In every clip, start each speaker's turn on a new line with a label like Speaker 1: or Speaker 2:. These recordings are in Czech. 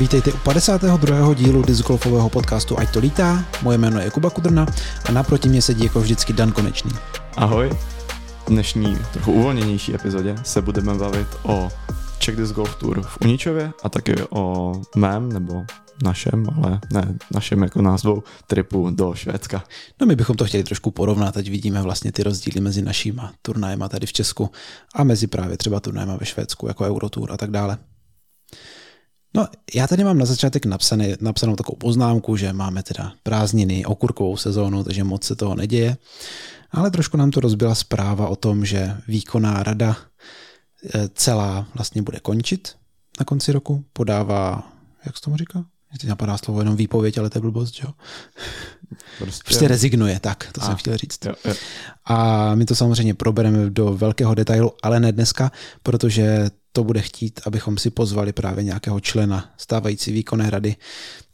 Speaker 1: Vítejte u 52. dílu discgolfového podcastu Ať to lítá. Moje jméno je Kuba Kudrna a naproti mě sedí jako vždycky Dan Konečný.
Speaker 2: Ahoj. V dnešní trochu uvolněnější epizodě se budeme bavit o Czech Disc Golf Tour v Uničově a taky o mém nebo našem, ale ne našem jako názvou tripu do Švédska.
Speaker 1: No my bychom to chtěli trošku porovnat, ať vidíme vlastně ty rozdíly mezi našíma turnajema tady v Česku a mezi právě třeba turnajema ve Švédsku, jako Eurotour a tak dále. No, já tady mám na začátek napsaný, napsanou takovou poznámku, že máme teda prázdniny, okurkovou sezónu, takže moc se toho neděje. Ale trošku nám to rozbila zpráva o tom, že výkonná rada eh, celá vlastně bude končit na konci roku. Podává, jak se tomu říká? Mě teď napadá slovo jenom výpověď, ale to je blbost, jo? Prostě, prostě rezignuje, tak, to a, jsem chtěl říct. Jo, jo. A my to samozřejmě probereme do velkého detailu, ale ne dneska, protože to bude chtít, abychom si pozvali právě nějakého člena stávající výkonné rady.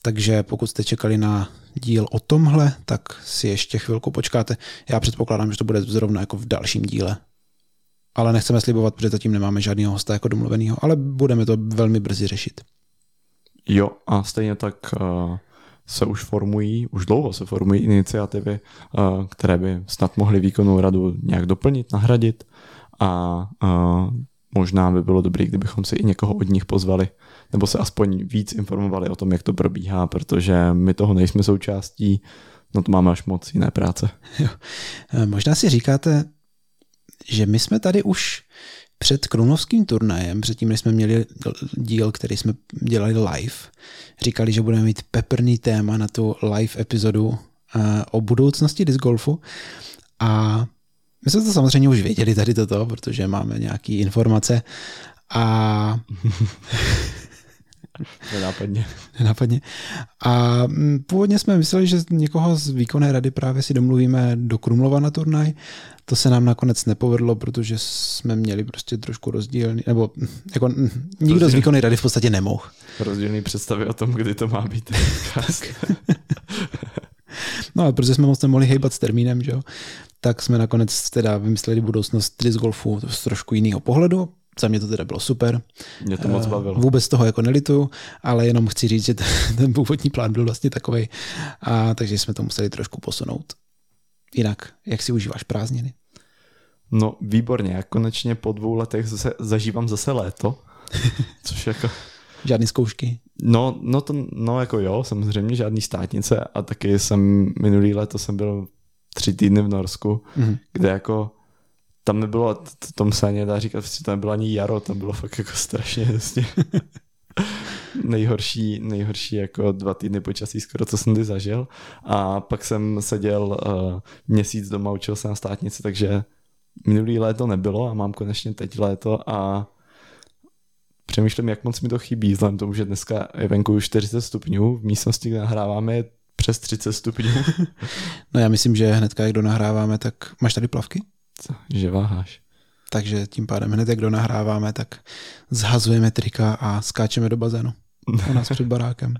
Speaker 1: Takže pokud jste čekali na díl o tomhle, tak si ještě chvilku počkáte. Já předpokládám, že to bude zrovna jako v dalším díle. Ale nechceme slibovat, protože zatím nemáme žádného hosta jako domluveného, ale budeme to velmi brzy řešit.
Speaker 2: Jo, a stejně tak uh, se už formují, už dlouho se formují iniciativy, uh, které by snad mohly výkonnou radu nějak doplnit, nahradit a uh, možná by bylo dobré, kdybychom si i někoho od nich pozvali, nebo se aspoň víc informovali o tom, jak to probíhá, protože my toho nejsme součástí, no to máme až moc jiné práce.
Speaker 1: Jo. Možná si říkáte, že my jsme tady už před krunovským turnajem, předtím, než jsme měli díl, který jsme dělali live, říkali, že budeme mít peprný téma na tu live epizodu e, o budoucnosti disc golfu a my jsme to samozřejmě už věděli tady toto, protože máme nějaké informace a
Speaker 2: Nenápadně.
Speaker 1: Nenápadně. A mm, původně jsme mysleli, že někoho z výkonné rady právě si domluvíme do Krumlova na turnaj. To se nám nakonec nepovedlo, protože jsme měli prostě trošku rozdílný, nebo jako nikdo Rozdíl... z výkonné rady v podstatě nemohl.
Speaker 2: Rozdílný představy o tom, kdy to má být.
Speaker 1: no ale protože jsme moc nemohli hejbat s termínem, že jo, tak jsme nakonec teda vymysleli budoucnost disc golfu z trošku jiného pohledu. Za mě to teda bylo super.
Speaker 2: Mě to moc eh, bavilo.
Speaker 1: Vůbec toho jako nelitu, ale jenom chci říct, že ten původní plán byl vlastně takový, a takže jsme to museli trošku posunout. Jinak, jak si užíváš prázdniny?
Speaker 2: No výborně, já konečně po dvou letech zase, zažívám zase léto, což jako...
Speaker 1: Žádný zkoušky?
Speaker 2: No, no, to, no jako jo, samozřejmě žádný státnice a taky jsem minulý léto jsem byl tři týdny v Norsku, mm. kde jako tam nebylo, tom se ani dá říkat, že tam nebylo ani jaro, tam bylo fakt jako strašně vlastně nejhorší, nejhorší jako dva týdny počasí skoro, co jsem kdy zažil. A pak jsem seděl uh, měsíc doma, učil se na státnici, takže minulý léto nebylo a mám konečně teď léto a přemýšlím, jak moc mi to chybí, vzhledem tomu, že dneska je venku 40 stupňů, v místnosti, kde nahráváme je přes 30 stupňů.
Speaker 1: no já myslím, že hnedka, jak donahráváme, tak máš tady plavky?
Speaker 2: Co? Že váháš.
Speaker 1: Takže tím pádem hned, jak donahráváme, tak zhazujeme trika a skáčeme do bazénu. U nás před barákem.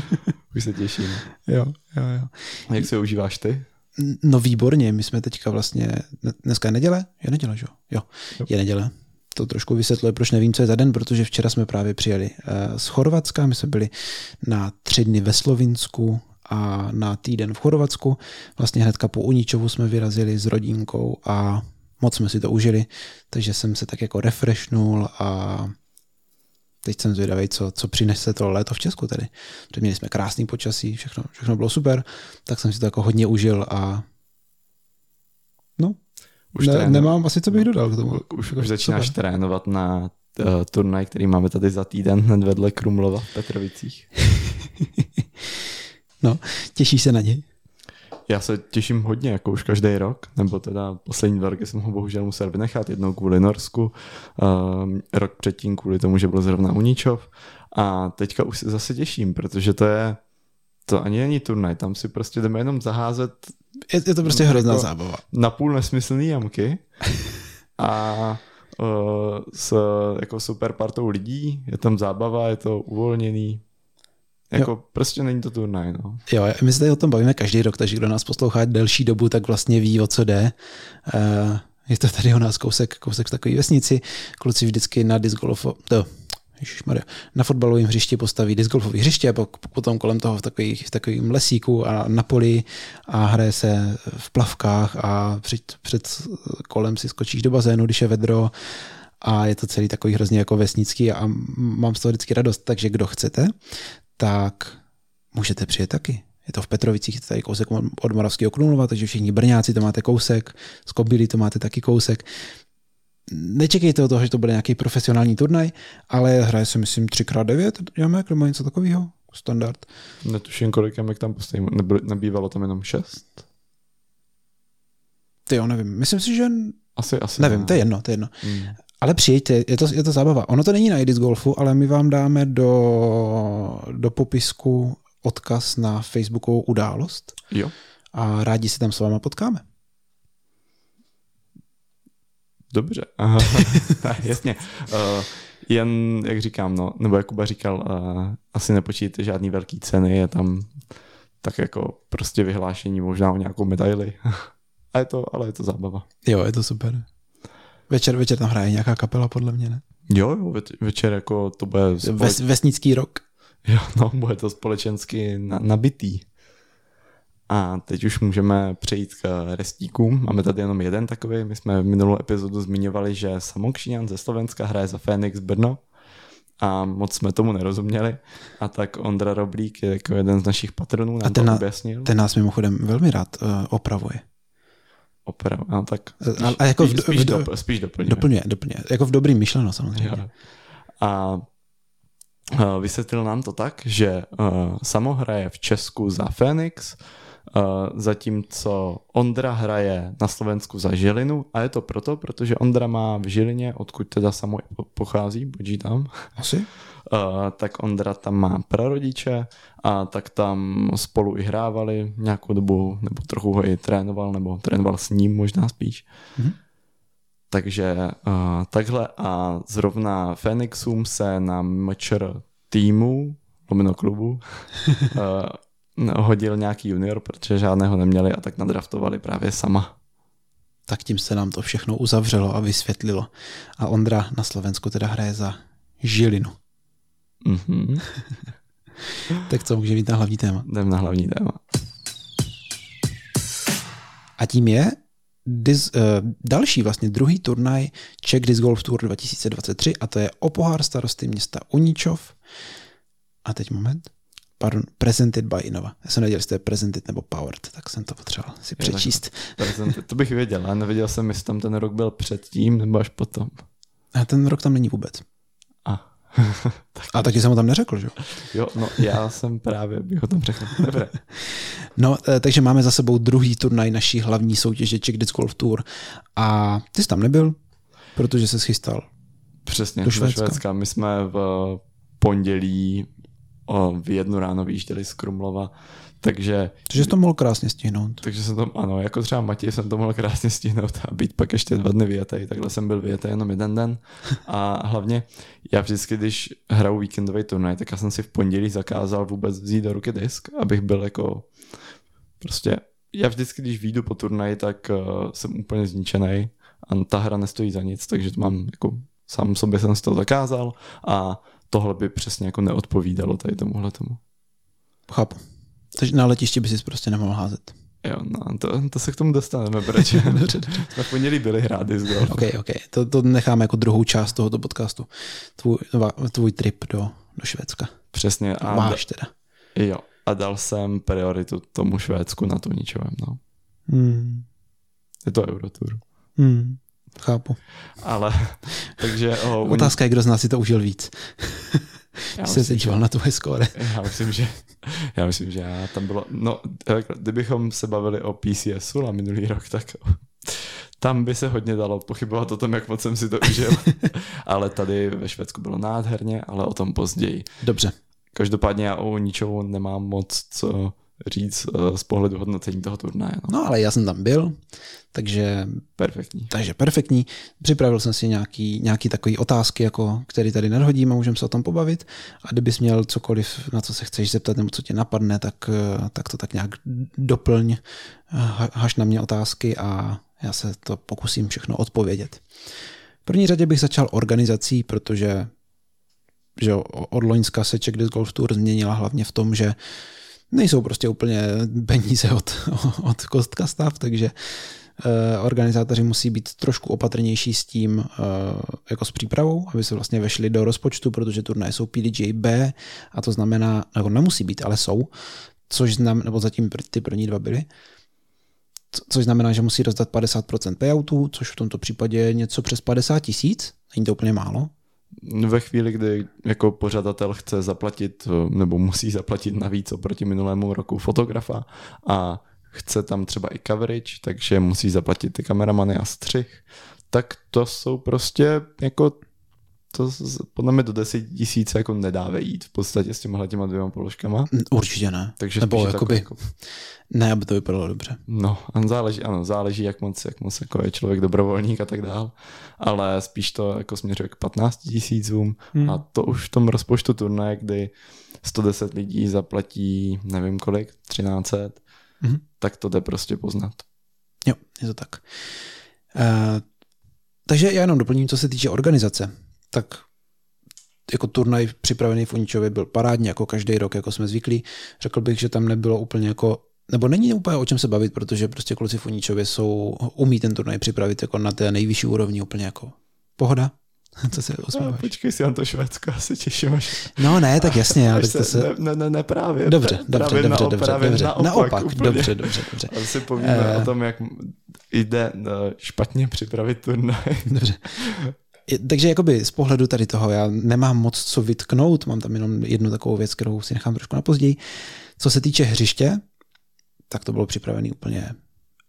Speaker 2: Už se těším.
Speaker 1: Jo, jo, jo.
Speaker 2: A jak se užíváš ty?
Speaker 1: No výborně, my jsme teďka vlastně, dneska je neděle? Je neděle, že jo? Jo, je neděle. To trošku vysvětluje, proč nevím, co je za den, protože včera jsme právě přijeli eh, z Chorvatska, my jsme byli na tři dny ve Slovinsku, a na týden v Chorvatsku. Vlastně hnedka po Uničovu jsme vyrazili s rodinkou a moc jsme si to užili, takže jsem se tak jako refreshnul a teď jsem zvědavý, co, co přinese to léto v Česku tady. Protože měli jsme krásný počasí, všechno, všechno bylo super, tak jsem si to jako hodně užil a no, už ne, nemám asi, co bych dodal k tomu.
Speaker 2: Už, už začínáš super. trénovat na uh, turnaj, který máme tady za týden hned vedle Krumlova v Petrovicích.
Speaker 1: No, těšíš se na něj?
Speaker 2: Já se těším hodně, jako už každý rok, nebo teda poslední dva roky jsem ho bohužel musel vynechat, jednou kvůli Norsku, uh, rok předtím kvůli tomu, že byl zrovna Uničov a teďka už se zase těším, protože to je, to ani není turnaj, tam si prostě jdeme jenom zaházet
Speaker 1: je, je to prostě hrozná jako zábava.
Speaker 2: Na půl nesmyslný jamky a uh, s jako super partou lidí, je tam zábava, je to uvolněný, jako jo. prostě není to turnaj, no.
Speaker 1: Jo, my se tady o tom bavíme každý rok, takže kdo nás poslouchá delší dobu, tak vlastně ví, o co jde. Uh, Je to tady u nás kousek, kousek v takové vesnici. Kluci vždycky na disc golf, to, Ježišmarja, na fotbalovém hřišti postaví discgolfové hřiště a potom kolem toho v, takových, v takovým lesíku a na poli a hraje se v plavkách a před, před kolem si skočíš do bazénu, když je vedro a je to celý takový hrozně jako vesnický a mám z toho vždycky radost, takže kdo chcete, tak můžete přijet taky. Je to v Petrovicích, je to tady kousek od Moravského Krumlova, takže všichni Brňáci to máte kousek, z Kobily to máte taky kousek nečekejte od toho, že to bude nějaký profesionální turnaj, ale hraje se, myslím, 3x9 jamek nebo něco takového. Standard.
Speaker 2: Netuším, kolik jamek tam postavím. Nebývalo tam jenom 6?
Speaker 1: Ty jo, nevím. Myslím si, že...
Speaker 2: Asi, asi.
Speaker 1: Nevím, ne. to je jedno, to je jedno. Hmm. Ale přijďte, je to, je to zábava. Ono to není na Edis Golfu, ale my vám dáme do, do popisku odkaz na Facebookovou událost.
Speaker 2: Jo.
Speaker 1: A rádi se tam s váma potkáme.
Speaker 2: Dobře, Aha. jasně. Uh, jen, jak říkám, no, nebo jak Kuba říkal, uh, asi nepočíte žádný velký ceny, je tam tak jako prostě vyhlášení možná o nějakou medaili. A je to, ale je to zábava.
Speaker 1: Jo, je to super. Večer, večer tam hraje nějaká kapela, podle mě, ne?
Speaker 2: Jo, jo, večer jako to bude...
Speaker 1: Společ... Ves, vesnický rok.
Speaker 2: Jo, no, bude to společensky na, nabitý. A teď už můžeme přejít k restíkům. Máme tady jenom jeden takový. My jsme v minulou epizodu zmiňovali, že Samokšiňan ze Slovenska hraje za Fénix Brno a moc jsme tomu nerozuměli. A tak Ondra Roblík je jako jeden z našich patronů, nám a ten, to objasnil.
Speaker 1: ten nás mimochodem velmi rád uh, opravuje.
Speaker 2: Opravuje, no tak
Speaker 1: spíš, a, a jako
Speaker 2: spíš, v, spíš, do, spíš doplňuje.
Speaker 1: Doplňuje, doplňuje. Jako v dobrým myšleno samozřejmě. Jo.
Speaker 2: A uh, vysvětlil nám to tak, že uh, Samo hraje v Česku za Fénix, Uh, zatímco Ondra hraje na Slovensku za Žilinu a je to proto, protože Ondra má v Žilině, odkud teda samo pochází, tam.
Speaker 1: Asi.
Speaker 2: Tak Ondra tam má prarodiče a tak tam spolu i hrávali nějakou dobu, nebo trochu ho i trénoval, nebo trénoval s ním možná spíš. Mm-hmm. Takže uh, takhle a zrovna Phoenixům se na mčr týmu, lomeno klubu, uh, hodil nějaký junior, protože žádného neměli a tak nadraftovali právě sama.
Speaker 1: Tak tím se nám to všechno uzavřelo a vysvětlilo. A Ondra na Slovensku teda hraje za Žilinu.
Speaker 2: Mm-hmm.
Speaker 1: tak co, může být na hlavní téma?
Speaker 2: Jdem na hlavní téma.
Speaker 1: A tím je dis, uh, další vlastně druhý turnaj Czech Disc Golf Tour 2023 a to je o pohár starosty města Uničov. A teď moment pardon, Presented by Innova. Já jsem nevěděl, jestli to je Presented nebo Powered, tak jsem to potřeboval si přečíst.
Speaker 2: Presented, to bych věděl, ale nevěděl jsem, jestli tam ten rok byl předtím nebo až potom.
Speaker 1: A ten rok tam není vůbec.
Speaker 2: A.
Speaker 1: tak. A taky jsem ho tam neřekl, že jo?
Speaker 2: Jo, no já jsem právě bych ho tam řekl. Dobře.
Speaker 1: No, eh, takže máme za sebou druhý turnaj naší hlavní soutěže Czech Disc Golf Tour a ty jsi tam nebyl, protože se schystal
Speaker 2: Přesně, do Švédska. do Švédska. My jsme v pondělí o, v jednu ráno vyjížděli z Krumlova, takže...
Speaker 1: Takže jsi to mohl krásně stihnout.
Speaker 2: Takže jsem to, ano, jako třeba Matěj jsem to mohl krásně stihnout a být pak ještě dva dny vyjetej, takhle jsem byl vyjetej jenom jeden den a hlavně já vždycky, když hraju víkendový turnaj, tak já jsem si v pondělí zakázal vůbec vzít do ruky disk, abych byl jako prostě, já vždycky, když výjdu po turnaji, tak uh, jsem úplně zničený a ta hra nestojí za nic, takže to mám jako sám sobě jsem si to zakázal a tohle by přesně jako neodpovídalo tady tomuhle tomu.
Speaker 1: Chápu. Takže na letišti by si prostě nemohl házet.
Speaker 2: Jo, no, to, to se k tomu dostaneme, proč? Jsme v pondělí byli hrát disc golf.
Speaker 1: OK, OK. To, to necháme jako druhou část tohoto podcastu. Tvůj, tvůj trip do, do Švédska.
Speaker 2: Přesně.
Speaker 1: A Máš teda.
Speaker 2: Jo. A dal jsem prioritu tomu Švédsku na to ničovém, no.
Speaker 1: Hmm.
Speaker 2: Je to Eurotour.
Speaker 1: Hmm. Chápu.
Speaker 2: Ale, takže...
Speaker 1: Oh, Otázka je, kdo z nás si to užil víc. Já se se díval na tvoje skóre.
Speaker 2: Já myslím, že já myslím, že já tam bylo, no, kdybychom se bavili o PCSu na minulý rok, tak tam by se hodně dalo pochybovat o tom, jak moc jsem si to užil. ale tady ve Švédsku bylo nádherně, ale o tom později.
Speaker 1: Dobře.
Speaker 2: Každopádně já o ničeho nemám moc co říct uh, z pohledu hodnocení toho turnaje.
Speaker 1: No. no ale já jsem tam byl, takže
Speaker 2: perfektní.
Speaker 1: Takže perfektní. Připravil jsem si nějaký, nějaký takový otázky, jako, které tady nadhodím a můžeme se o tom pobavit. A kdybys měl cokoliv, na co se chceš zeptat nebo co tě napadne, tak, eh, tak to tak nějak doplň, haš na mě otázky a Já se to pokusím všechno odpovědět. V první řadě bych začal organizací, protože že od Loňska se Czech Disc Golf Tour změnila hlavně v tom, že nejsou prostě úplně peníze od, od kostka stav, takže Eh, organizátoři musí být trošku opatrnější s tím, eh, jako s přípravou, aby se vlastně vešli do rozpočtu, protože turnaje jsou PDGA B a to znamená, nebo nemusí být, ale jsou, což znamená, nebo zatím ty první dva byly, což znamená, že musí rozdat 50% payoutů, což v tomto případě je něco přes 50 tisíc, není to úplně málo.
Speaker 2: Ve chvíli, kdy jako pořadatel chce zaplatit, nebo musí zaplatit navíc oproti minulému roku fotografa a chce tam třeba i coverage, takže musí zaplatit ty kameramany a střih, tak to jsou prostě jako to podle mě do 10 tisíc jako nedá vejít v podstatě s těmhle těma dvěma položkama.
Speaker 1: Určitě ne.
Speaker 2: Takže
Speaker 1: Nebo jakoby, jako... ne, aby to vypadalo dobře.
Speaker 2: No, a záleží, ano, záleží, jak moc, jak moc jako je člověk dobrovolník a tak dál, ale spíš to jako směřuje k 15 tisícům hmm. a to už v tom rozpočtu turnaje, kdy 110 lidí zaplatí, nevím kolik, 1300, mm-hmm. tak to jde prostě poznat.
Speaker 1: Jo, je to tak. Uh, takže já jenom doplním, co se týče organizace. Tak jako turnaj připravený v Uničově byl parádně, jako každý rok, jako jsme zvyklí. Řekl bych, že tam nebylo úplně jako nebo není úplně o čem se bavit, protože prostě kluci v Uničově jsou, umí ten turnaj připravit jako na té nejvyšší úrovni úplně jako pohoda. Co se
Speaker 2: no, počkej si na to Švédsko, se těším. Až,
Speaker 1: no ne, tak jasně. Ale
Speaker 2: se, se... Ne, ne, ne, právě.
Speaker 1: Dobře, dobře,
Speaker 2: právě
Speaker 1: dobře,
Speaker 2: naopak,
Speaker 1: dobře,
Speaker 2: právě
Speaker 1: dobře.
Speaker 2: Naopak,
Speaker 1: naopak
Speaker 2: úplně.
Speaker 1: dobře, dobře, dobře.
Speaker 2: A si povíme uh... o tom, jak jde uh, špatně připravit turnaj.
Speaker 1: Dobře. Takže jakoby z pohledu tady toho já nemám moc co vytknout, mám tam jenom jednu takovou věc, kterou si nechám trošku na později. Co se týče hřiště, tak to bylo připravené úplně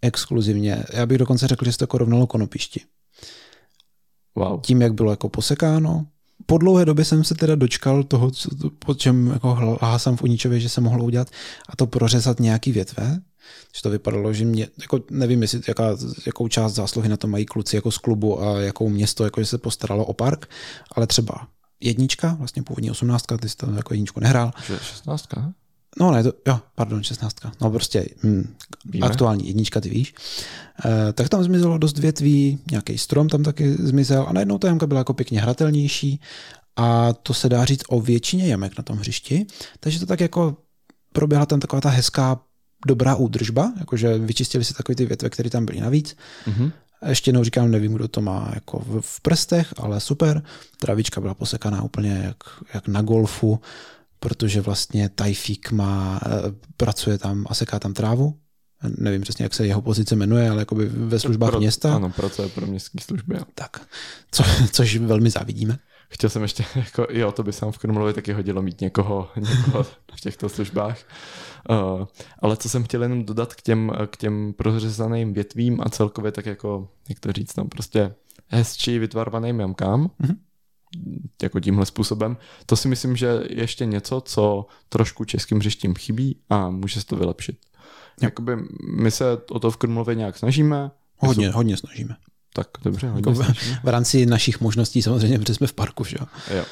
Speaker 1: exkluzivně. Já bych dokonce řekl, že se to jako rovnalo konopišti.
Speaker 2: Wow.
Speaker 1: Tím, jak bylo jako posekáno. Po dlouhé době jsem se teda dočkal toho, co, po čem jako hlásám v Uničově, že se mohlo udělat, a to prořezat nějaký větve, že to vypadalo, že mě, jako nevím, jestli, jaká, jakou část zásluhy na to mají kluci jako z klubu a jakou město, jako že se postaralo o park, ale třeba jednička, vlastně původní osmnáctka, ty jsi to jako jedničku nehrál.
Speaker 2: Šestnáctka,
Speaker 1: No ne, to, jo, pardon, 16. No prostě hm, aktuální jednička, ty víš. E, tak tam zmizelo dost větví, nějaký strom tam taky zmizel a najednou ta jamka byla jako pěkně hratelnější a to se dá říct o většině jamek na tom hřišti, takže to tak jako proběhla tam taková ta hezká dobrá údržba, jakože vyčistili si takové ty větve, které tam byly navíc. Mm-hmm. Ještě jednou říkám, nevím, kdo to má jako v, prstech, ale super. Travička byla posekaná úplně jak, jak na golfu protože vlastně Tajfík má, eh, pracuje tam a seká tam trávu. Nevím přesně, jak se jeho pozice jmenuje, ale jakoby ve službách pro, města.
Speaker 2: Ano, pracuje pro městské služby.
Speaker 1: Tak, co, což velmi závidíme.
Speaker 2: Chtěl jsem ještě, jako, jo, to by se v Krumlově taky hodilo mít někoho, někoho v těchto službách. Uh, ale co jsem chtěl jenom dodat k těm, k těm prořezaným větvím a celkově tak jako, jak to říct, no prostě hezčí vytvarovaným jamkám, mm-hmm jako tímhle způsobem. To si myslím, že je ještě něco, co trošku českým hřištím chybí a může se to vylepšit. Jakoby my se o to v Krumlově nějak snažíme.
Speaker 1: Hodně, jsou... hodně snažíme.
Speaker 2: Tak dobře, hodně
Speaker 1: jako snažíme. V rámci našich možností samozřejmě, protože jsme v parku, že jo.
Speaker 2: jo.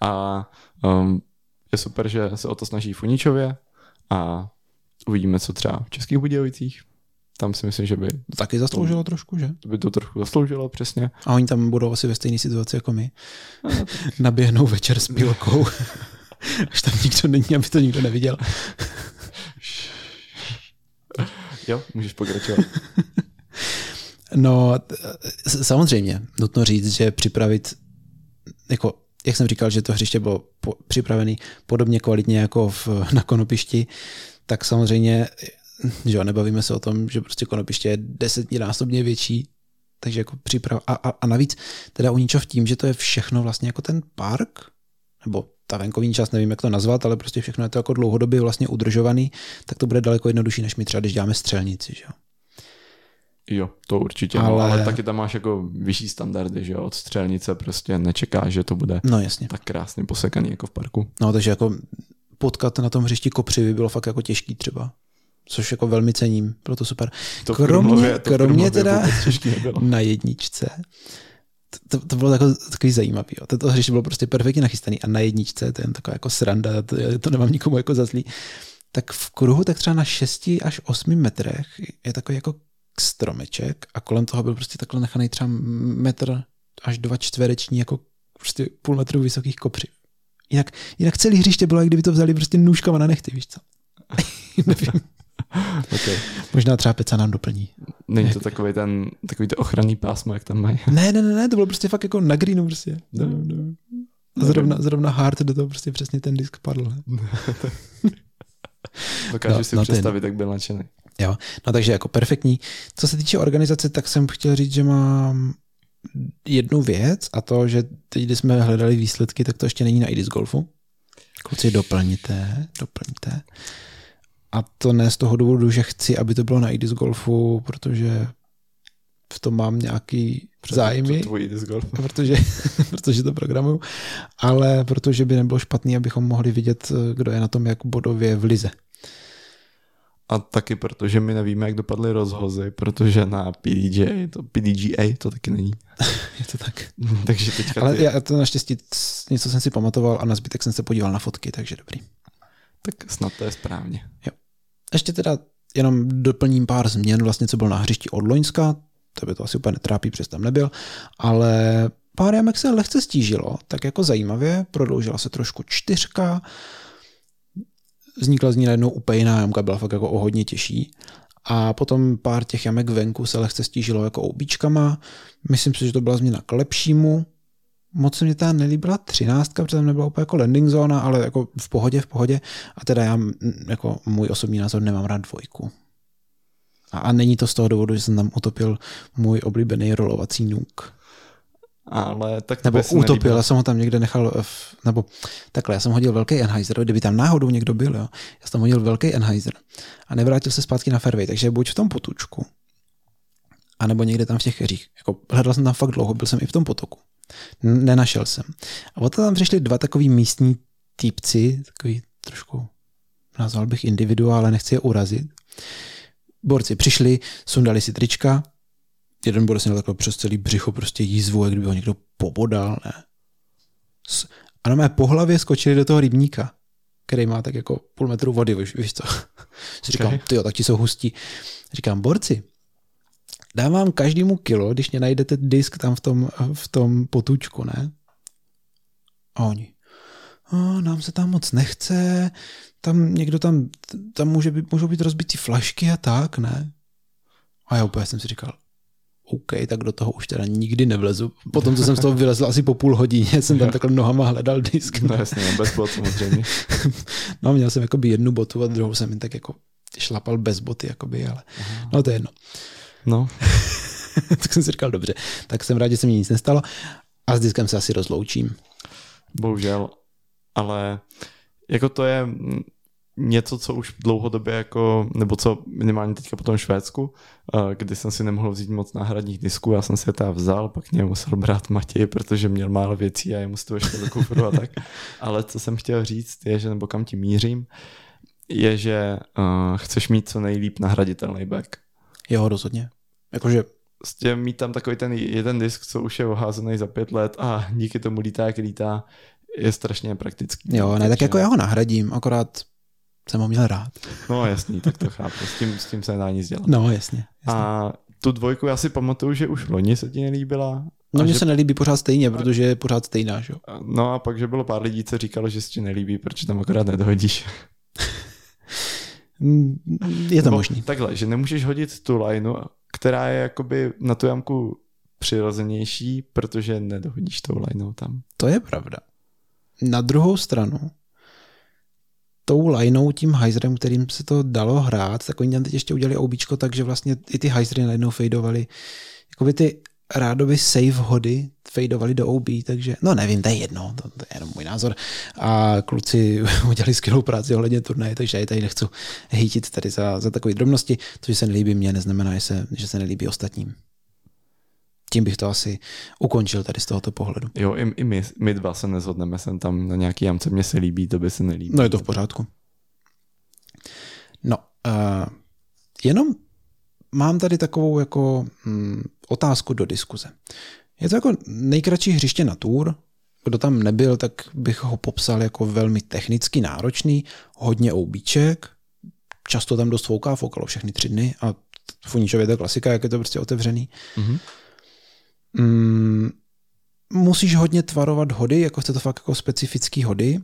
Speaker 2: A um, je super, že se o to snaží v Uničově a uvidíme, co třeba v Českých Budějovicích tam si myslím, že by...
Speaker 1: To taky zasloužilo to, trošku, že?
Speaker 2: To by to trošku zasloužilo, přesně.
Speaker 1: A oni tam budou asi ve stejné situaci jako my. Naběhnou večer s pilkou. Až tam nikdo není, aby to nikdo neviděl.
Speaker 2: jo, můžeš pokračovat.
Speaker 1: no, samozřejmě, nutno říct, že připravit, jako, jak jsem říkal, že to hřiště bylo po, připravené podobně kvalitně jako v, na konopišti, tak samozřejmě že jo, nebavíme se o tom, že prostě konopiště je desetnásobně větší, takže jako příprava. A, a, a navíc teda u v tím, že to je všechno vlastně jako ten park, nebo ta venkovní část, nevím, jak to nazvat, ale prostě všechno je to jako dlouhodobě vlastně udržovaný, tak to bude daleko jednodušší, než my třeba, když děláme střelnici, že jo.
Speaker 2: Jo, to určitě, ale... No, ale taky tam máš jako vyšší standardy, že jo, od střelnice prostě nečeká, že to bude
Speaker 1: no, jasně.
Speaker 2: tak krásně posekaný jako v parku.
Speaker 1: No, takže jako potkat na tom hřišti kopřivy bylo fakt jako těžký třeba což jako velmi cením, bylo to super.
Speaker 2: To kromě,
Speaker 1: to kromě teda na jedničce, to, to bylo takový, takový zajímavý. Jo. Toto hřiště bylo prostě perfektně nachystaný a na jedničce, to je taková jako sranda, to, to nemám nikomu jako za zlý. Tak v kruhu tak třeba na 6 až 8 metrech je takový jako stromeček a kolem toho byl prostě takhle nechaný třeba metr až dva čtvereční jako prostě půl metru vysokých kopřiv. Jinak, jinak celý hřiště bylo, jak kdyby to vzali prostě nůžkama na nechty, víš co? Nevím.
Speaker 2: okay.
Speaker 1: Možná třeba Peca nám doplní.
Speaker 2: Není to takový ten, takový to ochranný pásmo, jak tam mají.
Speaker 1: Ne, ne, ne, ne, to bylo prostě fakt jako na greenu prostě. No, no. A zrovna, zrovna hard do toho prostě přesně ten disk padl.
Speaker 2: Dokážu no, si no představit, jak byl nadšený.
Speaker 1: Jo, no takže jako perfektní. Co se týče organizace, tak jsem chtěl říct, že mám jednu věc a to, že teď, když jsme hledali výsledky, tak to ještě není na IDIS Golfu. Kluci, doplňte, doplňte. A to ne z toho důvodu, že chci, aby to bylo na IDIS Golfu, protože v tom mám nějaký zájmy, protože, protože to programuju, ale protože by nebylo špatný, abychom mohli vidět, kdo je na tom jak bodově v lize.
Speaker 2: A taky protože my nevíme, jak dopadly rozhozy, protože na PDJ, to PDGA to taky není.
Speaker 1: je to tak.
Speaker 2: takže teďka
Speaker 1: Ale ty... já to naštěstí něco jsem si pamatoval a na zbytek jsem se podíval na fotky, takže dobrý.
Speaker 2: Tak snad to je správně.
Speaker 1: Jo. Ještě teda jenom doplním pár změn, vlastně co bylo na hřišti od Loňska, to by to asi úplně netrápí, přes tam nebyl, ale pár jamek se lehce stížilo, tak jako zajímavě, prodloužila se trošku čtyřka, vznikla z ní najednou úplně jiná jamka, byla fakt jako o hodně těžší. A potom pár těch jamek venku se lehce stížilo jako oubíčkama. Myslím si, že to byla změna k lepšímu. Moc se mě ta nelíbila třináctka, protože tam nebyla úplně jako landing zóna, ale jako v pohodě, v pohodě. A teda já jako můj osobní názor nemám rád dvojku. A, a není to z toho důvodu, že jsem tam utopil můj oblíbený rolovací nuk
Speaker 2: ale tak
Speaker 1: Nebo utopil, já jsem ho tam někde nechal, v, nebo takhle, já jsem hodil velký Enheiser, kdyby tam náhodou někdo byl, jo, já jsem tam hodil velký Enheiser a nevrátil se zpátky na fairway, takže buď v tom potučku, anebo někde tam v těch keřích. Jako, hledal jsem tam fakt dlouho, byl jsem i v tom potoku. Nenašel jsem. A potom tam přišli dva takový místní týpci, takový trošku, nazval bych individuál, ale nechci je urazit. Borci přišli, sundali si trička, jeden bude si takhle přes celý břicho prostě jízvu, jak kdyby ho někdo pobodal, ne. A na mé po hlavě skočili do toho rybníka, který má tak jako půl metru vody, víš, víš co. Si říkám, okay. tyjo, tak ti jsou hustí. Říkám, borci, dávám každému kilo, když mě najdete disk tam v tom, v tom potučku, ne? A oni, a nám se tam moc nechce, tam někdo tam, tam může být, můžou být rozbitý flašky a tak, ne? A já úplně jsem si říkal, OK, tak do toho už teda nikdy nevlezu. Potom, co jsem z toho vylezl asi po půl hodině, jsem tam takhle nohama hledal disk.
Speaker 2: No jasně, no, bez bot samozřejmě.
Speaker 1: no měl jsem jakoby jednu botu a druhou jsem jen tak jako šlapal bez boty, jakoby, ale Aha. no to je jedno.
Speaker 2: No.
Speaker 1: tak jsem si říkal, dobře, tak jsem rád, že se mi nic nestalo a s diskem se asi rozloučím.
Speaker 2: Bohužel, ale jako to je něco, co už dlouhodobě jako, nebo co minimálně teďka po tom Švédsku, eh, kdy jsem si nemohl vzít moc náhradních disků, já jsem si je teda vzal, pak mě musel brát Matěj, protože měl málo věcí a je musel to ještě do kufru a tak. Ale co jsem chtěl říct je, že nebo kam ti mířím, je, že uh, chceš mít co nejlíp nahraditelný back.
Speaker 1: Jo, rozhodně. Jakože
Speaker 2: Prostě mít tam takový ten jeden disk, co už je oházený za pět let a díky tomu lítá, jak lítá, je strašně praktický.
Speaker 1: Jo, ne, tak jako já ho nahradím, akorát jsem ho měl rád.
Speaker 2: No jasný, tak to chápu, s tím, s tím se nedá nic dělat.
Speaker 1: No jasně,
Speaker 2: jasně. A tu dvojku já si pamatuju, že už loni se ti nelíbila.
Speaker 1: No mně
Speaker 2: že...
Speaker 1: se nelíbí pořád stejně, protože je pořád stejná, že?
Speaker 2: No a pak, že bylo pár lidí, co říkalo, že se ti nelíbí, proč tam akorát nedohodíš.
Speaker 1: Mm, je to možný.
Speaker 2: Takhle, že nemůžeš hodit tu lineu, která je jakoby na tu jamku přirozenější, protože nedohodíš tou lineou tam.
Speaker 1: To je pravda. Na druhou stranu, tou lineou, tím hyzerem, kterým se to dalo hrát, tak oni tam teď ještě udělali obíčko, takže vlastně i ty hyzery najednou fadeovaly. Jakoby ty rádoby save hody fadeovaly do OB, takže no nevím, to je jedno, to, to je jenom můj názor. A kluci udělali skvělou práci ohledně turnaje, takže já tady nechci hejtit tady za, za takové drobnosti. To, že se nelíbí mně, neznamená, že se, že se nelíbí ostatním tím bych to asi ukončil tady z tohoto pohledu.
Speaker 2: Jo, i, i my, my dva se nezhodneme, jsem tam na nějaký jamce, mně se líbí, to by se nelíbí.
Speaker 1: No je to v pořádku. No, uh, jenom mám tady takovou jako mm, otázku do diskuze. Je to jako nejkratší hřiště na tour, kdo tam nebyl, tak bych ho popsal jako velmi technicky náročný, hodně oubíček, často tam dost fouká, foukalo všechny tři dny a v Uničově to je klasika, jak je to prostě otevřený.
Speaker 2: Mhm.
Speaker 1: Mm, musíš hodně tvarovat hody, jako chce to fakt jako specifický hody,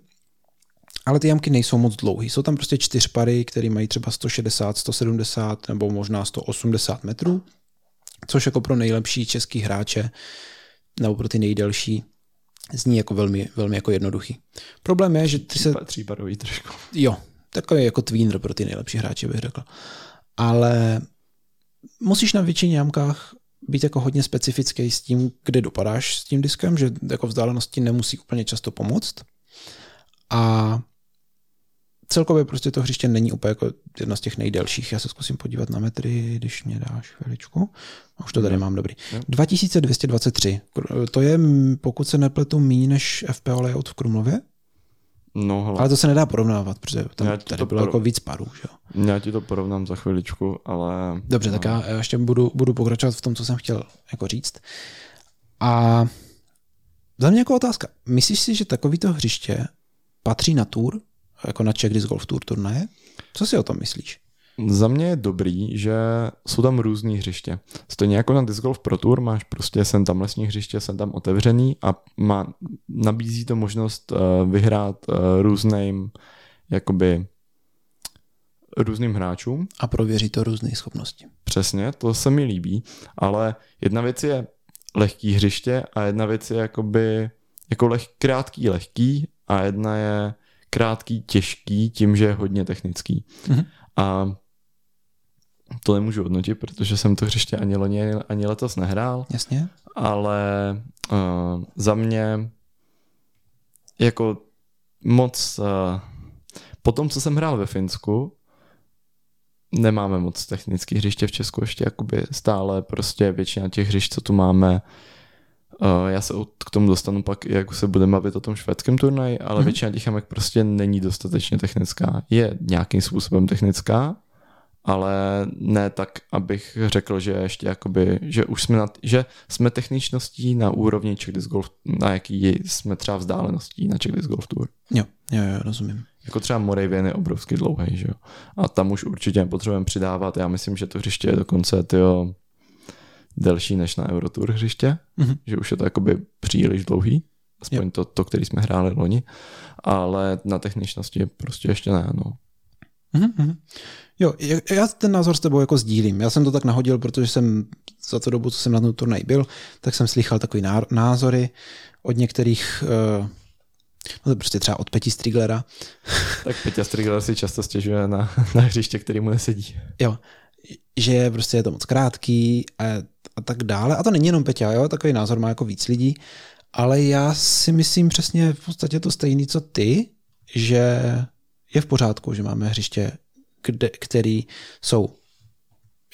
Speaker 1: ale ty jamky nejsou moc dlouhý. Jsou tam prostě čtyř pary, které mají třeba 160, 170 nebo možná 180 metrů, což jako pro nejlepší český hráče nebo pro ty nejdelší zní jako velmi, velmi jako jednoduchý. Problém je, že ty se...
Speaker 2: Tříparový trošku.
Speaker 1: Jo, takový jako tweener pro ty nejlepší hráče bych řekl. Ale musíš na většině jamkách být jako hodně specifický s tím, kde dopadáš s tím diskem, že jako vzdálenosti nemusí úplně často pomoct. A celkově prostě to hřiště není úplně jako jedno z těch nejdelších. Já se zkusím podívat na metry, když mě dáš chviličku. A už to tady mám dobrý.
Speaker 2: Jo.
Speaker 1: 2223. To je, pokud se nepletu, méně než FPO layout v Krumlově,
Speaker 2: No, hele,
Speaker 1: ale to se nedá porovnávat, protože tam
Speaker 2: Já
Speaker 1: tady
Speaker 2: to
Speaker 1: bylo
Speaker 2: porov-
Speaker 1: jako víc parů. Že?
Speaker 2: já ti to porovnám za chviličku, ale...
Speaker 1: Dobře, tak já já ještě budu, budu pokračovat v tom, co jsem chtěl jako říct. A za mě jako otázka. Myslíš si, že takovýto hřiště patří na tour, jako na Czech Disc Golf Tour turnaje? Co si o tom myslíš?
Speaker 2: Za mě je dobrý, že jsou tam různý hřiště. Stejně jako na Disc Golf Pro Tour máš prostě sem tam lesní hřiště, sem tam otevřený a má, nabízí to možnost uh, vyhrát uh, různým jakoby různým hráčům.
Speaker 1: A prověří to různé schopnosti.
Speaker 2: Přesně, to se mi líbí, ale jedna věc je lehký hřiště a jedna věc je jakoby jako leh, krátký lehký a jedna je krátký těžký tím, že je hodně technický.
Speaker 1: Mhm.
Speaker 2: A to nemůžu hodnotit, protože jsem to hřiště ani loni, ani letos nehrál,
Speaker 1: Jasně?
Speaker 2: ale uh, za mě jako moc uh, po tom, co jsem hrál ve Finsku, nemáme moc technických hřiště v Česku ještě jakoby stále prostě většina těch hřišť, co tu máme Uh, já se k tomu dostanu pak, jak se budeme bavit o tom švédském turnaji, ale
Speaker 1: Mhm.
Speaker 2: mm-hmm. většina těch jamek prostě není dostatečně technická. Je nějakým způsobem technická, ale ne tak, abych řekl, že ještě jakoby, že už jsme, na, že jsme techničností na úrovni Czech Golf, na jaký jsme třeba vzdáleností na Czech Golf Tour.
Speaker 1: Jo, jo, jo, rozumím.
Speaker 2: Jako třeba Moravian je obrovsky dlouhý, že jo. A tam už určitě nepotřebujeme přidávat. Já myslím, že to hřiště je dokonce tyjo, delší než na Eurotour hřiště,
Speaker 1: Mhm.
Speaker 2: že už je to jakoby příliš dlouhý, aspoň to, to, který jsme hráli loni, ale na techničnosti prostě ještě ne, no.
Speaker 1: Mhm, mhm. Jo, já- ten názor s tebou jako sdílím. Já jsem to tak nahodil, protože jsem za tu dobu, co jsem na tom turnaj byl, tak jsem slychal takový ná- názory od některých, uh, no to prostě třeba od Peti Striglera,
Speaker 2: Tak Peťa Strigler si často stěžuje na, na hřiště, který mu nesedí.
Speaker 1: jo, že prostě je to moc krátký a, a tak dále. A to není jenom Peťa, jo, takový názor má jako víc lidí, ale já si myslím přesně v podstatě to stejný, co ty, že je v pořádku, že máme hřiště, kde, který jsou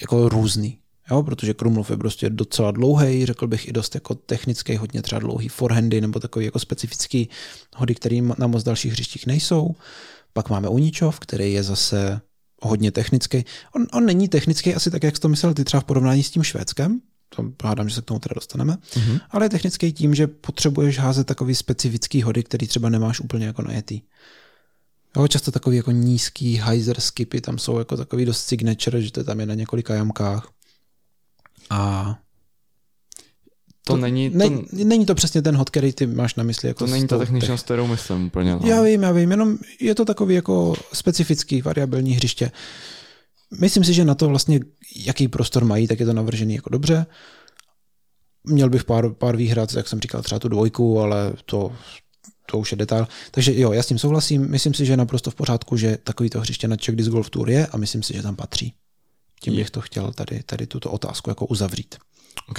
Speaker 1: jako různý. Jo, protože Krumlov je prostě docela dlouhý, řekl bych i dost jako technický, hodně třeba dlouhý forehandy nebo takový jako specifický hody, který na moc dalších hřištích nejsou. Pak máme Uničov, který je zase hodně technický. On, on není technický asi tak, jak jsi to myslel ty třeba v porovnání s tím Švédskem, to hádám, že se k tomu teda dostaneme,
Speaker 2: Mhm.
Speaker 1: ale je technický tím, že potřebuješ házet takový specifický hody, který třeba nemáš úplně jako najetý. Jo, často takový jako nízký hyzer skipy tam jsou jako takový dost signature, že to tam je na několika jamkách. A
Speaker 2: To, to není, to,
Speaker 1: ne, není to přesně ten hod, který ty máš na mysli. Jako
Speaker 2: to není ta techničnost, kterou myslím úplně. No.
Speaker 1: já vím, já vím, jenom je to takový jako specifický variabilní hřiště. Myslím si, že na to vlastně, jaký prostor mají, tak je to navržený jako dobře. Měl bych pár, pár výhrad, jak jsem říkal, třeba tu dvojku, ale to, to už je detail. Takže jo, já s tím souhlasím. Myslím si, že je naprosto v pořádku, že takovýto hřiště na Czech Disc Golf Tour je a myslím si, že tam patří. Tím
Speaker 2: Je.
Speaker 1: bych to chtěl tady, tady tuto otázku jako uzavřít.
Speaker 2: OK.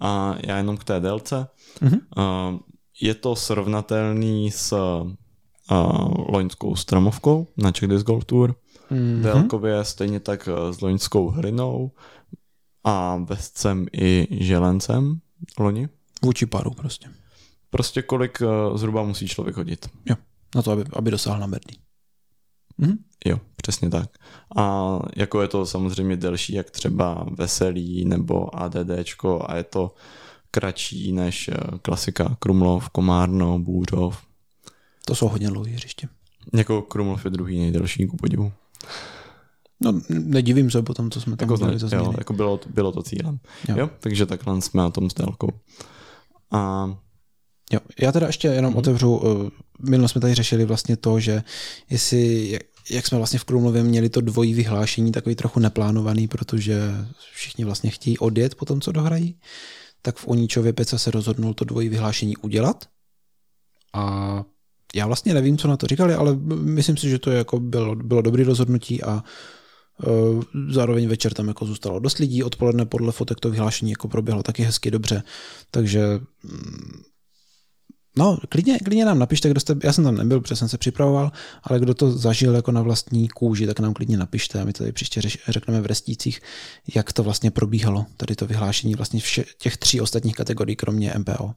Speaker 2: A já jenom k té délce.
Speaker 1: Mhm.
Speaker 2: Uh, je to srovnatelný s uh, loňskou stromovkou na Czech Disc Golf Tour.
Speaker 1: Mhm.
Speaker 2: Délkově stejně tak uh, s loňskou hrinou a vescem i želencem loni.
Speaker 1: Vůči paru prostě.
Speaker 2: Prostě kolik uh, zhruba musí člověk hodit.
Speaker 1: Jo, na to, aby, aby dosáhl na Berdy. Mhm.
Speaker 2: Jo, přesně tak. A jako je to samozřejmě delší, jak třeba Veselý nebo ADDčko a je to kratší než eh, klasika Krumlov, Komárno, Bůřov.
Speaker 1: To jsou hodně dlouhé hřiště.
Speaker 2: Jako Krumlov je druhý nejdelší ku podivu.
Speaker 1: No, nedivím se potom, co jsme tam
Speaker 2: Jako,
Speaker 1: udělali
Speaker 2: ne,
Speaker 1: za
Speaker 2: jo,
Speaker 1: změny.
Speaker 2: jako bylo, bylo to cílem.
Speaker 1: Jo.
Speaker 2: Jo. jo. Takže takhle jsme na tom s délkou. A
Speaker 1: Jo, já teda ještě jenom
Speaker 2: Mhm.
Speaker 1: otevřu, uh, minule jsme tady řešili vlastně to, že jestli, jak, jak jsme vlastně v Krumlově měli to dvojí vyhlášení, takový trochu neplánovaný, protože všichni vlastně chtějí odjet po tom, co dohrají, tak v Oníčově Peca se rozhodnul to dvojí vyhlášení udělat a já vlastně nevím, co na to říkali, ale myslím si, že to jako bylo, bylo dobré rozhodnutí a uh, zároveň večer tam jako zůstalo dost lidí, odpoledne podle fotek to vyhlášení jako proběhlo taky hezky dobře, takže mm, No, klidně, klidně nám napište, kdo jste, já jsem tam nebyl, protože jsem se připravoval, ale kdo to zažil jako na vlastní kůži, tak nám klidně napište a my tady příště řekneme v restících, jak to vlastně probíhalo, tady to vyhlášení vlastně vše, těch tří ostatních kategorií, kromě MPO.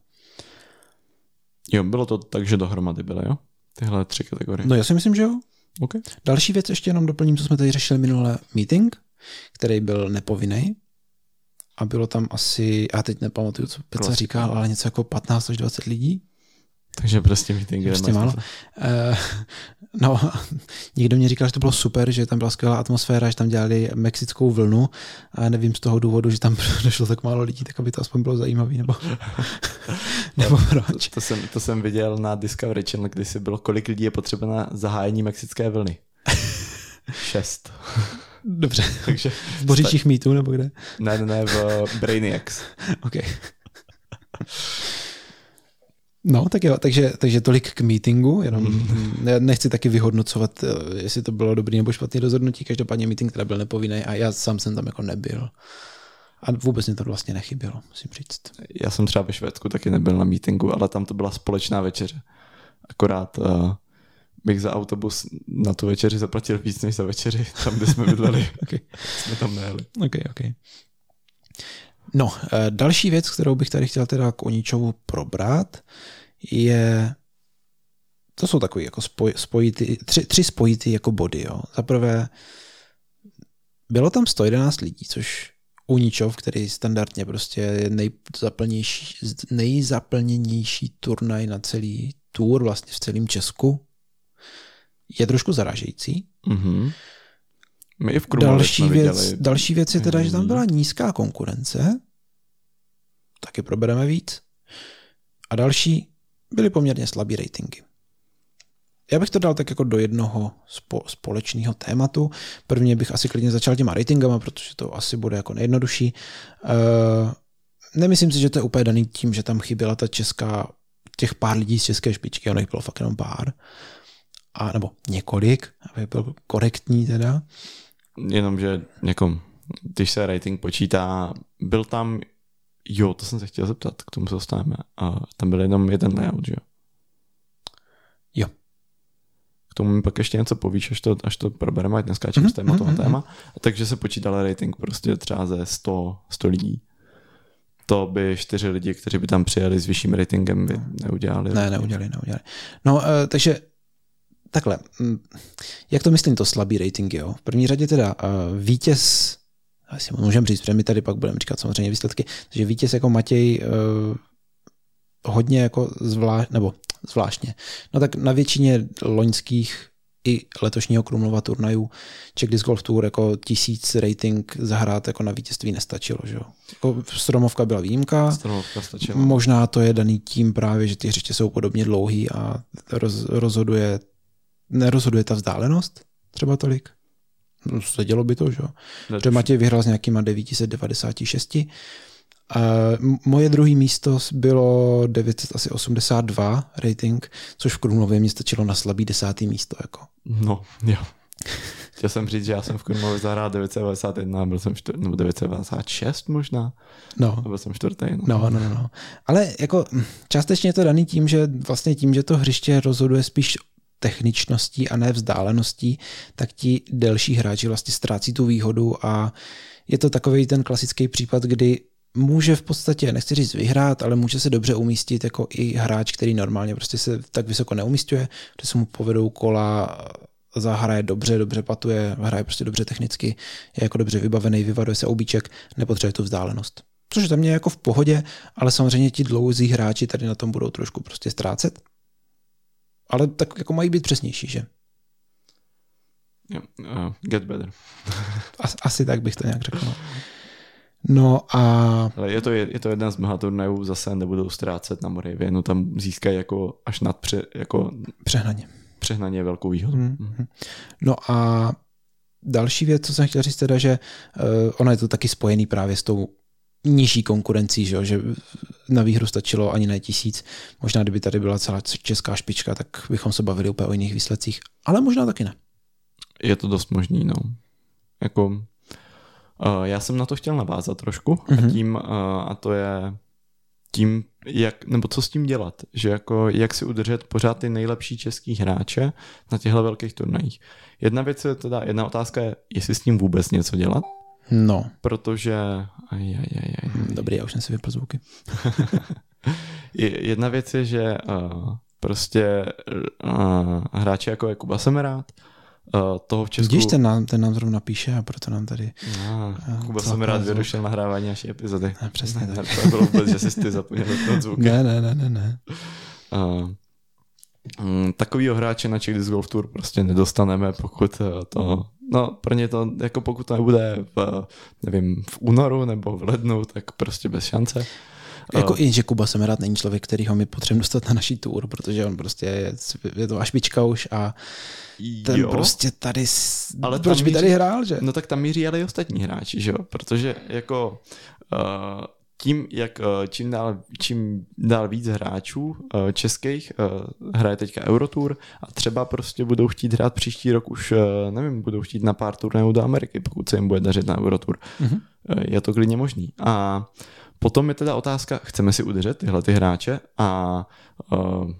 Speaker 2: jo, bylo to tak, že dohromady byly, jo? Tyhle tři kategorie.
Speaker 1: No já si myslím, že jo.
Speaker 2: OK.
Speaker 1: Další věc ještě jenom doplním, co jsme tady řešili minule meeting, který byl nepovinný. A bylo tam asi, já teď nepamatuju, co Peca říkal, ale něco jako 15 až 20 lidí.
Speaker 2: Takže prostě meeting, kde
Speaker 1: Prostě málo.
Speaker 2: to-
Speaker 1: Eh, no, někdo mě říkal, že to bylo super, že tam byla skvělá atmosféra, že tam dělali mexickou vlnu a nevím z toho důvodu, že tam došlo tak málo lidí, tak aby to aspoň bylo zajímavé, nebo, nebo proč.
Speaker 2: To jsem, to jsem viděl na Discovery Channel, kdy si bylo, kolik lidí je potřeba na zahájení mexické vlny. Šest.
Speaker 1: Dobře,
Speaker 2: Takže
Speaker 1: v Boříčích mýtů, nebo kde?
Speaker 2: ne, ne, ne, v Brainiacs.
Speaker 1: OK. No, tak jo, takže, takže tolik k meetingu, jenom
Speaker 2: Mhm.
Speaker 1: já nechci taky vyhodnocovat, eh, jestli to bylo dobrý nebo špatný rozhodnutí, každopádně meeting teda byl nepovinný a já sám jsem tam jako nebyl. A vůbec mi to vlastně nechybělo, musím říct.
Speaker 2: Já jsem třeba ve Švédsku taky nebyl na meetingu, ale tam to byla společná večeře. Akorát uh, bych za autobus na tu večeři zaplatil víc než za večeři, tam, kde jsme bydleli.
Speaker 1: Okay.
Speaker 2: jsme tam nejeli.
Speaker 1: OK, OK. No, eh, další věc, kterou bych tady chtěl teda k Oničovu probrat, je to jsou takový jako spoj, spojity, tři, tři spojity jako body. Jo. Za prvé, bylo tam 111 lidí, což Uničov, který standardně prostě je nejzaplnější, nejzaplněnější turnaj na celý tour vlastně v celém Česku, je trošku zaražející.
Speaker 2: Mm-hmm. My v Krumlově
Speaker 1: Další
Speaker 2: jsme
Speaker 1: věc,
Speaker 2: viděli.
Speaker 1: další věc je teda, že tam
Speaker 2: Mhm.
Speaker 1: byla nízká konkurence, taky probereme víc. A další byly poměrně slabý ratingy. Já bych to dal tak jako do jednoho spo, společného tématu. Prvně bych asi klidně začal těma ratingama, protože to asi bude jako nejjednodušší. Uh, nemyslím si, že to je úplně daný tím, že tam chyběla ta česká, těch pár lidí z české špičky, ono jich bylo fakt jenom pár. A, nebo několik, aby byl korektní teda.
Speaker 2: Jenomže jako, když se rating počítá, byl tam, jo, to jsem se chtěl zeptat, k tomu se dostaneme, a tam byl jenom jeden layout, že jo?
Speaker 1: Jo.
Speaker 2: K tomu mi pak ještě něco povíš, až to, až to probereme, ať neskáčeme
Speaker 1: Mhm,
Speaker 2: z
Speaker 1: mhm,
Speaker 2: na téma. Takže se počítal rating prostě třeba ze 100, 100 lidí. To by čtyři lidi, kteří by tam přijeli s vyšším ratingem, by neudělali.
Speaker 1: Ne, neudělali, neudělali. No, uh, takže takhle, mm, jak to myslím, to slabý rating, jo? V první řadě teda uh, vítěz, asi můžeme říct, protože my tady pak budeme říkat samozřejmě výsledky, že vítěz jako Matěj uh, hodně jako zvlášť, nebo zvláštně, no tak na většině loňských i letošního Krumlova turnajů Czech Disc Golf Tour jako tisíc rating zahrát jako na vítězství nestačilo, že jo. Jako Stromovka byla výjimka,
Speaker 2: Stanovka stačila.
Speaker 1: Možná to je daný tím právě, že ty hřiště jsou podobně dlouhý a roz, rozhoduje, nerozhoduje ta vzdálenost třeba tolik. No, Sedělo by to, že jo. Protože Matěj vyhrál s nějakýma 996. A m- moje druhé místo bylo 982 rating, což v Krumlově mě stačilo na slabý desátý místo. Jako.
Speaker 2: No, jo. Chtěl jsem říct, že já jsem v Krumlově zahrál 991, byl jsem čtvrt, nebo 996 možná,
Speaker 1: No.
Speaker 2: a byl jsem čtvrtý. No.
Speaker 1: No, no, no, no. Ale jako částečně je to daný tím, že vlastně tím, že to hřiště rozhoduje spíš techničností a ne vzdáleností, tak ti delší hráči vlastně ztrácí tu výhodu a je to takový ten klasický případ, kdy může v podstatě, nechci říct vyhrát, ale může se dobře umístit jako i hráč, který normálně prostě se tak vysoko neumístuje, že se mu povedou kola, zahraje dobře, dobře patuje, hraje prostě dobře technicky, je jako dobře vybavený, vyvaruje se obíček, nepotřebuje tu vzdálenost. Což za mě je jako v pohodě, ale samozřejmě ti dlouzí hráči tady na tom budou trošku prostě ztrácet. Ale tak jako mají být přesnější, že?
Speaker 2: Yeah, uh, get better.
Speaker 1: As, asi tak bych to nějak řekl. No a...
Speaker 2: Ale je to, je, je to jeden z mnoha turnajů, zase nebudou ztrácet na Moravě, no tam získají jako až nad pře, jako
Speaker 1: Přehnaně.
Speaker 2: přehnaně velkou výhodu.
Speaker 1: Hmm. No a další věc, co jsem chtěl říct, teda, že uh, ono je to taky spojený právě s tou nižší konkurencí, že, jo? že na výhru stačilo ani ne tisíc. Možná, kdyby tady byla celá česká špička, tak bychom se bavili úplně o jiných výsledcích. Ale možná taky ne.
Speaker 2: Je to dost možný, no. Jako, uh, já jsem na to chtěl navázat trošku mm-hmm. a
Speaker 1: Mhm.
Speaker 2: tím, uh, a to je tím, jak, nebo co s tím dělat, že jako jak si udržet pořád ty nejlepší český hráče na těchto velkých turnajích. Jedna věc je teda, jedna otázka je, jestli s tím vůbec něco dělat,
Speaker 1: No,
Speaker 2: protože aj, aj, aj, aj.
Speaker 1: dobrý, já už jsem si vypl zvuky.
Speaker 2: Je- Jedna věc je, že uh, prostě uh, hráči jako je Kuba Semerát, uh, toho v Česku...
Speaker 1: Vidíš, ten nám, ten nám zrovna píše a proto nám tady... Eh,
Speaker 2: Kuba Semerát vyrušil nahrávání naší epizody.
Speaker 1: Ne, přesně tak.
Speaker 2: To bylo vůbec, že jsi ty zapomněl ten zvuk.
Speaker 1: Ne, ne, ne, ne, ne.
Speaker 2: Uh, takovýho hráče na Czech Disc Golf Tour prostě nedostaneme, pokud to, no pro ně to, jako pokud to nebude v, nevím, v únoru nebo v lednu, tak prostě bez šance.
Speaker 1: Jako i, že Kuba Semerát není člověk, kterýho my potřebujeme dostat na naší tour, protože on prostě je, je to ašpička už a ten
Speaker 2: jo,
Speaker 1: prostě tady,
Speaker 2: Ale
Speaker 1: proč by
Speaker 2: míří-
Speaker 1: tady hrál, že?
Speaker 2: No tak tam míří ale i ostatní hráči, že jo? Protože jako uh, tím, jak uh, čím, dál, čím dál víc hráčů uh, českých uh, hraje teďka Eurotour a třeba prostě budou chtít hrát příští rok už, nevím, budou chtít na pár turnajů do Ameriky, pokud se jim bude dařit na Eurotour.
Speaker 1: Mhm.
Speaker 2: Uh, je to klidně možný. A potom je teda otázka, chceme si udržet tyhle ty hráče a uh,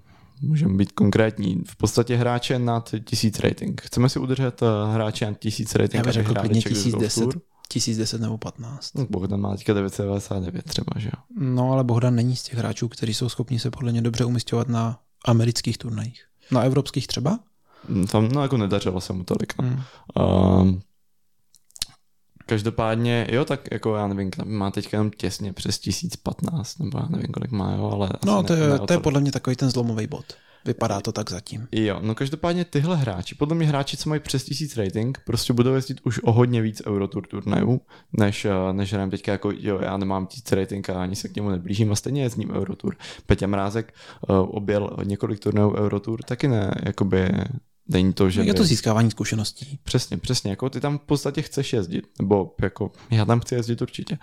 Speaker 2: můžeme být konkrétní. V podstatě hráče nad 1000 rating. Chceme si udržet hráče nad 1000 rating,
Speaker 1: Já bych řekl klidně
Speaker 2: Czech Disc Golf
Speaker 1: 1010,
Speaker 2: Tour.
Speaker 1: 1010 nebo 15.
Speaker 2: No, Bohdan má teďka 999 třeba, že jo.
Speaker 1: No ale Bohdan není z těch hráčů, kteří jsou schopni se podle mě dobře umistovat na amerických turnajích. Na evropských třeba?
Speaker 2: Mm, Tam, no jako nedařilo se mu tolik. No.
Speaker 1: Hmm.
Speaker 2: Um, každopádně, jo, tak jako já nevím, má teďka jenom těsně přes 1015, nebo já nevím, kolik má, jo, ale
Speaker 1: No to je,
Speaker 2: ne
Speaker 1: to je podle mě takový ten zlomový bod. Vypadá to tak zatím.
Speaker 2: Jo, no každopádně tyhle hráči, podle mě hráči, co mají přes 1000 rating, prostě budou jezdit už o hodně víc Eurotour turnajů, než, eh, než hrajeme teďka jako, jo, já nemám 1000 rating a ani se k němu neblížím a stejně jezdím Eurotour. Peťa Mrázek uh, objel několik turnajů Eurotour, taky ne, jakoby není to, že
Speaker 1: Je to získávání zkušeností.
Speaker 2: Přesně, přesně, jako ty tam v podstatě chceš jezdit, nebo jako já tam chci jezdit určitě.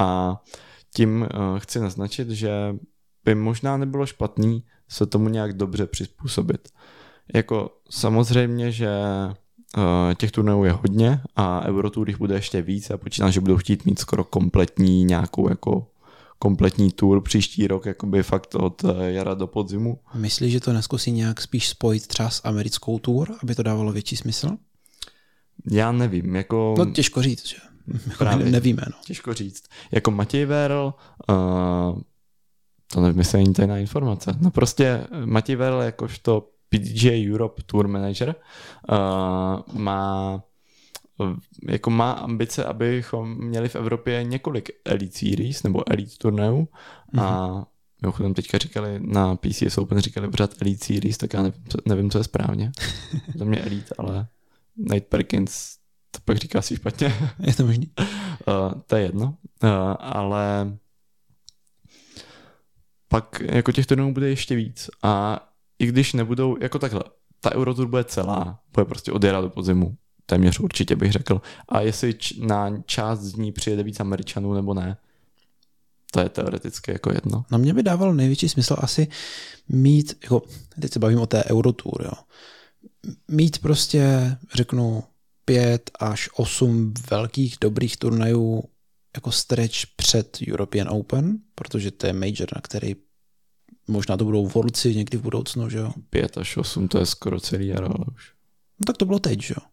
Speaker 2: A tím uh, chci naznačit, že by možná nebylo špatný se tomu nějak dobře přizpůsobit. Jako samozřejmě, že uh, těch turnajů je hodně a Eurotour jich bude ještě víc a počítám, že budou chtít mít skoro kompletní nějakou jako kompletní tour příští rok, jakoby fakt od eh, jara do podzimu.
Speaker 1: Myslíš, že to neskusí nějak spíš spojit třeba s americkou tour, aby to dávalo větší smysl?
Speaker 2: Já nevím, jako...
Speaker 1: No těžko říct, že? Jako
Speaker 2: Právě.
Speaker 1: ne- nevíme, no.
Speaker 2: Těžko říct. Jako Matěj Verl, uh, to nevím, jestli není tajná informace. No prostě Matěj Verl jakožto PDJ Europe Tour Manager uh, má uh, jako má ambice, abychom měli v Evropě několik Elite Series nebo Elite turnajů a mimochodem teďka říkali na PCS Open říkali pořád Elite Series, tak já nevím, co, nevím, co je správně. Za mě Elite, ale Nate Perkins to pak říká si špatně.
Speaker 1: Je to možný?
Speaker 2: Uh, to je jedno, uh, ale pak jako těch turnajů bude ještě víc a i když nebudou, jako takhle, ta Eurotour bude celá, bude prostě od jara do podzimu, téměř určitě bych řekl. A jestli na část z ní přijede víc Američanů nebo ne, to je teoreticky jako jedno.
Speaker 1: No mě by dávalo největší smysl asi mít, jako, teď se bavím o té Eurotour, jo. Mít prostě, řeknu, pět až osm velkých dobrých turnajů jako stretch před European Open, protože to je major, na který možná to budou volci někdy v budoucnu, že jo.
Speaker 2: 5 až 8, to je skoro celý jaro, ale už.
Speaker 1: No tak to bylo teď, že jo.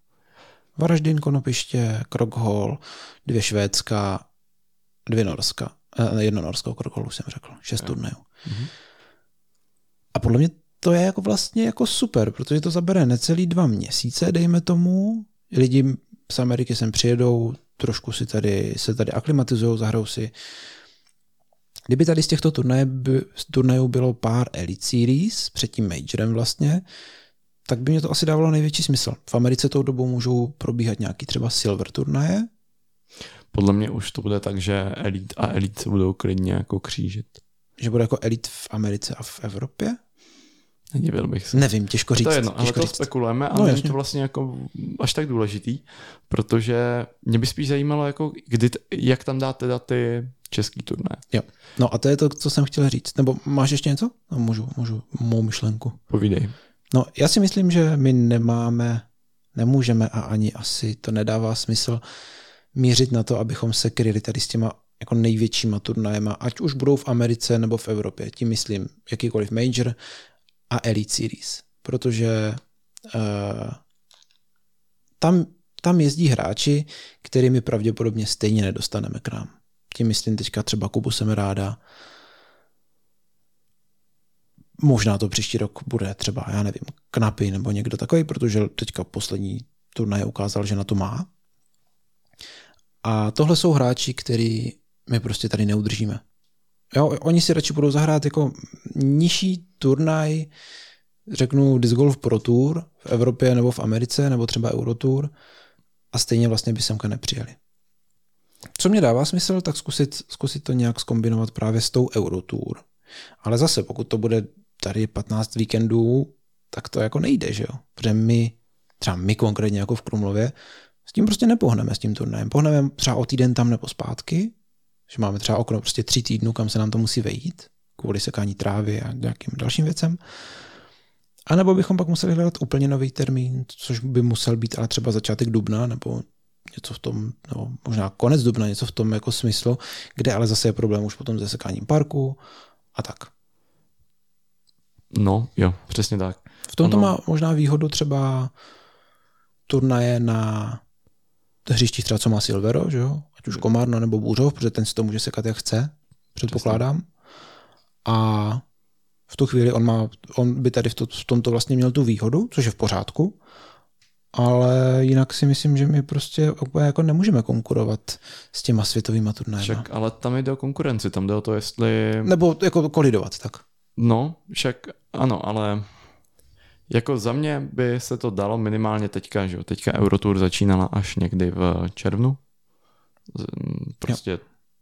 Speaker 1: Varaždin, Konopiště, Krockhol, dvě Švédska, dvě Norska. Eh, jedno Norsko, Krockhol už jsem řekl. Šest turnajů.
Speaker 2: Mhm.
Speaker 1: A podle mě to je jako vlastně jako super, protože to zabere necelý dva měsíce, dejme tomu. Lidi z Ameriky sem přijedou, trošku si tady, se tady aklimatizují, zahrajou si. Kdyby tady z těchto turnajů, by, turnajů bylo pár Elite Series před tím Majorem vlastně, tak by mě to asi dávalo největší smysl. V Americe tou dobou můžou probíhat nějaký třeba silver turnaje.
Speaker 2: Podle mě už to bude tak, že Elite a Elite se budou klidně jako křížit.
Speaker 1: Že bude jako Elite v Americe a v Evropě?
Speaker 2: Nedivil bych se.
Speaker 1: Nevím, těžko říct.
Speaker 2: To je jedno, ale
Speaker 1: těžko
Speaker 2: to
Speaker 1: říct.
Speaker 2: spekulujeme a
Speaker 1: No,
Speaker 2: není
Speaker 1: jasně.
Speaker 2: to vlastně jako až tak důležitý, protože mě by spíš zajímalo, jako kdy, jak tam dát teda ty český turné.
Speaker 1: Jo. No a to je to, co jsem chtěl říct. Nebo máš ještě něco? No, můžu, můžu mou myšlenku.
Speaker 2: Povídej.
Speaker 1: No, já si myslím, že my nemáme, nemůžeme a ani asi to nedává smysl mířit na to, abychom se kryli tady s těma jako největšíma turnajema, ať už budou v Americe nebo v Evropě. Tím myslím jakýkoliv major a Elite Series. Protože uh, tam, tam jezdí hráči, kterými pravděpodobně stejně nedostaneme k nám. Tím myslím teďka třeba Kubu Semeráda, Možná to příští rok bude třeba, já nevím, Knapy nebo někdo takový, protože teďka poslední turnaj ukázal, že na to má. A tohle jsou hráči, který my prostě tady neudržíme. Jo, oni si radši budou zahrát jako nižší turnaj, řeknu Disc Golf Pro Tour v Evropě nebo v Americe, nebo třeba Eurotour a stejně vlastně by semka nepřijeli. Co mě dává smysl, tak zkusit, zkusit to nějak skombinovat právě s tou Eurotour. Ale zase, pokud to bude tady 15 víkendů, tak to jako nejde, že jo? Protože my, třeba my konkrétně jako v Krumlově, s tím prostě nepohneme s tím turnajem. Pohneme třeba o týden tam nebo zpátky, že máme třeba okno prostě tři týdnů, kam se nám to musí vejít, kvůli sekání trávy a nějakým dalším věcem. A nebo bychom pak museli hledat úplně nový termín, což by musel být ale třeba začátek dubna, nebo něco v tom, nebo možná konec dubna, něco v tom jako smyslu, kde ale zase je problém už potom se sekáním parku a tak.
Speaker 2: No, jo, přesně tak.
Speaker 1: V tomto
Speaker 2: Ano.
Speaker 1: má možná výhodu třeba turnaje na hřištích třeba, co má Silvero, že jo? ať už Komárno nebo Bůřov, protože ten si to může sekat jak chce, předpokládám. A v tu chvíli on, má, on by tady v, to, v tomto vlastně měl tu výhodu, což je v pořádku, ale jinak si myslím, že my prostě jako nemůžeme konkurovat s těma světovýma turnajema.
Speaker 2: Však, ale tam jde o konkurenci, tam jde o to, jestli...
Speaker 1: Nebo jako kolidovat, tak.
Speaker 2: No, však ano, ale jako za mě by se to dalo minimálně teďka, že jo, teďka Eurotour začínala až někdy v červnu. Prostě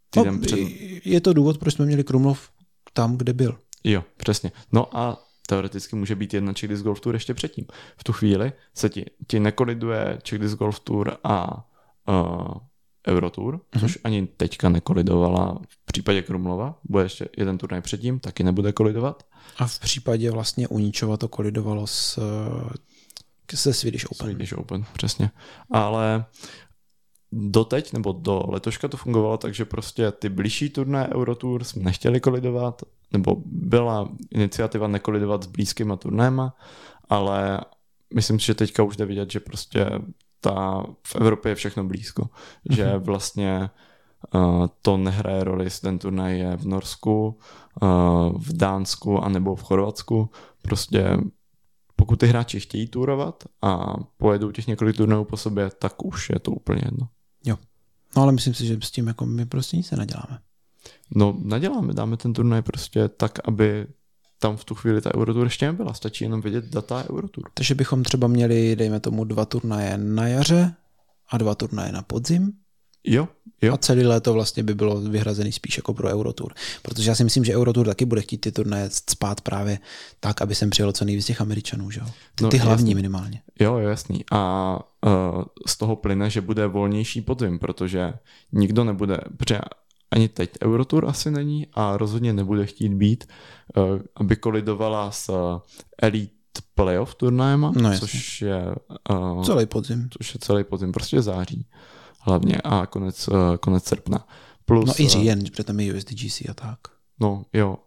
Speaker 2: týden
Speaker 1: No,
Speaker 2: před...
Speaker 1: je to důvod, proč jsme měli Krumlov tam, kde byl.
Speaker 2: Jo, přesně. No a teoreticky může být jedna Czech Disc Golf Tour ještě předtím. V tu chvíli se ti, ti nekoliduje Czech Disc Golf Tour a uh, Eurotour, mm-hmm. což ani teďka nekolidovala v případě Krumlova. Bude ještě jeden turnaj předtím, taky nebude kolidovat.
Speaker 1: A v případě vlastně Uničova to kolidovalo s, se Swedish Open.
Speaker 2: Swedish Open, přesně. Ale doteď, nebo do letoška to fungovalo tak, že prostě ty blížší turné Eurotour jsme nechtěli kolidovat, nebo byla iniciativa nekolidovat s blízkýma turnéma, ale myslím si, že teďka už jde vidět, že prostě ta, v Evropě je všechno blízko. Že vlastně uh, to nehraje roli, jestli ten turnaj je v Norsku, uh, v Dánsku anebo v Chorvatsku. Prostě pokud ty hráči chtějí turovat a pojedou těch několik turnajů po sobě, tak už je to úplně jedno.
Speaker 1: Jo. No ale myslím si, že s tím jako my prostě nic nenaděláme.
Speaker 2: No, naděláme, dáme ten turnaj prostě tak, aby tam v tu chvíli ta Eurotour ještě nebyla. Stačí jenom vidět data Eurotour.
Speaker 1: Takže bychom třeba měli, dejme tomu, dva turnaje na jaře a dva turnaje na podzim.
Speaker 2: Jo, jo.
Speaker 1: A celý léto vlastně by bylo vyhrazený spíš jako pro Eurotour. Protože já si myslím, že Eurotour taky bude chtít ty turnaje spát právě tak, aby sem přijelo co nejvíc těch Američanů, že jo? Ty,
Speaker 2: No,
Speaker 1: ty hlavní
Speaker 2: jasný.
Speaker 1: minimálně.
Speaker 2: Jo, jo, jasný. A uh, z toho plyne, že bude volnější podzim, protože nikdo nebude, protože ani teď Eurotour asi není a rozhodně nebude chtít být, uh, aby kolidovala s uh, Elite Playoff turnajema,
Speaker 1: No,
Speaker 2: což je uh,
Speaker 1: Celý podzim.
Speaker 2: což je celý podzim, prostě září hlavně a konec, uh, konec srpna. Plus,
Speaker 1: No i
Speaker 2: eh,
Speaker 1: říjen, protože tam je USDGC a tak.
Speaker 2: No, jo.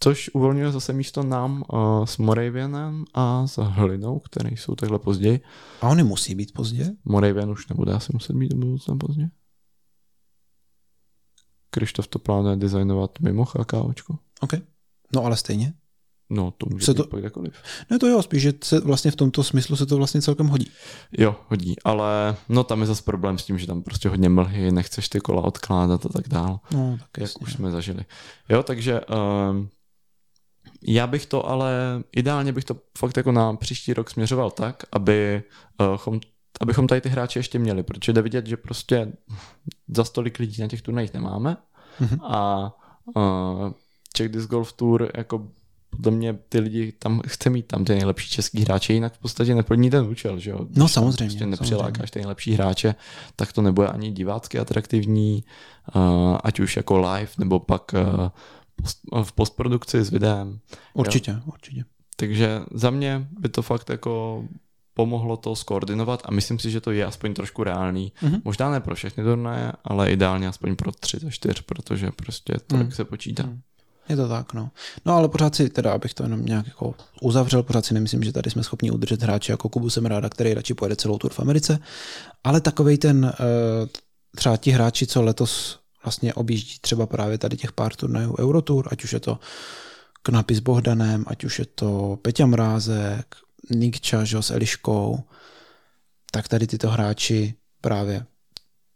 Speaker 2: Což uvolňuje zase místo nám uh, s Moravianem a s Hlinou, které jsou takhle později.
Speaker 1: A oni musí být pozdě?
Speaker 2: Moravian už nebude asi muset být do budoucna pozdě. Krištof to plánuje designovat mimo HKOčko.
Speaker 1: OK. No ale stejně.
Speaker 2: No, to může
Speaker 1: Se
Speaker 2: být
Speaker 1: to-
Speaker 2: pak kdekoliv.
Speaker 1: No to jo, spíš, že se vlastně v tomto smyslu se to vlastně celkem hodí.
Speaker 2: Jo, hodí, ale no tam je zase problém s tím, že tam prostě hodně mlhy, nechceš ty kola odkládat a tak dál.
Speaker 1: No, tak
Speaker 2: jak
Speaker 1: jasně.
Speaker 2: už jsme zažili. Jo, takže um, já bych to ale, ideálně bych to fakt jako na příští rok směřoval tak, aby, uh, abychom tady ty hráče ještě měli, protože jde vidět, že prostě za stolik lidí na těch turnajích nemáme mm-hmm. a uh, Czech Disc Golf Tour jako podle mě ty lidi tam chce mít tam ty nejlepší český hráče, jinak v podstatě neplní ten účel, že jo?
Speaker 1: Když no samozřejmě.
Speaker 2: Prostě nepřilákáš ty nejlepší hráče, tak to nebude ani divácky atraktivní, uh, ať už jako live, nebo pak uh, post, v postprodukci s videem.
Speaker 1: Určitě, jo? určitě.
Speaker 2: Takže za mě by to fakt jako pomohlo to skoordinovat a myslím si, že to je aspoň trošku reálný. Mm-hmm. Možná ne pro všechny turnaje, ale ideálně aspoň pro tři ze čtyř, protože prostě to mm. se počítá. Mm.
Speaker 1: Je to tak, no. No ale pořád si, teda abych to jenom nějak jako uzavřel, pořád si nemyslím, že tady jsme schopni udržet hráče jako Kubu jsem ráda, který radši pojede celou tur v Americe, ale takovej ten, eh, třeba ti hráči, co letos vlastně objíždí třeba právě tady těch pár turnajů Eurotour, ať už je to Knapy s Bohdanem, ať už je to Peťa Mrázek, Nick Čažo s Eliškou, tak tady tyto hráči právě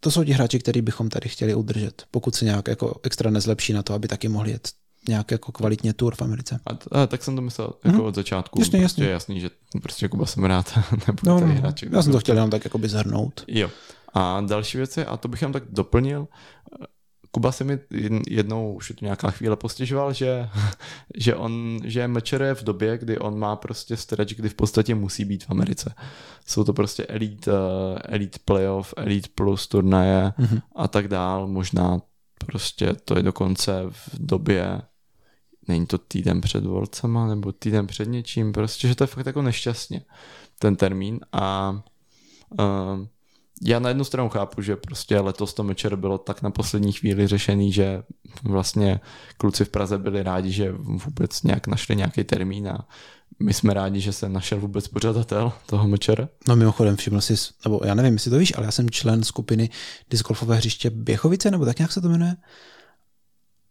Speaker 1: to jsou ti hráči, který bychom tady chtěli udržet, pokud se nějak jako extra nezlepší na to, aby taky mohli jet nějak jako kvalitně tour v Americe.
Speaker 2: A, a tak jsem to myslel jako mm-hmm. od začátku.
Speaker 1: Jasně,
Speaker 2: prostě
Speaker 1: jasně.
Speaker 2: jasný, že prostě Kuba jsem rád, nebo
Speaker 1: no, no, hráči. Já jsem to chtěl jenom tak jako by zhrnout.
Speaker 2: Jo. A další věci, a to bych jen tak doplnil, Kuba se mi jednou, už je to nějaká chvíle postěžoval, že, že on, že je v době, kdy on má prostě stretch, kdy v podstatě musí být v Americe. Jsou to prostě elite, uh, elite playoff, elite plus turnaje mm-hmm. a tak dál. Možná prostě to je dokonce v době, není to týden před volcema nebo týden před něčím, prostě, že to je fakt jako nešťastně ten termín. A uh, já na jednu stranu chápu, že prostě letos to mečer bylo tak na poslední chvíli řešený, že vlastně kluci v Praze byli rádi, že vůbec nějak našli nějaký termín a my jsme rádi, že se našel vůbec pořadatel toho mečera.
Speaker 1: No mimochodem všiml jsi, nebo já nevím, jestli to víš, ale já jsem člen skupiny discgolfové hřiště Běchovice, nebo tak nějak se to jmenuje.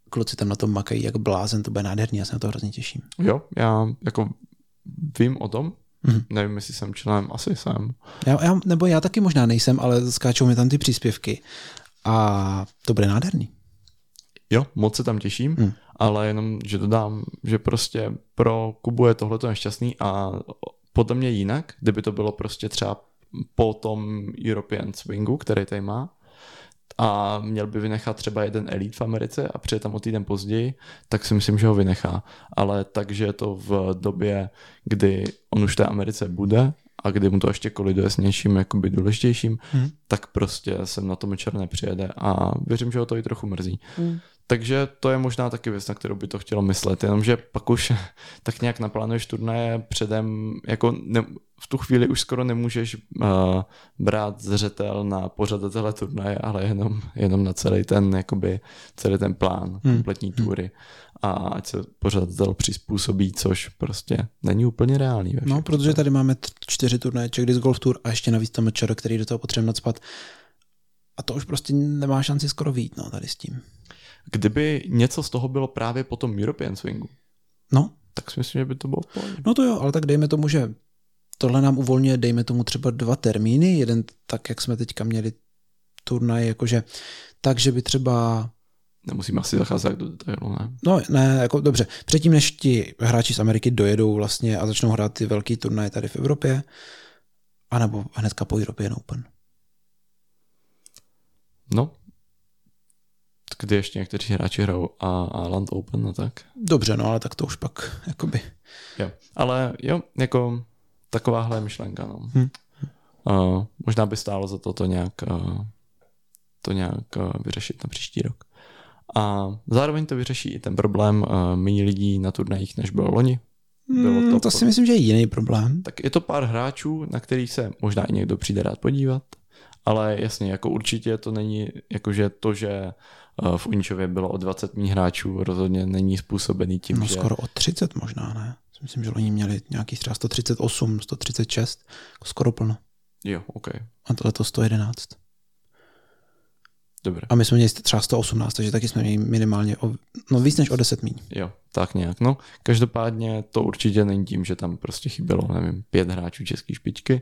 Speaker 1: Kluci tam na tom makají jak blázen, to bude nádherný, já se na to hrozně těším.
Speaker 2: Jo, já jako vím o tom, Mm-hmm. Nevím, jestli jsem členem, asi jsem.
Speaker 1: Já, já, nebo já taky možná nejsem, ale skáčou mi tam ty příspěvky. A to bude nádherný.
Speaker 2: Jo, moc se tam těším, mm. ale jenom, že dodám, že prostě pro Kubu je tohle nešťastný a podle mě jinak, kdyby to bylo prostě třeba po tom European Swingu, který tady má, a měl by vynechat třeba jeden elite v Americe a přijet tam o týden později, tak si myslím, že ho vynechá. Ale takže je to v době, kdy on už v té Americe bude a kdy mu to ještě koliduje s něčím jakoby důležitějším, hmm. tak prostě jsem na tom černé přijede a věřím, že ho to i trochu mrzí. Hmm. Takže to je možná taky věc, na kterou by to chtělo myslet, jenomže pak už tak nějak naplánuješ turnaje předem, jako ne, v tu chvíli už skoro nemůžeš uh, brát zřetel na pořadatele turnaje, ale jenom, jenom na celý ten, jakoby, celý ten plán, hmm. kompletní hmm. tury a ať se pořadatel přizpůsobí, což prostě není úplně reálný.
Speaker 1: No, protože tady máme t- čtyři turnaje Czech Disc Golf Tour a ještě navíc tam mečer, který do toho potřebujeme nadspat a to už prostě nemá šanci skoro vít, no, tady s tím.
Speaker 2: Kdyby něco z toho bylo právě po tom European Swingu,
Speaker 1: no.
Speaker 2: tak si myslím, že by to bylo
Speaker 1: pohodě. No to jo, ale tak dejme tomu, že tohle nám uvolňuje, dejme tomu třeba dva termíny, jeden tak, jak jsme teďka měli turnaj, jakože tak, že by třeba
Speaker 2: Nemusíme asi zacházet do detailu, ne?
Speaker 1: No ne, jako dobře. Předtím, než ti hráči z Ameriky dojedou vlastně a začnou hrát ty velký turnaje tady v Evropě, anebo hnedka po European Open.
Speaker 2: No, kdy ještě někteří hráči hrajou a, a Land Open, no tak.
Speaker 1: Dobře, no ale tak to už pak, jakoby.
Speaker 2: Jo, ale jo, jako takováhle myšlenka, no. Hmm. Uh, možná by stálo za to to nějak, uh, to nějak uh, vyřešit na příští rok. A zároveň to vyřeší i ten problém uh, méně lidí na turnajích, než bylo loni.
Speaker 1: Bylo to, hmm, to si myslím, že je jiný problém.
Speaker 2: Tak je to pár hráčů, na kterých se možná i někdo přijde rád podívat, ale jasně, jako určitě to není, jakože to, že v Uničově bylo o 20 méně hráčů, rozhodně není způsobený tím,
Speaker 1: no,
Speaker 2: že...
Speaker 1: skoro o 30 možná, ne? Myslím, že oni měli nějaký třeba 138, 136, jako skoro plno.
Speaker 2: Jo, OK.
Speaker 1: A tohle to 111.
Speaker 2: Dobře.
Speaker 1: A my jsme měli třeba 118, takže taky jsme měli minimálně o, no víc než o 10 míň.
Speaker 2: Jo, tak nějak. No, každopádně to určitě není tím, že tam prostě chybělo, nevím, pět hráčů české špičky.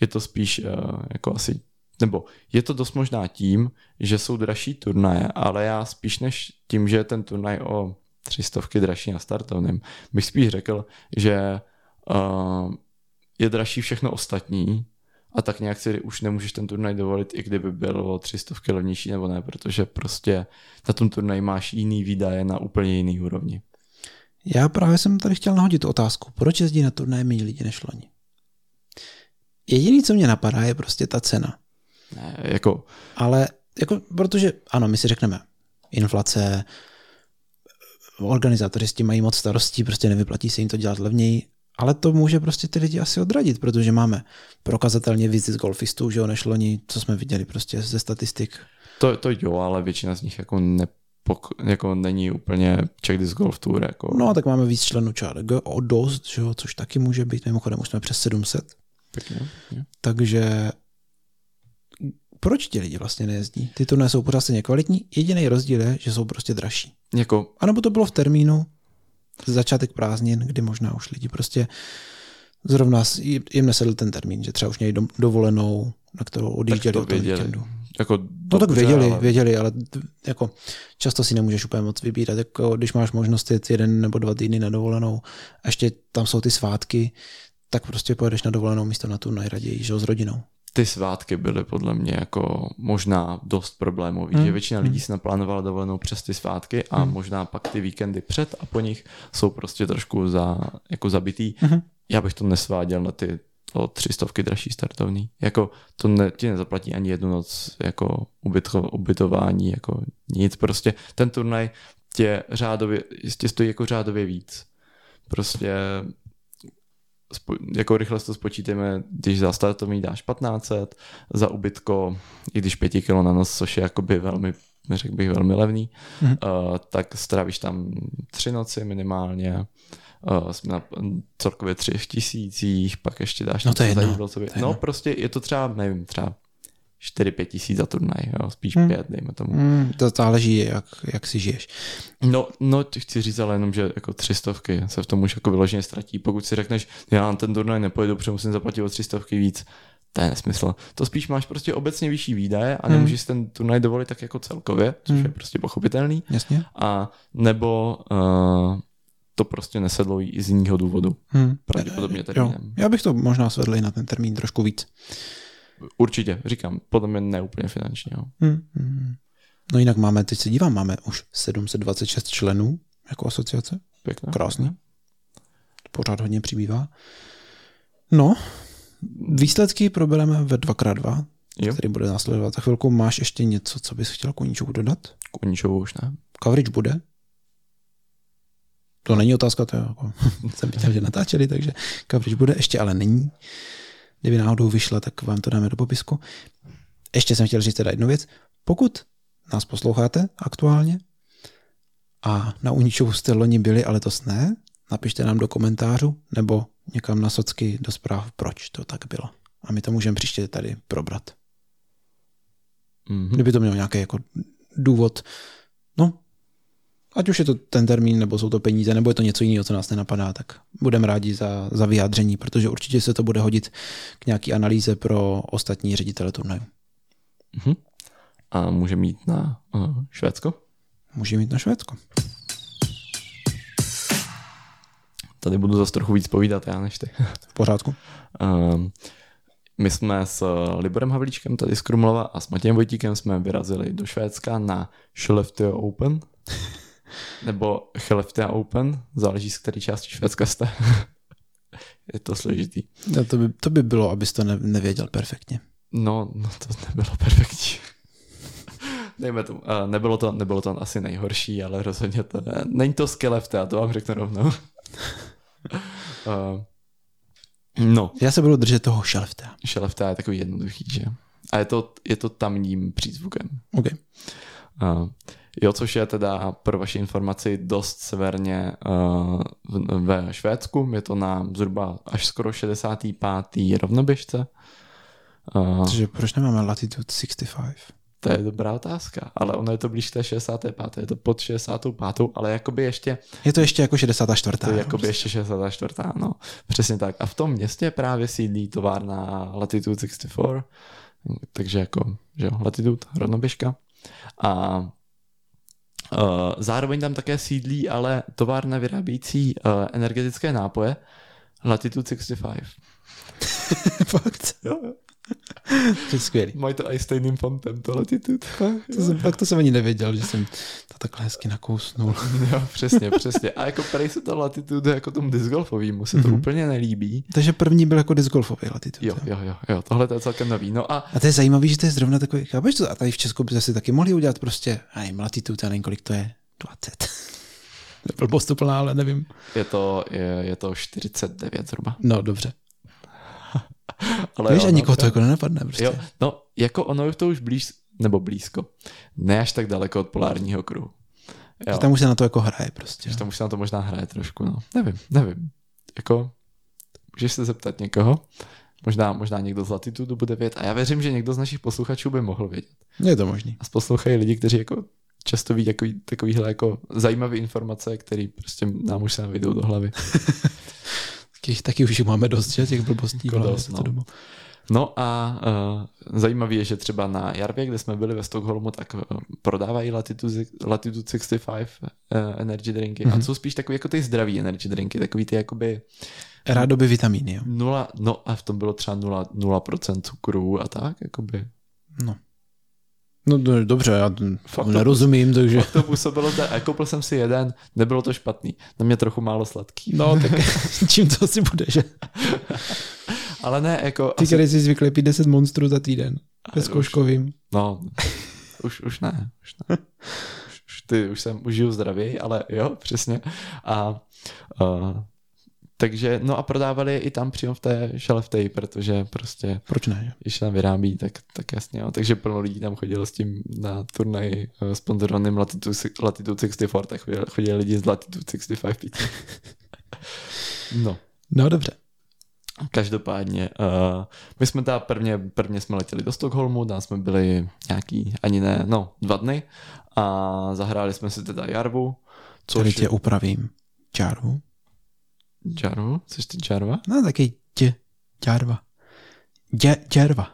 Speaker 2: Je to spíš uh, jako asi nebo je to dost možná tím, že jsou dražší turnaje, ale já spíš než tím, že je ten turnaj o tři stovky dražší na startovném. Bych spíš řekl, že uh, je dražší všechno ostatní a tak nějak si už nemůžeš ten turnaj dovolit, i kdyby bylo 300 levnější nebo ne, protože prostě na tom turnaji máš jiný výdaje na úplně jiný úrovni.
Speaker 1: Já právě jsem tady chtěl nahodit otázku, proč jezdí na turnaje méně lidi než loni? Jediný, co mě napadá, je prostě ta cena.
Speaker 2: Ne, jako...
Speaker 1: Ale jako, protože ano, my si řekneme, inflace, organizátoři s tím mají moc starostí, prostě nevyplatí se jim to dělat levněji, ale to může prostě ty lidi asi odradit, protože máme prokazatelně víc z golfistů, že jo, než loni, co jsme viděli prostě ze statistik.
Speaker 2: To, to jo, ale většina z nich jako ne, jako není úplně Czech Disc Golf Tour. Jako...
Speaker 1: No, tak máme víc členů ČRG, o dost, že jo, což taky může být, mimochodem už jsme přes 700.
Speaker 2: Pěkně, pěkně.
Speaker 1: Takže proč ti lidi vlastně nejezdí? Ty turné jsou pořád stejně kvalitní, jediný rozdíl je, že jsou prostě dražší.
Speaker 2: Jako...
Speaker 1: A nebo to bylo v termínu, začátek prázdnin, kdy možná už lidi prostě zrovna jim nesedl ten termín, že třeba už měli dovolenou, na kterou odjížděli od toho víkendu.
Speaker 2: Jako
Speaker 1: no tak věděli, ale... věděli, ale jako často si nemůžeš úplně moc vybírat. Jako když máš možnost jít jeden nebo dva týdny na dovolenou a ještě tam jsou ty svátky, tak prostě pojedeš na dovolenou místo na tu nejraději, že s rodinou
Speaker 2: ty svátky byly podle mě jako možná dost problémový, hmm. že většina lidí hmm. si naplánovala dovolenou přes ty svátky a hmm. možná pak ty víkendy před a po nich jsou prostě trošku za, jako zabitý. Hmm. Já bych to nesváděl na ty o tři stovky dražší startovní. Jako to ne, ti nezaplatí ani jednu noc jako ubytko, ubytování, jako nic. Prostě ten turnaj tě řádově, tě stojí jako řádově víc. Prostě jako rychle to spočítáme, když za startovní dáš 1500, za ubytko, i když 5 kg na nos, což je jakoby velmi, řekl bych, velmi levný, mm-hmm. uh, tak stravíš tam tři noci minimálně, uh, jsme na celkově tři tisících, pak ještě dáš
Speaker 1: no to je jedno.
Speaker 2: Jídlo, no prostě je to třeba, nevím, třeba 4-5 tisíc za turnaj, jo, spíš hmm. 5, dejme tomu.
Speaker 1: Hmm, to záleží, jak, jak si žiješ.
Speaker 2: No, no, chci říct ale jenom, že jako třistovky se v tom už jako vyloženě ztratí. Pokud si řekneš, já na ten turnaj nepojedu, protože musím zaplatit o třistovky víc, to je nesmysl. To spíš máš prostě obecně vyšší výdaje a nemůžeš hmm. ten turnaj dovolit tak jako celkově, což hmm. je prostě pochopitelný.
Speaker 1: Jasně.
Speaker 2: A nebo uh, to prostě nesedlo i z jiného důvodu. Hmm. Pravděpodobně termínem.
Speaker 1: Já bych to možná svedl i na ten termín trošku víc.
Speaker 2: Určitě, říkám, podle mě neúplně finančně. Jo. Hmm,
Speaker 1: hmm. No jinak máme, teď se dívám, máme už 726 členů jako asociace.
Speaker 2: Pěkné.
Speaker 1: Krásný. Pořád hodně přibývá. No, výsledky probereme ve 2x2, jo. který bude následovat za chvilku. Máš ještě něco, co bys chtěl Koníčovu dodat?
Speaker 2: Koníčovu už ne.
Speaker 1: Coverage bude? To není otázka, to je jako, jsem viděl, že natáčeli, takže coverage bude, ještě ale není. Kdyby náhodou vyšla, tak vám to dáme do popisku. Ještě jsem chtěl říct teda jednu věc. Pokud nás posloucháte aktuálně a na Uničovu jste loni byli, ale to ne, napište nám do komentářů nebo někam na socky do zpráv, proč to tak bylo. A my to můžeme příště tady probrat. Mm-hmm. Kdyby to mělo nějaký jako důvod, ať už je to ten termín, nebo jsou to peníze, nebo je to něco jiného, co nás nenapadá, tak budeme rádi za, za vyjádření, protože určitě se to bude hodit k nějaký analýze pro ostatní ředitele turnaju.
Speaker 2: Uh-huh. A může mít na uh, Švédsko?
Speaker 1: Může mít na Švédsko.
Speaker 2: Tady budu zase trochu víc povídat já než ty.
Speaker 1: V pořádku.
Speaker 2: Um, my jsme s Liborem Havlíčkem tady z Krumlova a s Matějem Vojtíkem jsme vyrazili do Švédska na Skellefteå Open. Nebo Skellefteå Open, záleží z které části Švédska jste. je to složitý.
Speaker 1: No, to, by, to by bylo, abys to ne, nevěděl perfektně.
Speaker 2: No, no to nebylo perfektní. Dejme tomu. Uh, nebylo, to, nebylo to asi nejhorší, ale rozhodně to ne. Není to Skellefteå, to vám řeknu rovnou. uh, no.
Speaker 1: Já se budu držet toho Skellefteå.
Speaker 2: Skellefteå je takový jednoduchý, že? A je to, je to tamním přízvukem.
Speaker 1: OK.
Speaker 2: Uh, Jo, což je teda pro vaši informaci dost severně uh, ve Švédsku. Je to na zhruba až skoro 65. rovnoběžce.
Speaker 1: Uh, Takže proč nemáme latitude 65?
Speaker 2: To je dobrá otázka, ale ono je to blíž té 65. Je to pod 65. ale jakoby ještě...
Speaker 1: Je to ještě jako 64.
Speaker 2: To je jakoby ještě 64. No, přesně tak. A v tom městě právě sídlí továrna Latitude 64, takže jako, že jo, Latitude, rovnoběžka. A zároveň tam také sídlí ale továrna vyrábějící uh, energetické nápoje Latitude 65.
Speaker 1: Fakt?
Speaker 2: Jo, jo.
Speaker 1: To je skvělý.
Speaker 2: Mají to i stejným fontem, to Latitude.
Speaker 1: To jsem, fakt to jsem ani nevěděl, že jsem to takhle hezky nakousnul.
Speaker 2: Jo, přesně, přesně. A jako prej se to Latitude jako tomu disc golfovýmu se to
Speaker 1: Mhm.
Speaker 2: úplně nelíbí.
Speaker 1: Takže první byl jako disc golfový latitude.
Speaker 2: Jo, jo, jo, jo, tohle to je celkem nový. No a
Speaker 1: A to je zajímavý, že to je zrovna takový, chápeš to? A tady v Česku by si taky mohli udělat prostě, a nevím, latitude, já nevím, kolik to je, 20. Blbost úplná, ale nevím.
Speaker 2: je to, je, je to 49 zhruba.
Speaker 1: No, dobře.
Speaker 2: Ale
Speaker 1: Víš,
Speaker 2: jo,
Speaker 1: a
Speaker 2: no,
Speaker 1: nikoho to
Speaker 2: to-
Speaker 1: jako nenapadne prostě.
Speaker 2: Jo, no, jako ono je to už blíž, nebo blízko. Ne až tak daleko od polárního kruhu. Jo,
Speaker 1: Že tam už se na to jako hraje prostě.
Speaker 2: že tam už se na to možná hraje trošku, no. Nevím, nevím. Jako, můžeš se zeptat někoho, možná, možná někdo z Latitudu bude vědět a já věřím, že někdo z našich posluchačů by mohl vědět.
Speaker 1: Je to možný.
Speaker 2: A poslouchají lidi, kteří jako často ví takový, takovýhle jako zajímavé informace, které prostě nám už se nevyjdou do hlavy.
Speaker 1: Taky, taky už jich máme dost, že, těch blbostí.
Speaker 2: Jako dost, no.
Speaker 1: dobu.
Speaker 2: No a uh, zajímavé je, že třeba na Jarvě, kde jsme byli ve Stockholmu, tak uh, prodávají Latitude, Latitude 65 uh, energy drinky. Mm-hmm. A
Speaker 1: Mhm.
Speaker 2: jsou spíš takový jako ty zdraví energy drinky, takový ty jakoby
Speaker 1: Rádoby vitamíny, jo.
Speaker 2: nula, no a v tom bylo třeba 0%, 0% cukru a tak, jakoby.
Speaker 1: No. No do- dobře, já
Speaker 2: Fakt
Speaker 1: to
Speaker 2: to-
Speaker 1: nerozumím, takže...
Speaker 2: Fakt to působilo, tak, a koupil jsem si jeden, nebylo to špatný, na mě trochu málo sladký.
Speaker 1: No, tak čím to asi bude, že?
Speaker 2: Ale ne, jako...
Speaker 1: Ty, který jsi zvyklý pít 10 monstrů za týden. Ve
Speaker 2: už-
Speaker 1: zkouškovým.
Speaker 2: No, už, už ne. Už ne. Už, už, ty, už jsem, už žiju zdravěji, ale jo, přesně. A uh, takže, no a prodávali je i tam přímo v té šelefteji, protože prostě,
Speaker 1: Proč ne,
Speaker 2: když tam vyrábí, tak, tak jasně, jo. Takže plno lidí tam chodilo s tím na turnaj uh, sponzorovaným Latitude, Latitude 64, tak chodili, chodili lidi z Latitude 65 pít. No.
Speaker 1: No dobře.
Speaker 2: Každopádně, uh, my jsme teda prvně, prvně jsme letěli do Stockholmu, tam jsme byli nějaký, ani ne, no, dva dny a zahráli jsme si teda Jarvu,
Speaker 1: Tady
Speaker 2: což
Speaker 1: tě upravím. Čárvu?
Speaker 2: Jarvu? Což ty Jarva?
Speaker 1: No taky tě, čárva. Dě, červa.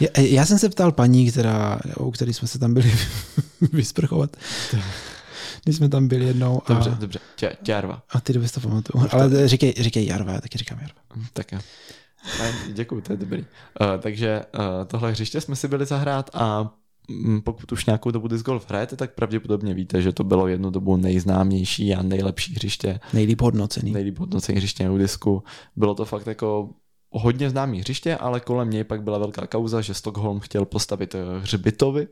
Speaker 1: Já, já jsem se ptal paní, která, u který jsme se tam byli vysprchovat. Když jsme tam byli jednou. A,
Speaker 2: Dobře, dobře, Jarva.
Speaker 1: a ty doby si to pamatuju. Ale říkej, říkej Jarva, já taky říkám Jarva.
Speaker 2: Tak jo. Ne, Děkuju, to je dobrý. Uh, takže uh, tohle hřiště jsme si byli zahrát a pokud už nějakou dobu disc golf hrajete, tak pravděpodobně víte, že to bylo jednu dobu nejznámější a nejlepší hřiště
Speaker 1: Nejlíp hodnocený.
Speaker 2: nejlíp hodnocený hřiště na disku. Bylo to fakt jako hodně známý hřiště, ale kolem něj pak byla velká kauza, že Stockholm chtěl postavit eh, hřbitovy,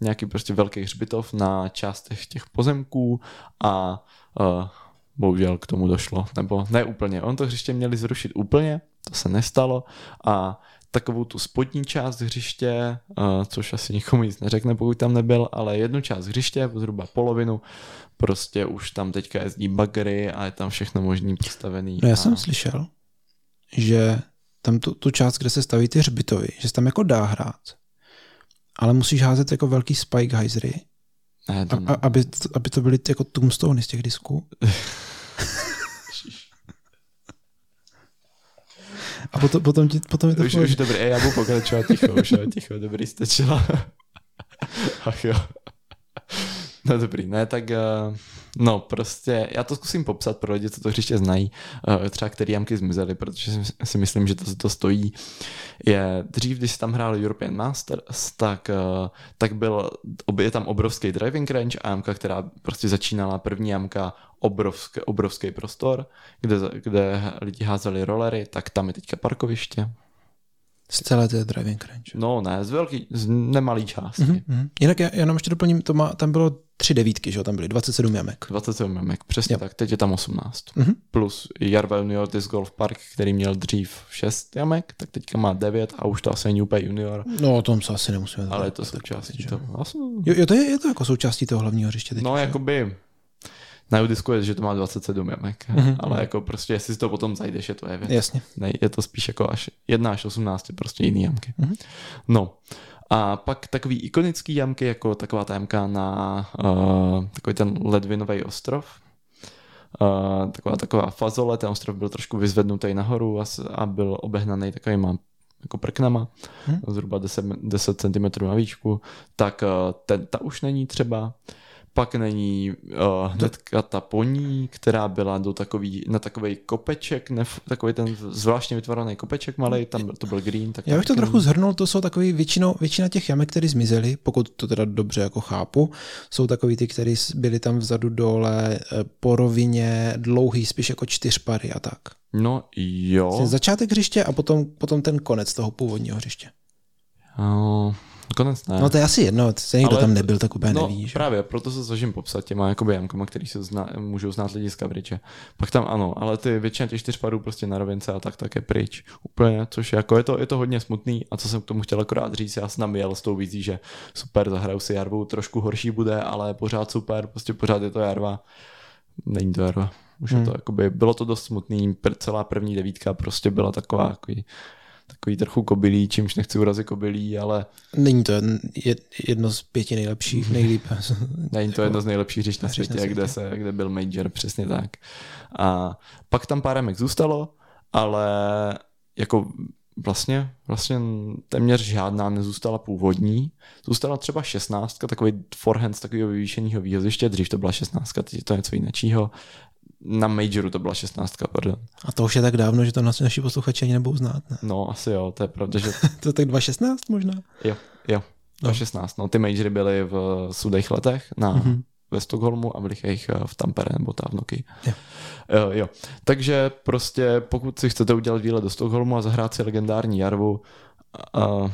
Speaker 2: nějaký prostě velký hřbitov na částech těch pozemků a uh, bohužel k tomu došlo, nebo ne úplně. On to hřiště měli zrušit úplně, to se nestalo a takovou tu spodní část hřiště, což asi nikomu nic neřekne, pokud tam nebyl, ale jednu část hřiště, zhruba polovinu, prostě už tam teďka jezdí bagry a je tam všechno možný postavený.
Speaker 1: No já
Speaker 2: a...
Speaker 1: jsem slyšel, že tam tu, tu část, kde se staví ty hřbitovy, že se tam jako dá hrát, ale musíš házet jako velký spike hyzery,
Speaker 2: Ne,
Speaker 1: a,
Speaker 2: to
Speaker 1: a, aby, aby to byly ty jako tombstony z těch disků. A potom, potom, ti, potom je to
Speaker 2: už, už dobrý, já budu pokračovat ticho, už jo, ticho, dobrý, stačilo. Ach jo. No dobrý, ne, tak uh, no prostě, já to zkusím popsat pro lidi, co to hřiště znají, uh, třeba který jamky zmizely, protože si, myslím, že to to stojí. Je, dřív, když tam hrál European Masters, tak, uh, tak byl, je tam obrovský driving range a jamka, která prostě začínala, první jamka, obrovský, obrovský prostor, kde, kde lidi házeli rolery, tak tam je teďka parkoviště.
Speaker 1: Z celé té driving range.
Speaker 2: No ne, z velký, z nemalý části. Mm-hmm.
Speaker 1: Mm-hmm. Jinak já jenom ještě doplním, to má, tam bylo tři devítky, že jo, tam byly 27 jamek.
Speaker 2: 27 jamek, přesně
Speaker 1: Jo.
Speaker 2: tak, teď je tam 18.
Speaker 1: Mhm.
Speaker 2: Plus Jarva Junior Disc Golf Park, který měl dřív 6 jamek, tak teďka má 9 a už to asi není úplně junior,
Speaker 1: No o tom se asi nemusíme
Speaker 2: ale je to součástí toho.
Speaker 1: Jo, jo, to je, je to jako součástí toho hlavního hřiště teď.
Speaker 2: no jakoby na Udisku je, že to má 27 jamek,
Speaker 1: Mhm.
Speaker 2: ale jako prostě jestli si to potom zajdeš, je to je věc.
Speaker 1: Jasně.
Speaker 2: Ne, je to spíš jako až 1 až 18 je prostě jiný jamky.
Speaker 1: Mhm.
Speaker 2: No. A pak takový ikonický jamky, jako taková ta jamka na uh, takový ten ledvinový ostrov. Uh, taková, taková fazole, ten ostrov byl trošku vyzvednutý nahoru a, a byl obehnaný takovýma jako prknama,
Speaker 1: Mhm.
Speaker 2: zhruba 10, 10 cm na výšku, tak uh, ten, ta už není třeba. Pak není uh, hnedka ta poní, která byla do takový, na takový kopeček, ne, takový ten zvláštně vytvořený kopeček malý, tam to byl green. Tak
Speaker 1: Já bych to trochu zhrnul, to jsou takový většinou, většina těch jamek, které zmizely, pokud to teda dobře jako chápu, jsou takový ty, které byly tam vzadu dole eh, po rovině, dlouhý, spíš jako čtyřpary a tak.
Speaker 2: No jo.
Speaker 1: Začátek hřiště a potom, potom ten konec toho původního hřiště.
Speaker 2: Uh, Konec ne.
Speaker 1: No to je asi jedno, se někdo tam nebyl, tak úplně
Speaker 2: no,
Speaker 1: neví. Že?
Speaker 2: právě, proto se snažím popsat těma jakoby jamkama, který se zna, můžou znát lidi z coverage. Pak tam ano, ale ty většina těch čtyř padů prostě na rovince a tak tak je pryč. Úplně, což jako je to, je to hodně smutný a co jsem k tomu chtěl akorát říct, já jsem jel s tou vizí, že super, zahraju si jarvu, trošku horší bude, ale pořád super, prostě pořád je to jarva. Není to jarva. Už hmm. je to, jakoby, bylo to dost smutný, celá první devítka prostě byla taková, jako, takový trochu kobylí, čímž nechci urazit kobylí, ale...
Speaker 1: Není to jedno z pěti nejlepších, nejlíp.
Speaker 2: Není to jedno z nejlepších hřišť na světě, světě, kde, se, kde byl Major, přesně tak. A pak tam pár remek zůstalo, ale jako vlastně, vlastně téměř žádná nezůstala původní. Zůstala třeba 16, takový forehand z takového vyvýšeného výjeziště, dřív to byla 16, teď je to něco jiného na Majoru to byla 16, pardon.
Speaker 1: A to už je tak dávno, že to naši posluchači ani nebudou znát, ne?
Speaker 2: No, asi jo, to je pravda, že...
Speaker 1: to je tak 2016 možná?
Speaker 2: Jo, jo, 2016. No. no, ty Majory byly v sudých letech na, mm-hmm. ve Stockholmu a v lichých eh, v Tampere nebo Távnoky. Jo. Uh, jo. Takže prostě pokud si chcete udělat výlet do Stockholmu a zahrát si legendární Jarvu, uh,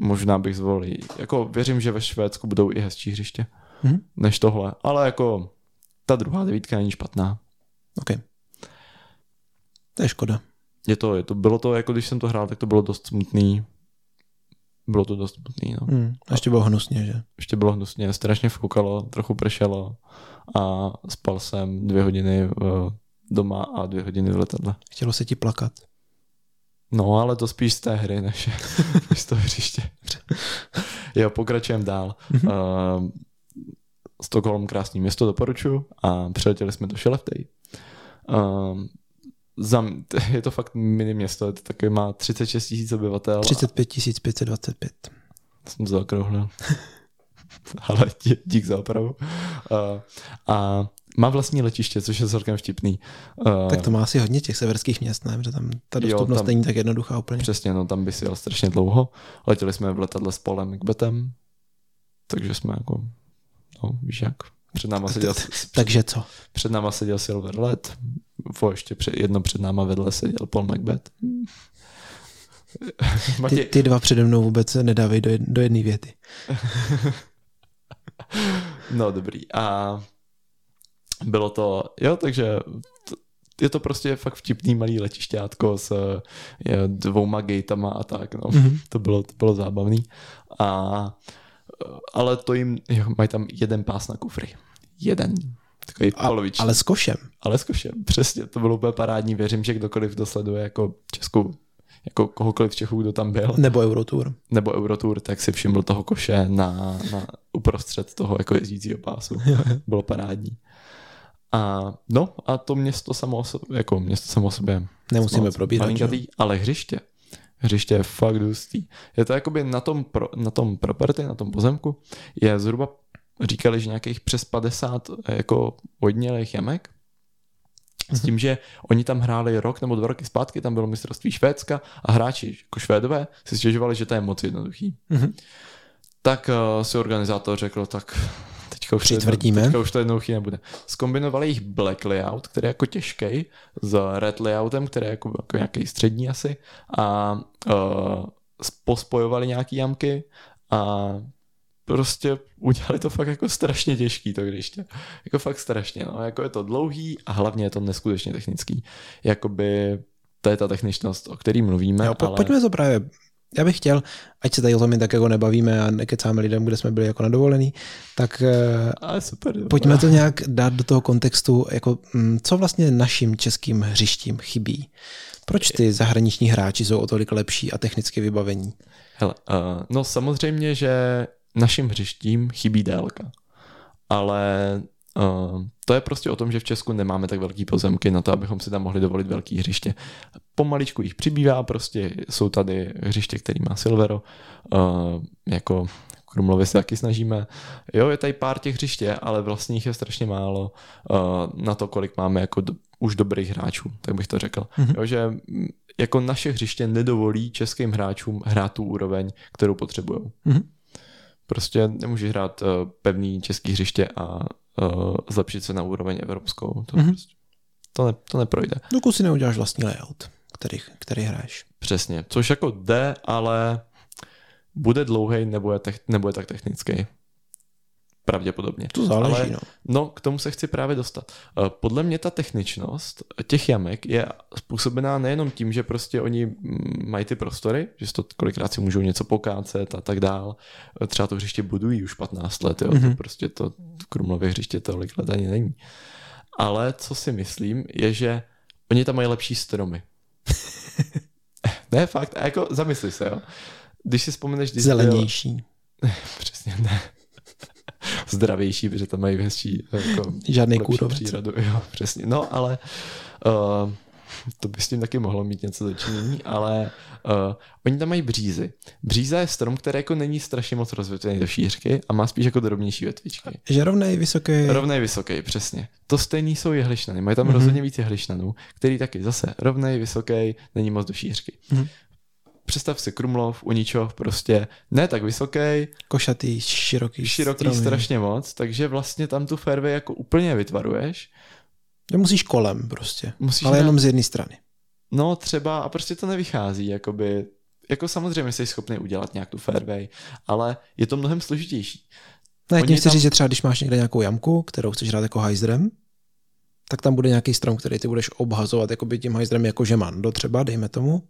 Speaker 2: možná bych zvolil. Jako věřím, že ve Švédsku budou i hezčí hřiště mm-hmm. než tohle, ale jako ta druhá devítka není špatná.
Speaker 1: OK. To je škoda.
Speaker 2: Je to, je to, bylo to, jako když jsem to hrál, tak to bylo dost smutný. Bylo to dost smutný, no.
Speaker 1: Hmm, a ještě bylo hnusně, že?
Speaker 2: Ještě bylo hnusně, strašně fukalo, trochu pršelo a spal jsem dvě hodiny v, doma a dvě hodiny v letadle.
Speaker 1: Chtělo se ti plakat.
Speaker 2: No, ale to spíš z té hry, než, z toho hřiště. jo, pokračujeme dál. uh, Stockholm krásný město, doporučuji a přiletěli jsme do Šeleftej. Um, za, je to fakt mini město, je to taky má 36 tisíc obyvatel.
Speaker 1: 35 525.
Speaker 2: Jsem to zaokrouhlil. Ale dí, dík za opravu. Uh, a má vlastní letiště, což je celkem vtipný.
Speaker 1: Uh, tak to má asi hodně těch severských měst, ne? Protože tam ta dostupnost jo, tam, není tak jednoduchá úplně.
Speaker 2: Přesně, no tam by si jel strašně dlouho. Letěli jsme v letadle s Polem Macbethem, takže jsme jako No, víš jak. Před náma seděl...
Speaker 1: Takže co?
Speaker 2: Před náma seděl Silver Led, vo ještě před, jedno před náma vedle seděl Paul Macbeth.
Speaker 1: Ty, ty dva přede mnou vůbec nedávají do, do jedné věty.
Speaker 2: no dobrý. A bylo to, jo, takže je to prostě fakt vtipný malý letišťátko s je, dvouma gatama a tak, no. Mm-hmm. To, bylo, to bylo zábavný. A ale to jim, jo, mají tam jeden pás na kufry. Jeden. Takový
Speaker 1: A. Ale s košem.
Speaker 2: Ale s košem, přesně. To bylo úplně parádní. Věřím, že kdokoliv dosleduje jako Českou jako kohokoliv v Čechů, kdo tam byl.
Speaker 1: Nebo Eurotour.
Speaker 2: Nebo Eurotour, tak si všiml toho koše na, na uprostřed toho jako jezdícího pásu. bylo parádní. A no, a to město samo jako město samo o sobě.
Speaker 1: Nemusíme probírat.
Speaker 2: Ale hřiště hřiště je fakt hustý. Je to jakoby na tom, pro, na tom property, na tom pozemku, je zhruba, říkali, že nějakých přes 50 jako odnělých jamek, s tím, že oni tam hráli rok nebo dva roky zpátky, tam bylo mistrovství Švédska a hráči jako Švédové si stěžovali, že to je moc jednoduchý. Mm-hmm. Tak uh, si organizátor řekl, tak teďka už, to jedno, teďka už to jednoduchý nebude. Skombinovali jich black layout, který je jako těžký, s red layoutem, který je jako, jako nějaký střední asi a uh, pospojovali nějaký jamky a prostě udělali to fakt jako strašně těžký to hřiště. Jako fakt strašně, no. Jako je to dlouhý a hlavně je to neskutečně technický. Jakoby to je ta techničnost, o který mluvíme.
Speaker 1: Jo, po, ale... Pojďme to právě já bych chtěl, ať se tady o tom jen tak jako nebavíme a nekecáme lidem, kde jsme byli jako nadovolený, tak
Speaker 2: eh, Ale super,
Speaker 1: pojďme to nějak dát do toho kontextu, jako mm, co vlastně našim českým hřištím chybí. Proč ty zahraniční hráči jsou o tolik lepší a technicky vybavení?
Speaker 2: Hele, uh, no samozřejmě, že našim hřištím chybí délka. Ale to je prostě o tom, že v Česku nemáme tak velký pozemky na to, abychom si tam mohli dovolit velký hřiště. Pomaličku jich přibývá, prostě jsou tady hřiště, který má Silvero, uh, jako Krumlově se taky snažíme. Jo, je tady pár těch hřiště, ale vlastně jich je strašně málo uh, na to, kolik máme jako do, už dobrých hráčů, tak bych to řekl. Mm-hmm. Jo, že jako naše hřiště nedovolí českým hráčům hrát tu úroveň, kterou potřebují. Mm-hmm. Prostě nemůžeš hrát pevný český hřiště a uh, zlepšit se na úroveň evropskou. To, mm-hmm. prostě, to, ne, to neprojde.
Speaker 1: Dokud si neuděláš vlastní layout, který, který hraješ.
Speaker 2: Přesně, což jako jde, ale bude dlouhý nebo je, te- nebo je tak technický. Pravděpodobně.
Speaker 1: To záleží, Ale,
Speaker 2: no. no. k tomu se chci právě dostat. Eh, podle mě ta techničnost těch jamek je způsobená nejenom tím, že prostě oni mm, mají ty prostory, že to kolikrát si můžou něco pokácet a tak dál. Eh, třeba to hřiště budují už 15 let, jo. Mm-hmm. To mhm. prostě to Krumlově hřiště tolik let ani není. Ale co si myslím, je, že oni tam mají lepší stromy. ne, fakt, a jako zamysli se, jo. Když si vzpomeneš... Když
Speaker 1: Zelenější.
Speaker 2: Byl... Přesně, ne zdravější, protože tam mají hezčí jako
Speaker 1: Žádný kůrovec.
Speaker 2: přírodu. Jo, přesně. No, ale uh, to by s tím taky mohlo mít něco dočinění, ale uh, oni tam mají břízy. Bříza je strom, který jako není strašně moc rozvětvený do šířky a má spíš jako drobnější větvičky.
Speaker 1: Že rovnej, vysoký.
Speaker 2: Rovnej, vysoký, přesně. To stejný jsou jehlišnany. Mají tam mm-hmm. rozhodně víc jehlišnanů, který taky zase rovnej, vysoký, není moc do šířky. Mm-hmm představ si Krumlov, Uničov, prostě ne tak vysoký.
Speaker 1: Košatý, široký.
Speaker 2: Široký stromy. strašně moc, takže vlastně tam tu fairway jako úplně vytvaruješ.
Speaker 1: Musíš kolem prostě, musíš ale jenom z jedné strany.
Speaker 2: No třeba a prostě to nevychází, jakoby, jako samozřejmě jsi schopný udělat nějak tu fairway, ale je to mnohem složitější.
Speaker 1: Ne, tím chci tam... říct, že třeba když máš někde nějakou jamku, kterou chceš hrát jako hajzrem, tak tam bude nějaký strom, který ty budeš obhazovat jakoby tím hajzrem jako žemando třeba, dejme tomu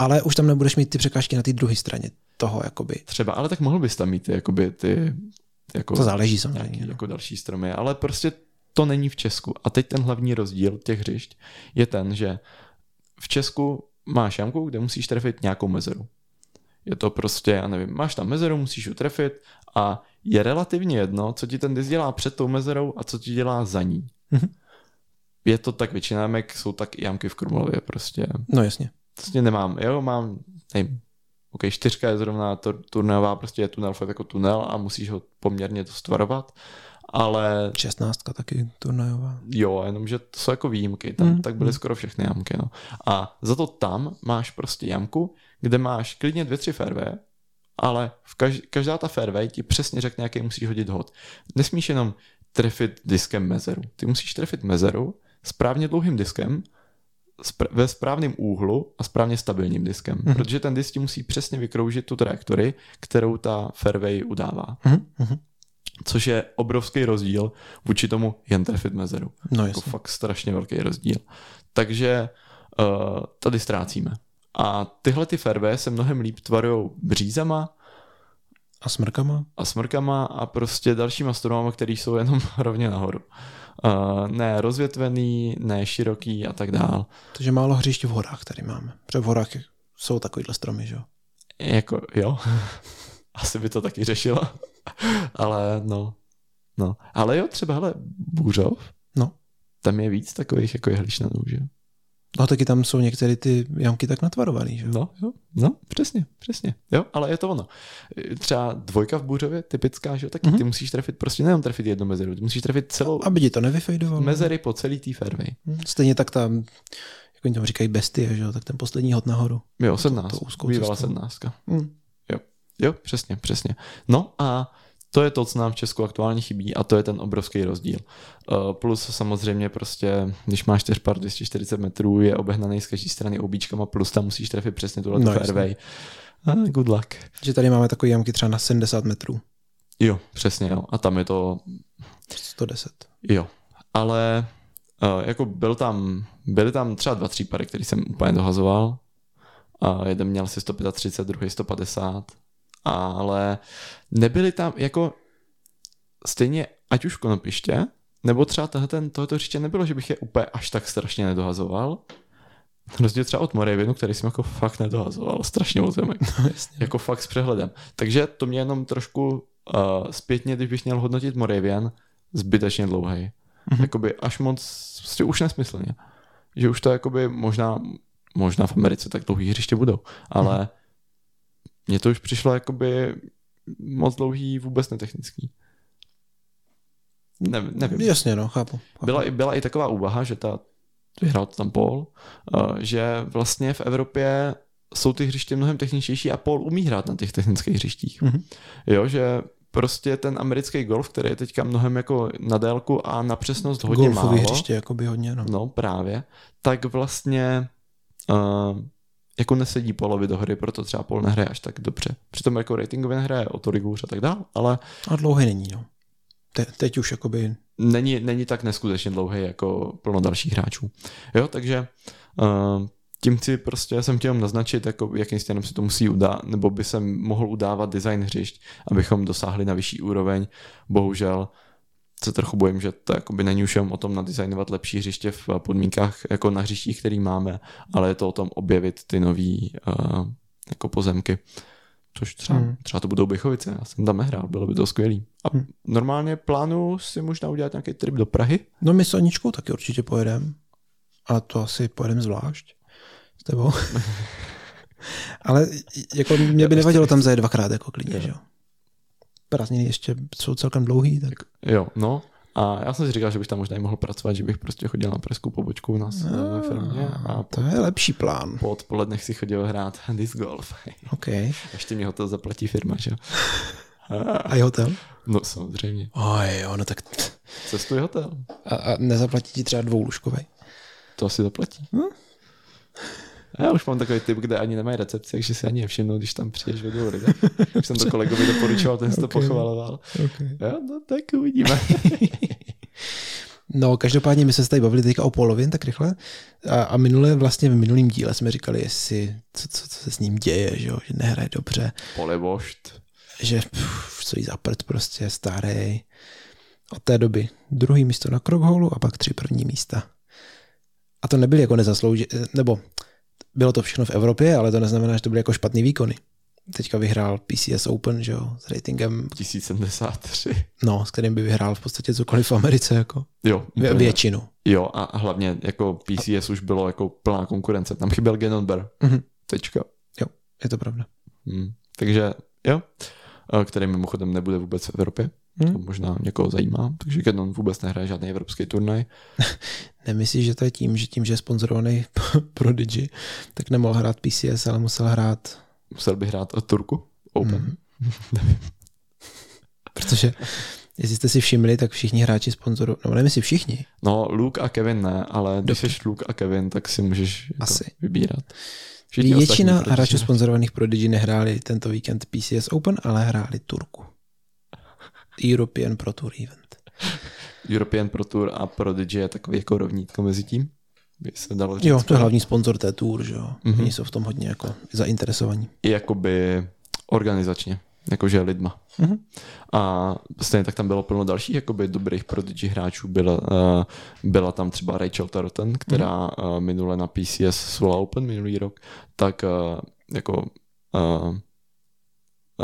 Speaker 1: ale už tam nebudeš mít ty překážky na té druhé straně toho, jakoby.
Speaker 2: Třeba, ale tak mohl bys tam mít jakoby ty... Jako,
Speaker 1: to záleží samozřejmě.
Speaker 2: No. Jako další stromy, ale prostě to není v Česku. A teď ten hlavní rozdíl těch hřišť je ten, že v Česku máš jamku, kde musíš trefit nějakou mezeru. Je to prostě, já nevím, máš tam mezeru, musíš ji trefit a je relativně jedno, co ti ten disk dělá před tou mezerou a co ti dělá za ní. Mm-hmm. Je to tak, většina jamek jsou tak i jamky v Krumlově prostě.
Speaker 1: No jasně
Speaker 2: vlastně nemám, jo, mám, nevím, OK, čtyřka je zrovna to, turnajová, prostě je tunel fakt jako tunel a musíš ho poměrně dost varovat, ale...
Speaker 1: Šestnáctka taky turnajová.
Speaker 2: Jo, jenomže to jsou jako výjimky, tam mm. tak byly mm. skoro všechny jamky, no. A za to tam máš prostě jamku, kde máš klidně dvě, tři fairway, ale v kaž, každá ta fairway ti přesně řekne, jaký musíš hodit hod. Nesmíš jenom trefit diskem mezeru. Ty musíš trefit mezeru správně dlouhým diskem, ve správném úhlu a správně stabilním diskem, mm-hmm. protože ten disk musí přesně vykroužit tu trajektorii, kterou ta fairway udává. Mm-hmm. Což je obrovský rozdíl vůči tomu jen trefit mezeru.
Speaker 1: No
Speaker 2: jako fakt strašně velký rozdíl. Takže uh, tady ztrácíme. A tyhle ty fairway se mnohem líp tvarují břízama,
Speaker 1: a smrkama?
Speaker 2: A smrkama a prostě dalšíma stromama, které jsou jenom rovně nahoru. Uh, ne rozvětvený, ne široký a tak dál.
Speaker 1: Takže málo hřišť v horách tady máme. Protože v horách jsou takovýhle stromy, že jo?
Speaker 2: Jako, jo. Asi by to taky řešilo. Ale no. No. Ale jo, třeba, hele, Bůřov.
Speaker 1: No.
Speaker 2: Tam je víc takových jako jehličnanů, že jo?
Speaker 1: No taky tam jsou některé ty jamky tak natvarované, že
Speaker 2: No, jo, no, přesně, přesně. Jo, ale je to ono. Třeba dvojka v Bůřově, typická, že jo, taky mm-hmm. ty musíš trefit prostě nejenom trefit jednu mezeru, ty musíš trefit celou...
Speaker 1: Aby ti to nevyfejdovalo.
Speaker 2: Mezery po celý té fairway.
Speaker 1: Mhm. Stejně tak tam, jak oni tam říkají bestie, že jo, tak ten poslední hod nahoru.
Speaker 2: Jo, sednáct. To, to bývala sednáctka. Mm. Jo, jo, přesně, přesně. No a to je to, co nám v Česku aktuálně chybí a to je ten obrovský rozdíl. Uh, plus samozřejmě prostě, když máš čtyřpar 240 metrů, je obehnaný z každé strany obíčkama, plus tam musíš trefit přesně tuhle no, fairway. Uh, good luck.
Speaker 1: Že tady máme takové jamky třeba na 70 metrů.
Speaker 2: Jo, přesně, jo. A tam je to...
Speaker 1: 110.
Speaker 2: Jo, ale uh, jako byl tam, byly tam třeba dva třípary, který jsem úplně dohazoval. A jeden měl asi 135, druhý 150 ale nebyly tam jako stejně, ať už konopiště, nebo třeba ten, tohoto hřiště nebylo, že bych je úplně až tak strašně nedohazoval. Rozdíl třeba od Moravinu, který jsem jako fakt nedohazoval, strašně moc No, jasně. Jako fakt s přehledem. Takže to mě jenom trošku uh, zpětně, když bych měl hodnotit Moravian, zbytečně dlouhý. Mm-hmm. Jakoby až moc, prostě už nesmyslně. Že už to jakoby možná, možná v Americe tak dlouhý hřiště budou, ale mm-hmm mně to už přišlo jakoby moc dlouhý, vůbec netechnický. Ne, nevím.
Speaker 1: Jasně, no, chápu. chápu.
Speaker 2: Byla, i- byla i taková úvaha, že ta, vyhrál to tam Paul, uh, že vlastně v Evropě jsou ty hřiště mnohem techničtější a Paul umí hrát na těch technických hřištích.
Speaker 1: Mhm.
Speaker 2: Jo, že prostě ten americký golf, který je teďka mnohem jako na délku a na přesnost hodně
Speaker 1: Golfový
Speaker 2: málo.
Speaker 1: hřiště, jakoby hodně, no.
Speaker 2: No právě. Tak vlastně uh, jako nesedí Paulovi do hry, proto třeba Paul nehraje až tak dobře. Přitom jako ratingově nehraje o tolik hůř a tak dál, ale
Speaker 1: A dlouhý není, no. Te, teď už jakoby,
Speaker 2: není, není tak neskutečně dlouhý jako plno dalších hráčů. Jo, takže uh, tím chci prostě, jsem chtěl naznačit, jako jakým stěnem se to musí udát, nebo by se mohl udávat design hřišť, abychom dosáhli na vyšší úroveň. Bohužel se trochu bojím, že to jakoby není už jenom o tom nadizajnovat lepší hřiště v podmínkách jako na hřištích, který máme, ale je to o tom objevit ty nový uh, jako pozemky. Což třeba,
Speaker 1: Hmm.
Speaker 2: třeba to budou Bychovice, já jsem tam nehrál, bylo by to skvělý. A
Speaker 1: Hmm.
Speaker 2: normálně plánu si možná udělat nějaký trip do Prahy,
Speaker 1: no my s Aničkou taky určitě pojedeme. A to asi pojedeme zvlášť s tebou. Ale jako mě by nevadilo tam zajet dvakrát jako klidně, že jo. Prázdniny ještě jsou celkem dlouhý, tak
Speaker 2: Jo, no. A já jsem si říkal, že bych tam možná i mohl pracovat, že bych prostě chodil na presku pobočku u nás no, ve firmě a po,
Speaker 1: to je lepší plán.
Speaker 2: po odpolednech si chodil hrát disc golf.
Speaker 1: OK.
Speaker 2: Ještě mi ho to zaplatí firma, že?
Speaker 1: A i hotel?
Speaker 2: No samozřejmě.
Speaker 1: Oj, jo, no tak
Speaker 2: Cestuje hotel.
Speaker 1: a, a nezaplatí ti třeba dvoulůžkovej.
Speaker 2: To asi zaplatí.
Speaker 1: Hm?
Speaker 2: Já už mám takový typ, kde ani nemají recepci, takže si ani nevšimnu, když tam přijdeš ve dvou. Už jsem to kolegovi doporučoval, ten si to
Speaker 1: Okay.
Speaker 2: pochvaloval.
Speaker 1: Okay.
Speaker 2: Jo, no tak uvidíme.
Speaker 1: No, každopádně my jsme se tady bavili teďka o Polovin tak rychle a, a minule vlastně v minulém díle jsme říkali, jestli, co, co, co se s ním děje, že, jo, že nehraje dobře,
Speaker 2: Polebošt.
Speaker 1: že pff, stojí za prd prostě, starý. Od té doby druhý místo na Krokhoulu a pak tři první místa. A to nebyly jako nezaslouži, nebo bylo to všechno v Evropě, ale to neznamená, že to byly jako špatný výkony. Teďka vyhrál PCS Open, že jo, s ratingem,
Speaker 2: 1073.
Speaker 1: no, s kterým by vyhrál v podstatě cokoliv v Americe, jako
Speaker 2: Jo, úplně.
Speaker 1: většinu.
Speaker 2: Jo, a hlavně jako PCS už bylo jako plná konkurence. Tam chyběl Genonber.
Speaker 1: Mhm.
Speaker 2: Tečka.
Speaker 1: Je to pravda.
Speaker 2: Hmm. Takže jo, A který mimochodem nebude vůbec v Evropě.
Speaker 1: Hmm.
Speaker 2: To možná někoho zajímá. Takže Genon vůbec nehraje žádný evropský turnaj.
Speaker 1: Nemyslíš, že to je tím, že tím, že je sponzorovaný pro Digi, tak nemohl hrát PCS, ale musel hrát,
Speaker 2: Musel by hrát o Turku Open.
Speaker 1: Mhm. protože jestli jste si všimli, tak všichni hráči sponzoru, no nevím si všichni,
Speaker 2: No, Luke a Kevin ne, ale když jsi Luke a Kevin, tak si můžeš jako
Speaker 1: Asi.
Speaker 2: vybírat.
Speaker 1: většina hráčů sponzorovaných pro Digi nehráli tento víkend PCS Open, ale hráli Turku. European Pro Tour Event.
Speaker 2: European Pro Tour a Pro DJ je takový jako rovnítko mezi tím. By se dalo říct.
Speaker 1: Jo, to je hlavní sponzor té tour, že jo.
Speaker 2: Mhm.
Speaker 1: Oni jsou v tom hodně jako zainteresovaní.
Speaker 2: I jakoby organizačně, jakože lidma.
Speaker 1: Mhm.
Speaker 2: A stejně tak tam bylo plno dalších jakoby dobrých prodigy hráčů. Byla, uh, byla tam třeba Rachel Tarleton, která uh, minule na PCS Sola Open minulý rok, tak uh, jako uh,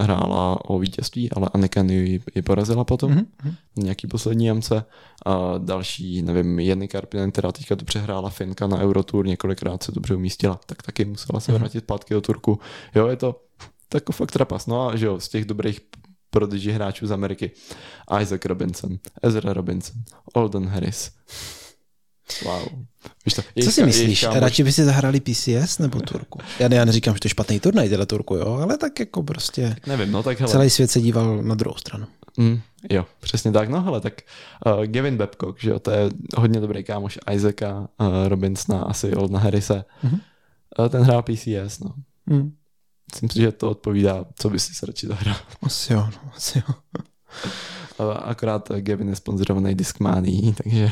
Speaker 2: hrála o vítězství, ale Aniken ji, ji porazila potom.
Speaker 1: Mhm. mhm.
Speaker 2: nějaký poslední jamce a další, nevím, Jenny Karpinen, která teďka dobře hrála Finka na Eurotour, několikrát se dobře umístila, tak taky musela se
Speaker 1: Mhm.
Speaker 2: vrátit zpátky do Turku. Jo, je to tako fakt trapas. No a že jo, z těch dobrých prodigy hráčů z Ameriky Isaac Robinson, Ezra Robinson, Olden Harris. Wow. Víš to,
Speaker 1: Co si myslíš?
Speaker 2: kámoš-
Speaker 1: Radši by si zahrali PCS nebo Turku? Já, ne, já neříkám, že to je špatný turnaj, teda Turku, jo, ale tak jako prostě
Speaker 2: Nevím, no tak hele.
Speaker 1: celý svět se díval na druhou stranu.
Speaker 2: Mm, jo, přesně tak. No hele, tak uh, Gavin Babcock, že jo, to je hodně dobrý kámoš Isaaca, uh, Robinsona, asi Oldna Harrise.
Speaker 1: Mhm.
Speaker 2: Uh, ten hrál PCS, no.
Speaker 1: Hmm.
Speaker 2: Myslím si, že to odpovídá, co by si se radši zahrál.
Speaker 1: Asi jo, no, asi jo.
Speaker 2: Akorát Gavin je sponzorovaný Discmání, takže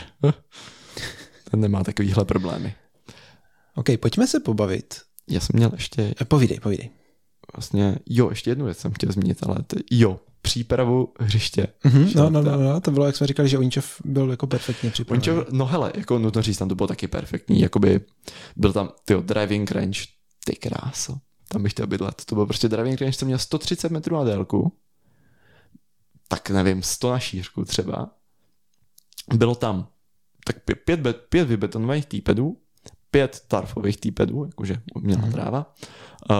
Speaker 2: nemá takovýhle problémy.
Speaker 1: OK, pojďme se pobavit.
Speaker 2: Já jsem měl ještě
Speaker 1: Eh, Povídej, povídej.
Speaker 2: vlastně, jo, ještě jednu věc jsem chtěl zmínit, ale to, jo, přípravu hřiště.
Speaker 1: Mhm,
Speaker 2: Šel
Speaker 1: no, no, no, no, to bylo, jak jsme říkali, že Oníčov byl jako perfektně připravený.
Speaker 2: Pončo, no hele, jako nutno říct, tam to bylo taky perfektní, jakoby byl tam, tyjo, driving range, ty kráso, tam bych chtěl bydlet, to byl prostě driving range, co měl 130 metrů na délku, tak nevím, 100 na šířku třeba, bylo tam tak pě- pět, pět vybetonovaných týpedů, pět tarfových týpedů, jakože měla
Speaker 1: Mhm.
Speaker 2: tráva, uh,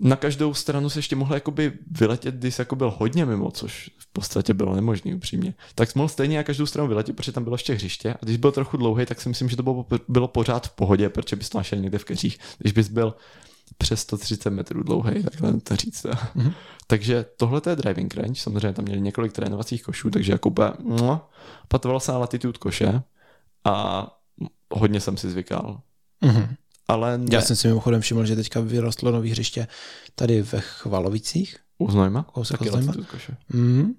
Speaker 2: na každou stranu se ještě mohl jakoby vyletět, když jako byl hodně mimo, což v podstatě bylo nemožné upřímně. Tak jsi mohl stejně na každou stranu vyletět, protože tam bylo ještě hřiště. A když byl trochu dlouhý, tak si myslím, že to bylo, bylo pořád v pohodě, protože bys to našel někde v keřích. Když bys byl přes 130 metrů dlouhý, takhle to říct. Mm-hmm. takže tohle je driving range, samozřejmě tam měli několik trénovacích košů, takže jako úplně, no, patoval se na latitude koše a hodně jsem si zvykal. Mm-hmm. Ale ne.
Speaker 1: Já jsem si mimochodem všiml, že teďka vyrostlo nový hřiště tady ve Chvalovicích.
Speaker 2: U Znojma?
Speaker 1: Kousek u Znojma. Mm.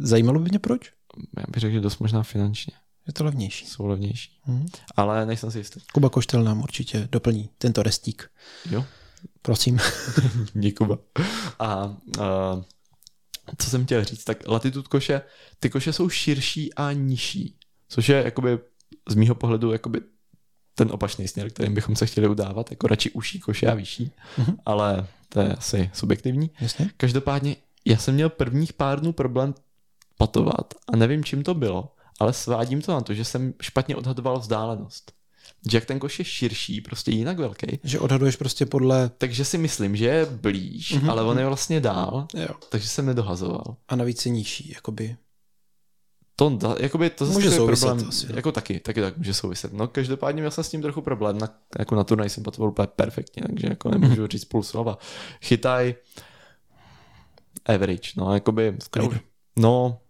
Speaker 1: Zajímalo by mě proč?
Speaker 2: Já bych řekl, že dost možná finančně.
Speaker 1: Je to levnější.
Speaker 2: Jsou levnější. Mm. Ale nejsem si jistý.
Speaker 1: Kuba Koštel nám určitě doplní tento restík.
Speaker 2: Jo.
Speaker 1: Prosím.
Speaker 2: Děkuba. A, a co jsem chtěl říct, tak latitud koše, ty koše jsou širší a nižší, což je jakoby z mýho pohledu jakoby ten opačný směr, kterým bychom se chtěli udávat, jako radši uší koše a vyšší, mm-hmm. ale to je asi subjektivní.
Speaker 1: Jasně.
Speaker 2: Každopádně já jsem měl prvních pár dnů problém patovat a nevím, čím to bylo, ale svádím to na to, že jsem špatně odhadoval vzdálenost. Že jak ten koš je širší, prostě jinak velký.
Speaker 1: Že odhaduješ prostě podle...
Speaker 2: Takže si myslím, že je blíž, mm-hmm. ale on je vlastně dál,
Speaker 1: jo.
Speaker 2: takže jsem nedohazoval.
Speaker 1: A navíc je nižší, jakoby
Speaker 2: to, jakoby, to
Speaker 1: může souviset
Speaker 2: problém,
Speaker 1: asi,
Speaker 2: no. jako taky, taky tak může souviset. No každopádně měl jsem s tím trochu problém, na, jako na turnaj jsem potoval úplně perfektně, takže jako nemůžu říct půl slova. Chytaj average, no jakoby, no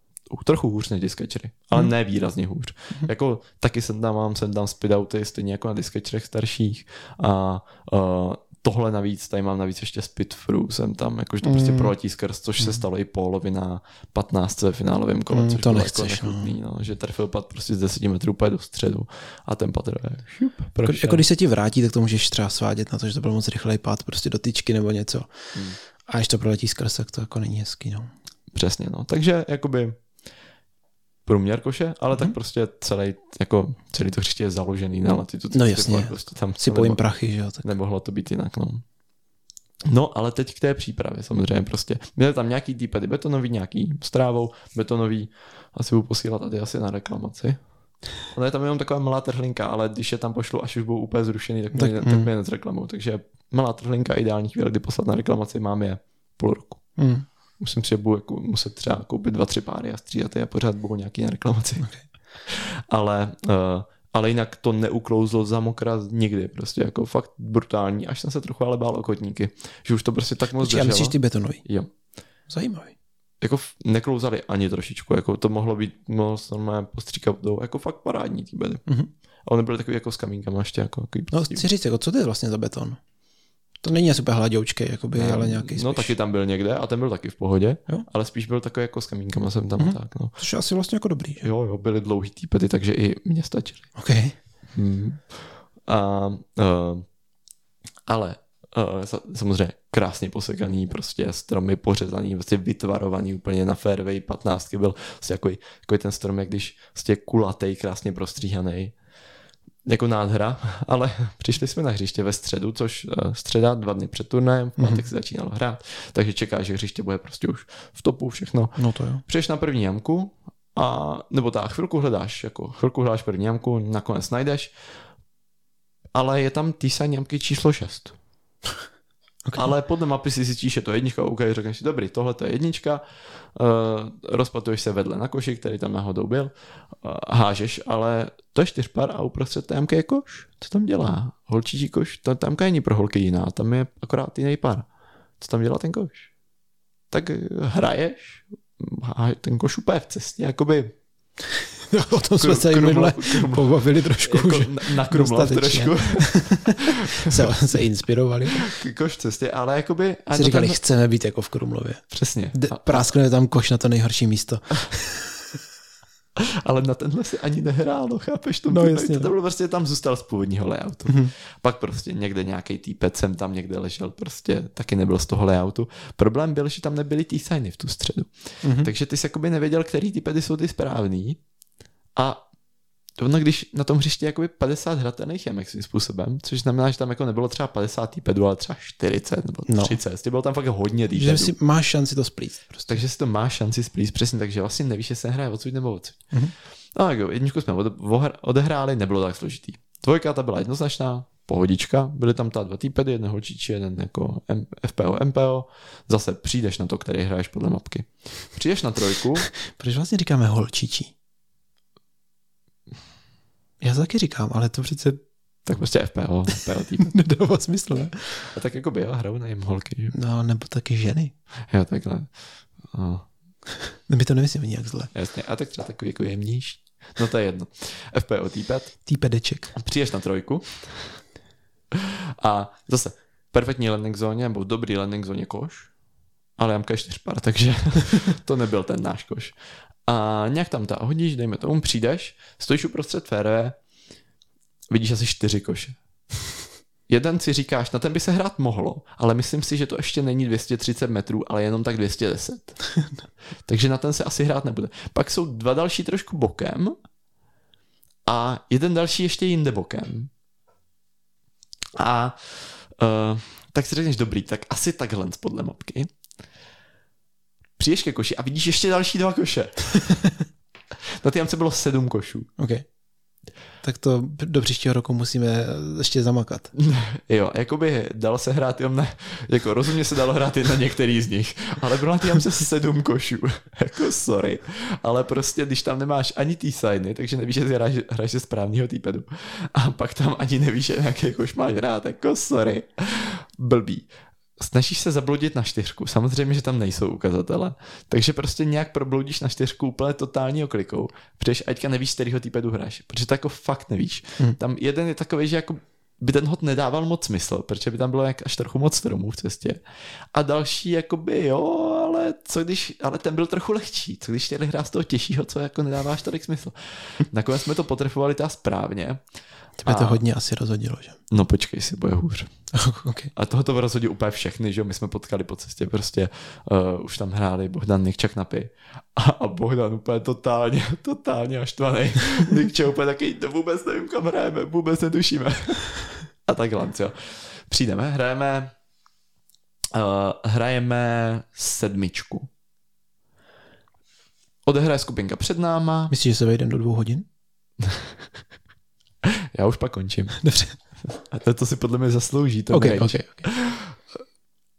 Speaker 2: trochu hůř než disketchery, ale hmm. ne výrazně hůř. Hmm. Jako taky jsem tam mám, jsem tam speedouty stejně jako na disketcherech starších a uh, tohle navíc, tady mám navíc ještě through, jsem tam, jakože to mm. prostě proletí skrz, což mm. se stalo i Pólovi na 15 ve finálovém kole, mm, což
Speaker 1: to nechceš,
Speaker 2: jako nechutný, no. no. že trefil pad prostě z 10 metrů úplně do středu a ten pad je šup,
Speaker 1: jako, jako, když se ti vrátí, tak to můžeš třeba svádět na to, že to byl moc rychlej pad prostě do tyčky nebo něco. Mm. A když to proletí skrz, tak to jako není hezký, no.
Speaker 2: Přesně, no. Takže jakoby průměr koše, ale mm-hmm. tak mhm. prostě celý, jako, celý to hřiště je založený na latitudu.
Speaker 1: No jasně, prostě tam si pojím prachy, že jo.
Speaker 2: Tak. Nemohlo to být jinak, no. No, ale teď k té přípravě samozřejmě prostě. Měli tam nějaký týpedy betonový, nějaký s trávou, betonový, asi budu posílat tady asi na reklamaci. Ona je tam jenom taková malá trhlinka, ale když je tam pošlu, až už budou úplně zrušený, tak, tak, mě, mm. tak mě nezreklamou. Takže malá trhlinka, ideální chvíle, kdy poslat na reklamaci, mám je půl roku. Mm. Musím si budu jako muset třeba koupit dva, tři páry a střídat je a pořád budou nějaký na reklamaci. Ale, uh, ale jinak to neuklouzlo za mokra nikdy. Prostě jako fakt brutální, až jsem se trochu ale bál o kotníky. Že už to prostě tak moc
Speaker 1: drželo. myslíš ty betonový?
Speaker 2: Jo.
Speaker 1: Zajímavý.
Speaker 2: Jako neklouzali ani trošičku, jako to mohlo být, mohlo se normálně postříkat jako fakt parádní ty bedy. Mm-hmm. A oni byly takový jako s kamínkama ještě jako.
Speaker 1: no, chci říct, jako, co to je vlastně za beton? To není asi úplně hladoučkej, jakoby, ne, ale nějaký no, spíš.
Speaker 2: No taky tam byl někde a ten byl taky v pohodě, jo? ale spíš byl takový jako s kamínkama jsem tam mm-hmm. tak. No.
Speaker 1: Což je asi vlastně jako dobrý. Že?
Speaker 2: Jo, jo, byly dlouhý týpety, takže i mě stačily.
Speaker 1: OK.
Speaker 2: Hmm. A, uh, ale uh, samozřejmě krásně posekaný, prostě stromy pořezaný, prostě vytvarovaný úplně na fairway 15 byl prostě jako, jako ten strom, jak když prostě kulatý, krásně prostříhaný jako nádhra, ale přišli jsme na hřiště ve středu, což uh, středa dva dny před turnajem, v pátek mm-hmm. se začínalo hrát, takže čeká, že hřiště bude prostě už v topu všechno.
Speaker 1: No to jo.
Speaker 2: Přijdeš na první jamku a nebo tak, chvilku hledáš, jako chvilku hledáš první jamku, nakonec najdeš, ale je tam týsaň jamky číslo 6. Okay. Ale podle mapy si zjistíš, že to je jednička, OK, řekneš si, dobrý, tohle to je jednička, uh, rozpatuješ se vedle na koši, který tam náhodou byl, uh, hážeš, ale to je čtyřpar a uprostřed té jamky je koš. Co tam dělá? Holčičí koš, ta tamka není pro holky jiná, tam je akorát jiný par. Co tam dělá ten koš? Tak hraješ, a ten koš úplně v cestě, jakoby
Speaker 1: o tom jsme se i minule pobavili trošku. Jako že
Speaker 2: na trošku.
Speaker 1: se, se inspirovali.
Speaker 2: Koš cestě, ale jakoby...
Speaker 1: Si říkali, ten... chceme být jako v Krumlově.
Speaker 2: Přesně.
Speaker 1: D- práskneme tam koš na to nejhorší místo.
Speaker 2: ale na tenhle si ani nehrálo, chápeš? To,
Speaker 1: no, jasně,
Speaker 2: to, to bylo prostě tam zůstal z původního layoutu. Mm-hmm. Pak prostě někde nějaký týpec jsem tam někde ležel, prostě taky nebyl z toho layoutu. Problém byl, že tam nebyly ty signy v tu středu. Mm-hmm. Takže ty jsi jakoby nevěděl, který týpedy jsou ty správný a ono, když na tom hřišti je 50 hratelných jamek svým způsobem, což znamená, že tam jako nebylo třeba 50 týpedů, ale třeba 40 nebo 30. No. Prostě bylo tam fakt hodně týpedů.
Speaker 1: Takže si máš šanci to splíst.
Speaker 2: Prostě. Takže si to máš šanci splíst, přesně, takže vlastně nevíš, jestli se hraje odsud nebo odsud. Mm-hmm. No jako jedničku jsme odehráli, nebylo tak složitý. Dvojka ta byla jednoznačná, pohodička, byly tam ta dva týpedy, jeden holčiči, jeden jako M- FPO, MPO, zase přijdeš na to, který hraješ podle mapky. Přijdeš na trojku,
Speaker 1: Proč vlastně říkáme holčičí? Já to taky říkám, ale to přece
Speaker 2: tak prostě FPO, FPO týp.
Speaker 1: nedává smysl, ne?
Speaker 2: A tak jako by jo, hrajou na jim holky, že?
Speaker 1: No, nebo taky ženy.
Speaker 2: Jo, takhle. No,
Speaker 1: My to nemyslíme nějak zle.
Speaker 2: jasně, a tak třeba takový jako jemnější. No to je jedno. FPO týpet,
Speaker 1: Týpedeček.
Speaker 2: přijdeš na trojku a zase perfektní landing zóně, nebo dobrý landing zóně koš, ale jamka je čtyřpar, takže to nebyl ten náš koš. A nějak tam ta hodíš, dejme tomu, přijdeš, stojíš uprostřed fairway, vidíš asi čtyři koše. Jeden si říkáš, na ten by se hrát mohlo, ale myslím si, že to ještě není 230 metrů, ale jenom tak 210. Takže na ten se asi hrát nebude. Pak jsou dva další trošku bokem a jeden další ještě jinde bokem. A uh, tak si řekneš, dobrý, tak asi takhle podle mapky. Přijdeš ke koši a vidíš ještě další dva koše. Na té jamce bylo sedm košů.
Speaker 1: OK. Tak to do příštího roku musíme ještě zamakat.
Speaker 2: Jo, jakoby dalo se hrát jenom na, jako rozumně se dalo hrát jen na některý z nich, ale bylo na té jamce sedm košů, jako sorry, ale prostě když tam nemáš ani tý signy, takže nevíš, že hraješ, hraješ ze správného týpedu a pak tam ani nevíš, že jaký koš máš hrát, jako sorry, blbý. Snažíš se zabludit na čtyřku, samozřejmě, že tam nejsou ukazatele, takže prostě nějak probloudíš na čtyřku úplně totální oklikou, protože aťka nevíš, z kterého týpedu hraješ, protože to jako fakt nevíš.
Speaker 1: Hmm.
Speaker 2: Tam jeden je takový, že jako by ten hod nedával moc smysl, protože by tam bylo jak až trochu moc stromů v cestě. A další, jakoby jo, ale co když, ale ten byl trochu lehčí, co když chtěli hrát z toho těžšího, co jako nedáváš tolik smysl. Nakonec jsme to potrefovali ta správně.
Speaker 1: Tebe to
Speaker 2: A-
Speaker 1: hodně asi rozhodilo, že?
Speaker 2: No počkej si, bude hůř.
Speaker 1: OK.
Speaker 2: A toho to rozhodí úplně všechny, že jo, my jsme potkali po cestě, prostě uh, už tam hráli Bohdan Nikčak na py. A, a Bohdan úplně totálně, totálně aštvaný. Nikčak úplně taky, to vůbec nevím, kam hrajeme, vůbec netušíme. a takhle, jo. Přijdeme, hrajeme, uh, hrajeme sedmičku. Odehraje skupinka před náma.
Speaker 1: Myslíš, že se vejdem do dvou hodin?
Speaker 2: Já už pak končím.
Speaker 1: Dobře.
Speaker 2: A to, to si podle mě zaslouží. To
Speaker 1: OK,
Speaker 2: range.
Speaker 1: OK, OK.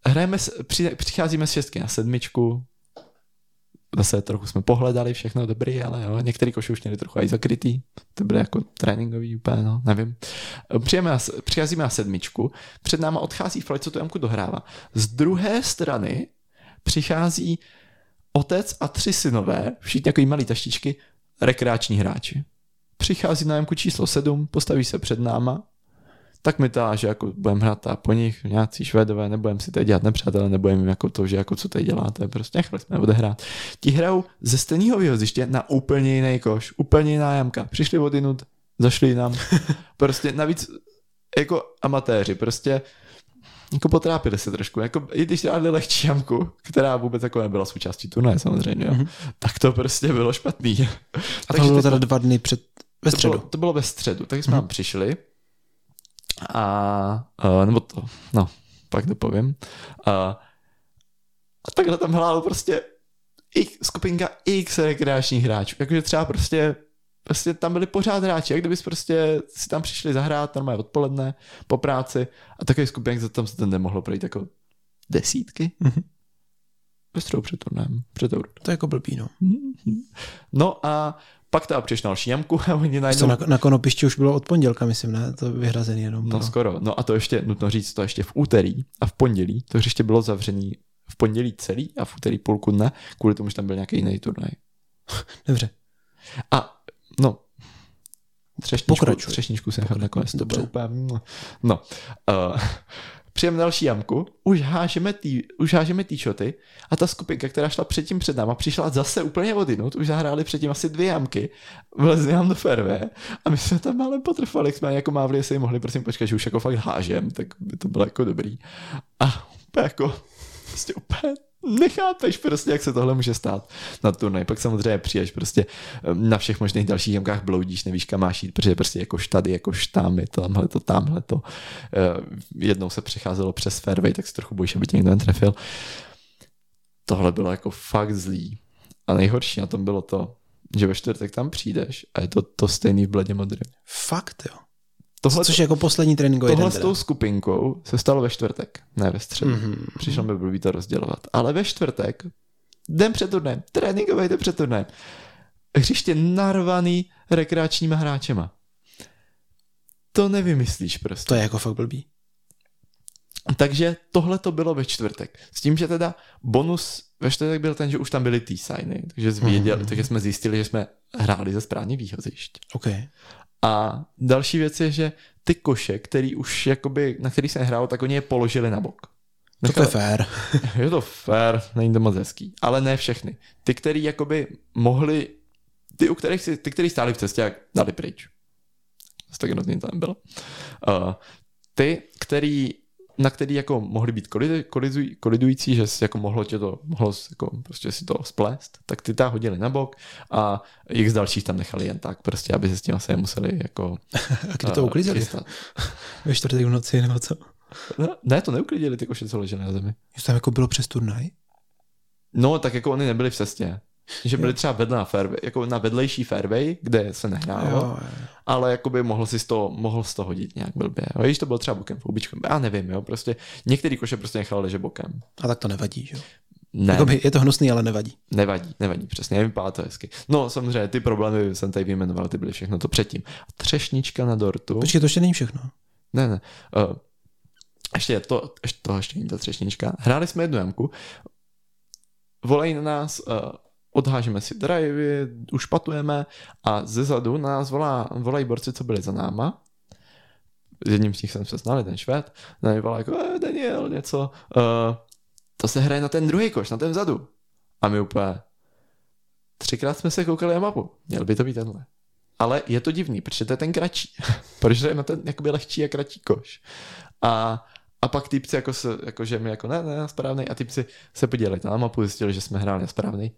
Speaker 2: hrajeme, při, přicházíme z šestky na sedmičku, zase trochu jsme pohledali, všechno dobrý, ale jo, některý koši už měli trochu i zakrytý, to byly jako tréninkový úplně, no, nevím. Přijeme na, přicházíme na sedmičku, před náma odchází Floyd, co tu jamku dohrává. Z druhé strany přichází otec a tři synové, všichni takový malý taštičky, rekreační hráči. Přichází na jamku číslo 7, postaví se před náma, tak mi ta, že jako budeme hrát a po nich nějací švédové, nebudeme si tady dělat nepřátelé, nebudeme jim jako to, že jako co tady děláte, prostě nechali jsme odehrát. Ti hrajou ze stejného výhoziště na úplně jiný koš, úplně jiná jamka. Přišli odinut, zašli nám. Prostě navíc jako amatéři, prostě jako potrápili se trošku. Jako, I když dali lehčí jamku, která vůbec jako nebyla součástí turnaje samozřejmě, jo,
Speaker 1: Mhm.
Speaker 2: tak to prostě bylo špatný.
Speaker 1: A to bylo teda dva dny před, ve
Speaker 2: to
Speaker 1: středu.
Speaker 2: bylo, to bylo ve středu, takže jsme
Speaker 1: Mhm.
Speaker 2: tam přišli a, uh, nebo to, no, pak to povím. A, a takhle tam hrálo prostě x, skupinka x rekreačních hráčů. Jakože třeba prostě prostě tam byli pořád hráči, jak kdybys prostě si tam přišli zahrát normálně odpoledne po práci a takový skupinek, tam se ten nemohlo projít jako desítky.
Speaker 1: Mhm.
Speaker 2: Ve středu před turnem, před euro.
Speaker 1: To je jako blbý, no.
Speaker 2: No a pak teda přišel na další jamku a oni najednou...
Speaker 1: na, na konopišti už bylo od pondělka, myslím, ne? To vyhrazený jenom.
Speaker 2: No
Speaker 1: pro-
Speaker 2: skoro. No a to ještě, nutno říct, to ještě v úterý a v pondělí, to hřiště bylo zavřený v pondělí celý a v úterý půlku dne, kvůli tomu, že tam byl nějaký jiný turnaj.
Speaker 1: Dobře.
Speaker 2: A no, třešničku,
Speaker 1: Pokračuj.
Speaker 2: třešničku jsem nechal nakonec. To
Speaker 1: Dobře.
Speaker 2: bylo úplně... No, uh, přijeme další jamku, už hážeme tý, už hážeme tý šoty a ta skupinka, která šla předtím před náma, přišla zase úplně odinut, už zahráli předtím asi dvě jamky, vlezli nám do fairway a my jsme tam ale potrvali, jak jsme jako mávli, jestli mohli prosím počkat, že už jako fakt hážem, tak by to bylo jako dobrý. A úplně jako, prostě úplně nechápeš prostě, jak se tohle může stát na turnaj. Pak samozřejmě přijdeš prostě em, na všech možných dalších jamkách bloudíš, nevíš kam máš jít, protože prostě jako tady, jako štámy, tamhle to, tamhle to. Eh, Jednou se přecházelo přes fairway, tak se trochu bojíš, aby tě někdo netrefil. Tohle bylo jako fakt zlý. A nejhorší na tom bylo to, že ve čtvrtek tam přijdeš a je to to stejný v bledě modrém.
Speaker 1: Fakt, jo. Tohle, Což jako poslední tréninkový
Speaker 2: Tohle s tou skupinkou se stalo ve čtvrtek, ne ve středu. Mm-hmm. Přišlo mi blbý to rozdělovat. Ale ve čtvrtek, den před turnem, tréninkový den před turnem, hřiště narvaný rekreačníma hráčema. To nevymyslíš prostě.
Speaker 1: To je jako fakt blbý.
Speaker 2: Takže tohle to bylo ve čtvrtek. S tím, že teda bonus ve čtvrtek byl ten, že už tam byly ty signy, takže, věděli, mm-hmm. takže jsme zjistili, že jsme hráli ze správně výhozišť.
Speaker 1: Okay.
Speaker 2: A další věc je, že ty koše, který už jakoby, na který se hrál, tak oni je položili na bok.
Speaker 1: To je fér.
Speaker 2: Je to fér, není to moc hezký. Ale ne všechny. Ty, který jakoby mohli, ty, u kterých si, ty, který stáli v cestě, jak dali pryč. To tak jednotný tam bylo. Uh, ty, který na který jako mohly být koliduj, kolidující, že jako mohlo tě to, mohlo jako prostě si to splést, tak ty ta hodili na bok a jich z dalších tam nechali jen tak, prostě, aby se s tím asi museli jako...
Speaker 1: a kdy to uh, uklízeli? Ve čtvrtek v noci nebo co?
Speaker 2: Ne, ne, to neuklidili ty koše, co ležely na zemi.
Speaker 1: Že tam jako bylo přes turnaj?
Speaker 2: No, tak jako oni nebyli v cestě. Že byli třeba vedle na fairway, jako na vedlejší fairway, kde se nehrálo, ale jako by mohl si z toho, mohl z toho hodit nějak blbě. Jo? Když to bylo třeba bokem v houbičku, já nevím, jo, prostě některý koše prostě nechal ležet bokem.
Speaker 1: A tak to nevadí, že jo?
Speaker 2: Ne.
Speaker 1: Jakoby je to hnusný, ale nevadí.
Speaker 2: Nevadí, nevadí, přesně, nevypadá to hezky. No samozřejmě, ty problémy jsem tady vyjmenoval, ty byly všechno to předtím. Třešnička na dortu.
Speaker 1: Počkej, to ještě není všechno.
Speaker 2: Ne, ne. Uh, ještě to, ještě, to ještě není ta třešnička. Hráli jsme jednu jamku, volají na nás uh, odhážeme si drivey, ušpatujeme a ze zadu nás volá, volají borci, co byli za náma. S jedním z nich jsem se znali, ten švéd. Na volá jako, eh, Daniel, něco. Uh, to se hraje na ten druhý koš, na ten vzadu. A my úplně, třikrát jsme se koukali na mapu. Měl by to být tenhle. Ale je to divný, protože to je ten kratší. protože je na ten jakoby lehčí a kratší koš. A a pak typci jako, se, jako že mi jako ne, ne, správný. A typci se podívali na mapu, zjistili, že jsme hráli na správný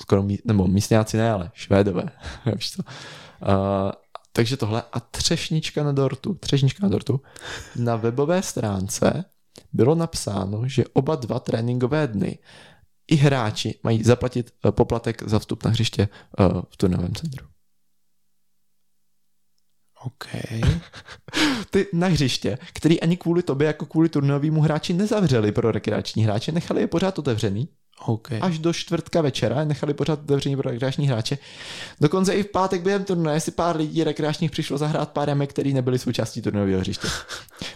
Speaker 2: skoro mí, nebo místňáci ne, ale Švédové. Víš co? Uh, takže tohle a třešnička na dortu, třešnička na dortu, na webové stránce bylo napsáno, že oba dva tréninkové dny i hráči mají zaplatit uh, poplatek za vstup na hřiště uh, v turnavém centru.
Speaker 1: OK.
Speaker 2: Ty na hřiště, který ani kvůli tobě jako kvůli turnovému hráči nezavřeli pro rekreační hráče, nechali je pořád otevřený
Speaker 1: Okay.
Speaker 2: Až do čtvrtka večera nechali pořád otevření pro rekreační hráče. Dokonce i v pátek během turnaje si pár lidí rekreačních přišlo zahrát pár jamek, který nebyli součástí turnajového hřiště.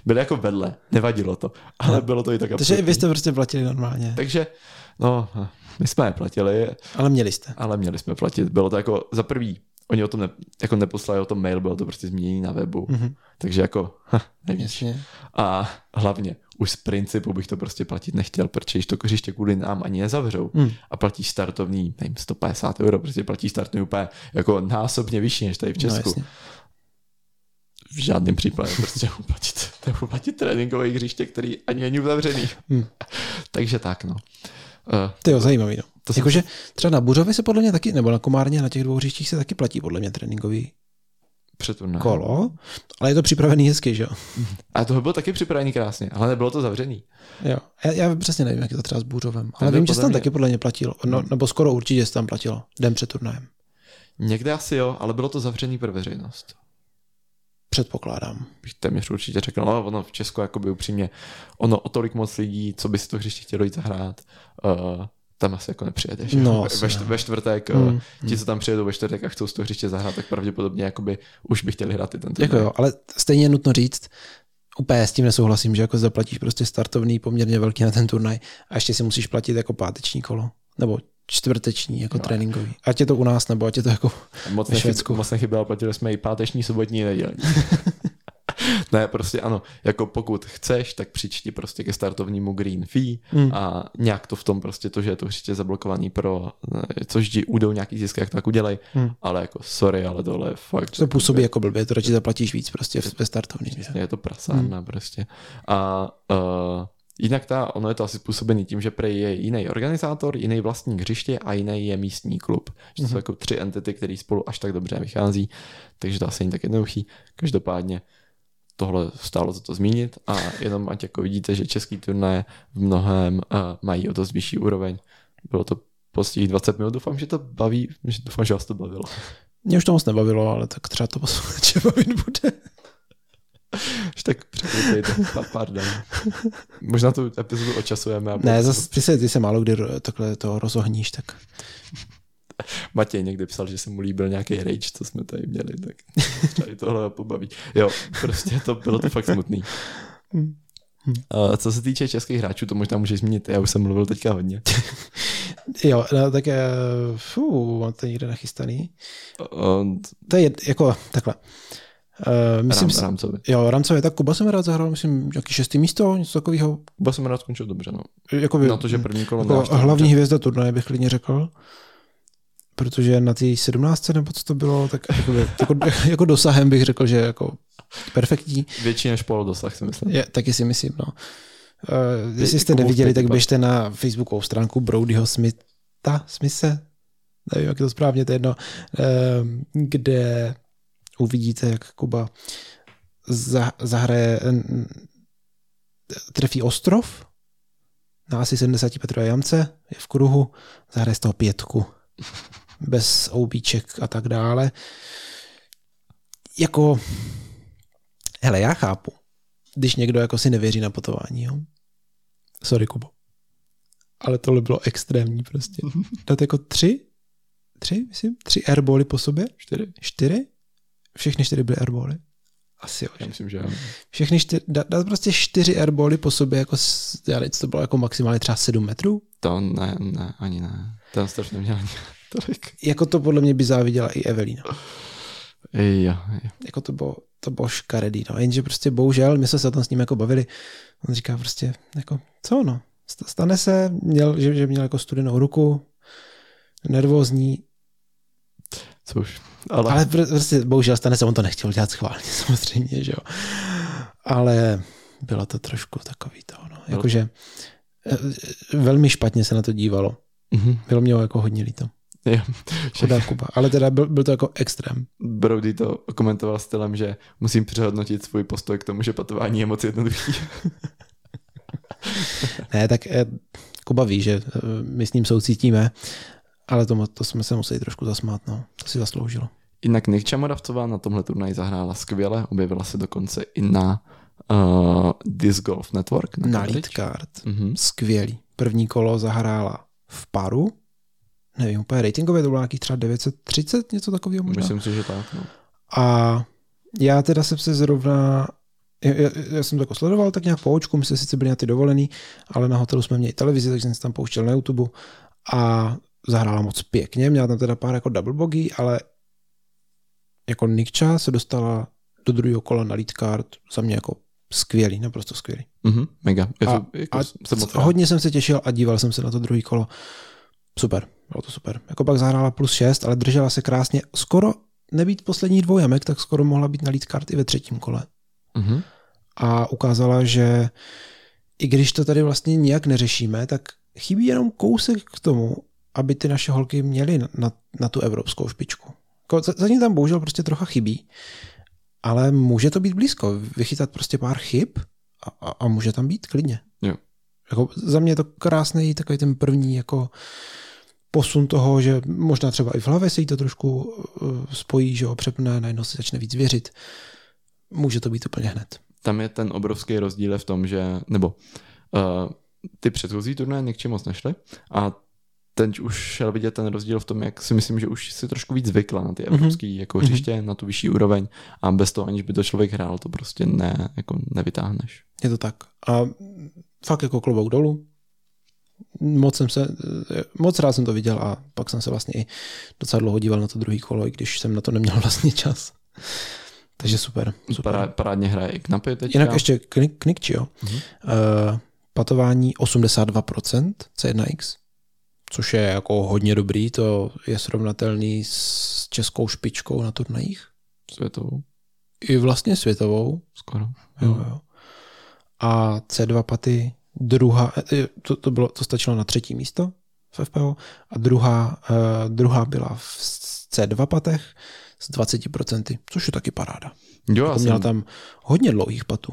Speaker 2: Byli jako vedle, nevadilo to, ale bylo to i tak
Speaker 1: Takže vy jste prostě platili normálně.
Speaker 2: Takže, no, my jsme je platili.
Speaker 1: Ale měli jste.
Speaker 2: Ale měli jsme platit. Bylo to jako za prvý oni o tom ne, jako neposlali o tom mail, bylo to prostě změnění na webu. Mm-hmm. Takže jako, ha, nevíš. A hlavně, už z principu bych to prostě platit nechtěl, protože to kořiště kvůli nám ani nezavřou mm. a platíš startovní, nevím, 150 euro, prostě platíš startovní úplně jako násobně vyšší než tady v no, Česku. No, v žádném případě prostě uplatit, uplatit tréninkové hřiště, který ani není uzavřený. Mm. Takže tak, no.
Speaker 1: Uh, to je zajímavý, no. To Jakože třeba na Buřově se podle mě taky, nebo na Komárně, na těch dvou hřištích se taky platí podle mě tréninkový
Speaker 2: Přeturné.
Speaker 1: kolo, ale je to připravený hezky, že jo?
Speaker 2: A to bylo taky připravený krásně, ale nebylo to zavřený.
Speaker 1: Jo, já, já přesně nevím, jak je to třeba s Bůřovem, ale vím, že se tam mě... taky podle mě platilo, no, hmm. nebo skoro určitě se tam platilo, den před turnajem.
Speaker 2: Někde asi jo, ale bylo to zavřený pro veřejnost.
Speaker 1: Předpokládám.
Speaker 2: Bych téměř určitě řekl, no ono v Česku jakoby upřímně, ono o tolik moc lidí, co by si to hřiště chtělo jít zahrát, uh, tam asi jako nepřijedeš.
Speaker 1: No,
Speaker 2: ve, ve, ve čtvrtek, mm, ti, mm. co tam přijedou ve čtvrtek a chcou z toho hřiště zahrát, tak pravděpodobně jakoby už by chtěli hrát i ten
Speaker 1: Jako jo, ale stejně je nutno říct, úplně s tím nesouhlasím, že jako zaplatíš prostě startovný poměrně velký na ten turnaj a ještě si musíš platit jako páteční kolo. Nebo čtvrteční, jako no. tréninkový. Ať je to u nás, nebo ať je to jako
Speaker 2: moc ve Švédsku. Moc nechybělo, platili jsme i páteční, sobotní, nedělní. ne, prostě ano, jako pokud chceš, tak přičti prostě ke startovnímu green fee mm. a nějak to v tom prostě to, že je to hřiště zablokovaný pro, což ti udou nějaký zisk, jak to tak udělej, mm. ale jako sorry, ale tohle je fakt.
Speaker 1: To působí jako blbě, to radši zaplatíš víc prostě ve startovní.
Speaker 2: Přesně, je to prasárna mm. prostě. A uh, Jinak ta, ono je to asi způsobený tím, že prej je jiný organizátor, jiný vlastní hřiště a jiný je místní klub. Že to jsou mm-hmm. jako tři entity, které spolu až tak dobře vychází, takže to asi není tak jednoduchý. Každopádně tohle stálo za to zmínit a jenom ať jako vidíte, že český turnaje v mnohem uh, mají o to vyšší úroveň. Bylo to postih 20 minut, doufám, že to baví, že doufám, že vás to bavilo.
Speaker 1: Mě už to moc nebavilo, ale tak třeba to posluchače bavit bude.
Speaker 2: tak překrytejte, pardon. Možná tu epizodu očasujeme.
Speaker 1: Ne, zase ty se, ty se málo kdy takhle to rozohníš, tak...
Speaker 2: Matěj někdy psal, že se mu líbil nějaký rage, co jsme tady měli, tak tady tohle pobaví. Jo, prostě to bylo to fakt smutný. Hmm. Uh, co se týče českých hráčů, to možná můžeš zmínit, já už jsem mluvil teďka hodně.
Speaker 1: jo, no, tak je, fů, mám to někde nachystaný. Uh, to je jako takhle. Uh, myslím, Rám,
Speaker 2: rámcově.
Speaker 1: Jo, rámcově, tak Kuba jsem rád zahrál, myslím, jaký šestý místo, něco takového.
Speaker 2: Kuba jsem rád skončil dobře, no.
Speaker 1: Jakoby,
Speaker 2: Na to, že první kolo
Speaker 1: jako hlavní dobře. hvězda turnaje bych klidně řekl. Protože na té 17. nebo co to bylo, tak jako, jako, jako dosahem bych řekl, že jako perfektní.
Speaker 2: Větší než pol dosah, si myslím.
Speaker 1: Je, taky si myslím, no. Uh, jestli jste neviděli, tak běžte na facebookovou stránku Brodyho Smitha, Smise, nevím, jak je to správně, to je jedno, uh, kde uvidíte, jak Kuba zahraje, trefí ostrov na asi 70 metrové jamce, je v kruhu, zahraje z toho pětku, bez oubíček a tak dále. Jako, hele, já chápu, když někdo jako si nevěří na potování, jo. Sorry, Kubo. Ale tohle bylo extrémní prostě. Dát jako tři, tři, myslím, tři airbally po sobě.
Speaker 2: Čtyři.
Speaker 1: Čtyři? Všechny čtyři byly airbally. Asi jo.
Speaker 2: Já myslím, že jo.
Speaker 1: Všechny čtyři, dát, dát prostě čtyři airbally po sobě, jako, já nevím, to bylo jako maximálně třeba sedm metrů?
Speaker 2: To ne, ne, ani ne. To strašně měl ani tolik.
Speaker 1: Jako to podle mě by záviděla i Evelina.
Speaker 2: Jo, jo.
Speaker 1: Jako to bylo, to bylo škaredý, no. Jenže prostě bohužel, my jsme se o tom s ním jako bavili, on říká prostě, jako, co no, stane se, měl, že, že měl jako studenou ruku, nervózní,
Speaker 2: Což,
Speaker 1: ale... ale prostě bohužel stane se, on to nechtěl dělat schválně samozřejmě, že jo. Ale bylo to trošku takový to, no. Jakože eh, velmi špatně se na to dívalo. Mm-hmm. Bylo mě jako hodně líto.
Speaker 2: Jo.
Speaker 1: Chudá Kuba. Ale teda byl, byl to jako extrém.
Speaker 2: Brody to komentoval stylem, že musím přehodnotit svůj postoj k tomu, že patování je moc jednoduchý.
Speaker 1: ne, tak eh, Kuba ví, že eh, my s ním soucítíme ale to, to jsme se museli trošku zasmát, no. To si zasloužilo.
Speaker 2: Jinak Nikča Moravcová na tomhle turnaji zahrála skvěle, objevila se dokonce i na uh, Disc Golf Network.
Speaker 1: Na, na lead card. Mm-hmm. Skvělý. První kolo zahrála v paru. Nevím, úplně ratingové to bylo nějakých třeba 930, něco takového možná.
Speaker 2: Myslím si, že tak. No.
Speaker 1: A já teda jsem se zrovna já, já, já jsem to jako sledoval tak nějak po očku, my jsme sice byli na ty dovolený, ale na hotelu jsme měli televizi, takže jsem se tam pouštěl na YouTube a zahrála moc pěkně, měla tam teda pár jako double bogey, ale jako Nikča se dostala do druhého kola na lead card za mě jako skvělý, naprosto skvělý.
Speaker 2: Mm-hmm, mega.
Speaker 1: To, a, jako a jsem hodně jsem se těšil a díval jsem se na to druhý kolo. Super, bylo to super. Jako pak zahrála plus 6, ale držela se krásně. Skoro nebýt poslední dvou jamek, tak skoro mohla být na lead card i ve třetím kole. Mm-hmm. A ukázala, že i když to tady vlastně nijak neřešíme, tak chybí jenom kousek k tomu, aby ty naše holky měly na, na tu evropskou špičku. Jako zatím tam bohužel prostě trocha chybí, ale může to být blízko. Vychytat prostě pár chyb a, a, a může tam být klidně.
Speaker 2: Jo.
Speaker 1: Jako za mě je to krásný takový ten první jako posun toho, že možná třeba i v hlavě se jí to trošku uh, spojí, že ho přepne, najednou si začne víc věřit. Může to být úplně hned.
Speaker 2: Tam je ten obrovský rozdíl v tom, že, nebo uh, ty předchozí turnaje někčím moc nešly a teď už šel vidět ten rozdíl v tom, jak si myslím, že už si trošku víc zvykla na ty mhm. evropské mm-hmm. jako hřiště, mm-hmm. na tu vyšší úroveň a bez toho, aniž by to člověk hrál, to prostě ne, jako nevytáhneš.
Speaker 1: Je to tak. A fakt jako klobouk dolů. Moc jsem se, moc rád jsem to viděl a pak jsem se vlastně i docela dlouho díval na to druhý kolo, i když jsem na to neměl vlastně čas. Takže super. super.
Speaker 2: Pará, parádně hraje i Knapy
Speaker 1: teďka. Jinak ještě Knikči, jo. Mm-hmm. Uh, patování 82% C1X což je jako hodně dobrý, to je srovnatelný s českou špičkou na turnajích.
Speaker 2: Světovou.
Speaker 1: I vlastně světovou.
Speaker 2: Skoro.
Speaker 1: Jo, jo. A C2 paty, druhá, eh, to, to, bylo, to stačilo na třetí místo v FPO a druhá, uh, druhá byla v C2 patech s 20%, což je taky paráda.
Speaker 2: Jo, jako
Speaker 1: měla jsem... tam hodně dlouhých patů.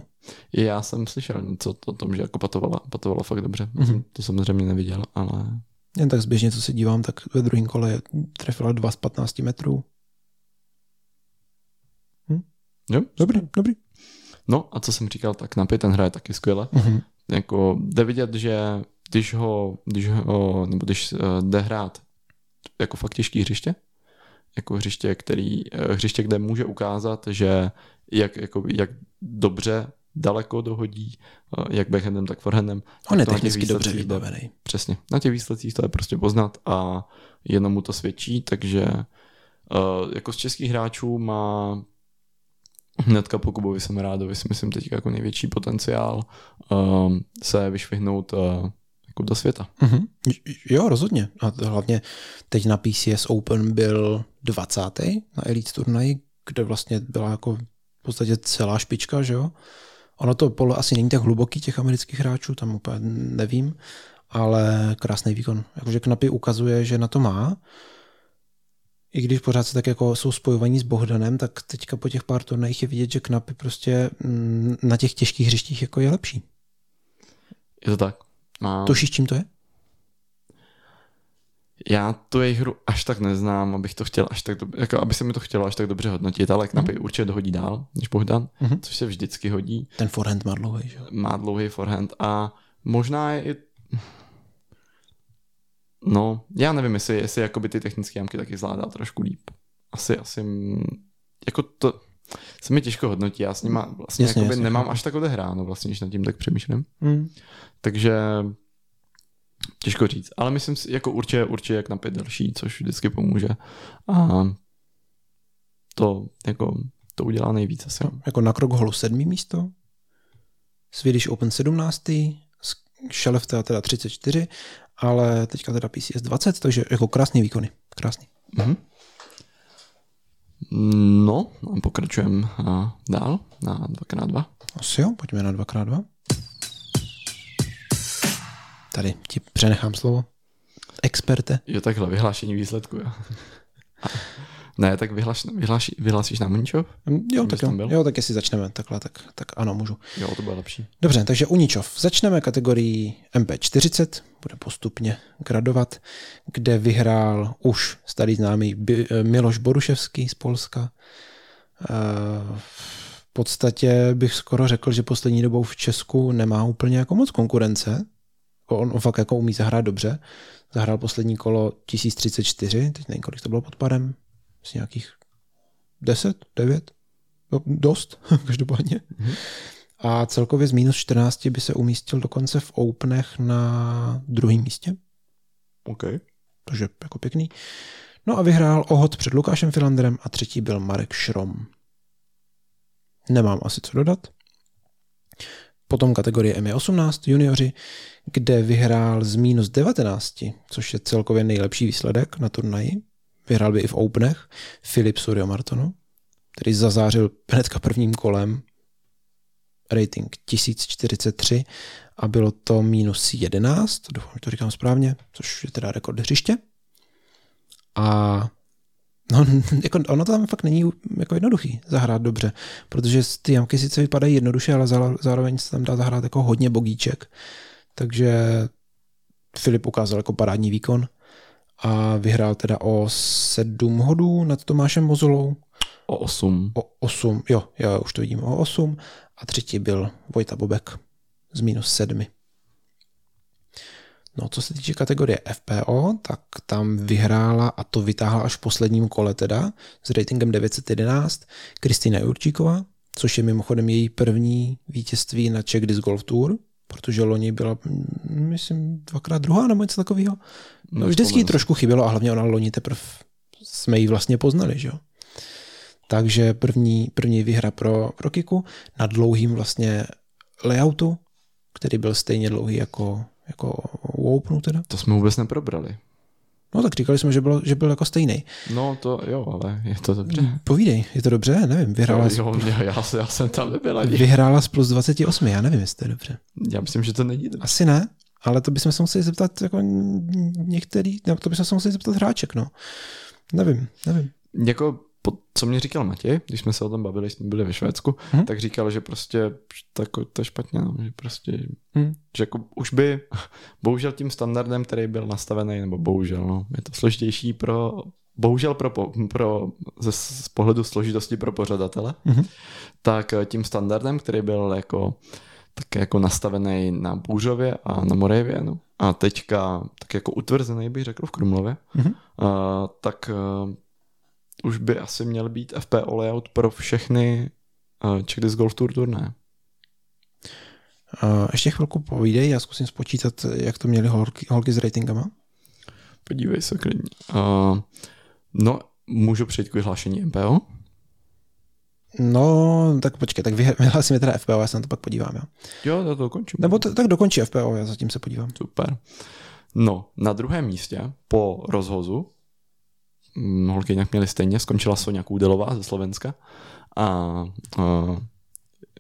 Speaker 2: Já jsem slyšel něco o tom, že jako patovala, patovala fakt dobře. Mm-hmm. To samozřejmě neviděl, ale
Speaker 1: jen tak zběžně, co se dívám, tak ve druhém kole trefila 2 z 15 metrů.
Speaker 2: Hm? Jo,
Speaker 1: dobrý, dobrý.
Speaker 2: No a co jsem říkal, tak Napy ten hraje taky skvěle.
Speaker 1: Mhm.
Speaker 2: Jako jde vidět, že když ho, když ho nebo když uh, jde hrát jako fakt těžký hřiště, jako hřiště, který, uh, hřiště, kde může ukázat, že jak, jako, jak dobře daleko dohodí, uh, jak backhandem, tak forehandem.
Speaker 1: On je technicky dobře vybavený.
Speaker 2: Přesně. Na těch výsledcích to je prostě poznat a jenom mu to svědčí, takže jako z českých hráčů má hnedka po Kubovi Semrádovi si myslím teď jako největší potenciál uh, se vyšvihnout uh, jako do světa.
Speaker 1: Mhm. Jo, rozhodně. A hlavně teď na PCS Open byl 20. na Elite turnaji, kde vlastně byla jako v podstatě celá špička, že jo? Ono to polo asi není tak hluboký těch amerických hráčů, tam úplně nevím, ale krásný výkon. Jakože Knapy ukazuje, že na to má. I když pořád se tak jako jsou spojovaní s Bohdanem, tak teďka po těch pár turnajích je vidět, že Knapy prostě mm, na těch těžkých hřištích jako je lepší.
Speaker 2: Je to tak? Má...
Speaker 1: Tušíš, čím to je?
Speaker 2: Já tu jejich hru až tak neznám, abych to chtěl až tak dobře, jako aby se mi to chtělo až tak dobře hodnotit, ale Knapy mm. určitě dohodí dál než Bohdan,
Speaker 1: Mhm.
Speaker 2: což se vždycky hodí.
Speaker 1: Ten forehand má dlouhý, že?
Speaker 2: Má dlouhý forehand a možná je i No, já nevím, jestli, jestli jakoby ty technické jamky taky zvládá trošku líp. Asi, asi, mm, jako to se mi těžko hodnotí, já s nima vlastně
Speaker 1: Jasně,
Speaker 2: jasně,
Speaker 1: jasně,
Speaker 2: nemám až tak odehráno, vlastně, když nad tím tak přemýšlím.
Speaker 1: Mm.
Speaker 2: Takže těžko říct, ale myslím si, jako určitě, určitě jak na pět další, což vždycky pomůže. A to, jako, to udělá nejvíc asi.
Speaker 1: No, jako na krok holu sedmý místo, Swedish Open 17. Šelefta teda 34, ale teďka teda PCS 20, takže jako krásný výkony. Krásný.
Speaker 2: Mhm. No, pokračujeme a dál na 2x2.
Speaker 1: Asi jo, pojďme na 2x2. Tady ti přenechám slovo. Experte.
Speaker 2: Jo, takhle, vyhlášení výsledku. Jo. ne, tak vyhlaš, vyhlaš, vyhlásíš nám Mničov?
Speaker 1: Mm, Jo, tak jo.
Speaker 2: tam byl?
Speaker 1: jo, tak jestli začneme takhle, tak, tak ano, můžu.
Speaker 2: Jo, to bude lepší.
Speaker 1: Dobře, takže Uničov. Začneme kategorii MP40, bude postupně gradovat, kde vyhrál už starý známý eh, Miloš Boruševský z Polska. Eh, V podstatě bych skoro řekl, že poslední dobou v Česku nemá úplně jako moc konkurence. On, on fakt jako umí zahrát dobře. Zahrál poslední kolo 1034, teď nevím, kolik to bylo pod parem, z nějakých 10, 9, no, dost, každopádně. A celkově z minus 14 by se umístil dokonce v Openech na druhém místě,
Speaker 2: OK.
Speaker 1: takže jako pěkný. No a vyhrál ohod před Lukášem Filanderem a třetí byl Marek Šrom. Nemám asi co dodat. Potom kategorie M18 junioři, kde vyhrál z minus 19, což je celkově nejlepší výsledek na turnaji. Vyhrál by i v Openech Filip Suryo Martonu, který zazářil hnedka prvním kolem rating 1043 a bylo to minus 11, doufám, že to říkám správně, což je teda rekord hřiště. A no, jako ono to tam fakt není jako jednoduchý zahrát dobře, protože ty jamky sice vypadají jednoduše, ale zá- zároveň se tam dá zahrát jako hodně bogíček. Takže Filip ukázal jako parádní výkon a vyhrál teda o 7 hodů nad Tomášem Mozolou,
Speaker 2: O 8.
Speaker 1: o 8, jo, jo, už to vidím, o 8 a třetí byl Vojta Bobek z minus 7. No, co se týče kategorie FPO, tak tam vyhrála a to vytáhla až v posledním kole teda s ratingem 911 Kristýna Jurčíková, což je mimochodem její první vítězství na Czech Disc Golf Tour, protože loni byla, myslím, dvakrát druhá nebo něco takového. No, vždycky jí trošku chybělo a hlavně ona loni teprve jsme ji vlastně poznali, že jo. Takže první, první výhra pro, pro Kiku na dlouhým vlastně layoutu, který byl stejně dlouhý jako, jako u Openu teda.
Speaker 2: To jsme vůbec neprobrali.
Speaker 1: No tak říkali jsme, že byl, že byl jako stejný.
Speaker 2: No to jo, ale je to dobře.
Speaker 1: Povídej, je to dobře? Nevím, vyhrála,
Speaker 2: Jo, jo, já, já, já jsem tam nebyl ani.
Speaker 1: vyhrála s plus 28, já nevím, jestli to je dobře.
Speaker 2: Já myslím, že to není dobře.
Speaker 1: Asi ne, ale to bychom se museli zeptat jako některý, no, to bychom se museli zeptat hráček, no. Nevím, nevím.
Speaker 2: Jako, po, co mě říkal Matěj, když jsme se o tom bavili, jsme byli ve Švédsku,
Speaker 1: Hm.
Speaker 2: hmm. tak říkal, že prostě tak, to je špatně, no, že prostě,
Speaker 1: Hm.
Speaker 2: že jako už by, bohužel tím standardem, který byl nastavený, nebo bohužel, no, je to složitější pro bohužel pro, pro ze, z pohledu složitosti pro pořadatele, mm-hmm. tak eh, tím standardem, který byl jako tak jako nastavený na Bůřově a na Moravianu a teďka tak jako utvrzený bych řekl v Krumlově, mm-hmm. uh, tak uh, už by asi měl být FPO layout pro všechny uh, Checklist Golf Tour turné.
Speaker 1: Uh, ještě chvilku povídej, já zkusím spočítat, jak to měli holky, holky s ratingama.
Speaker 2: Podívej se klidně. Uh, no, můžu přijít k vyhlášení MPO?
Speaker 1: No, tak počkej, tak vyhlásíme teda FPO, já se na to pak podívám. Jo,
Speaker 2: jo já to dokončím.
Speaker 1: Nebo t- tak dokončí FPO, já zatím se podívám.
Speaker 2: Super. No, na druhém místě po rozhozu holky nějak měly stejně, skončila Sonja Kůdelová ze Slovenska a uh,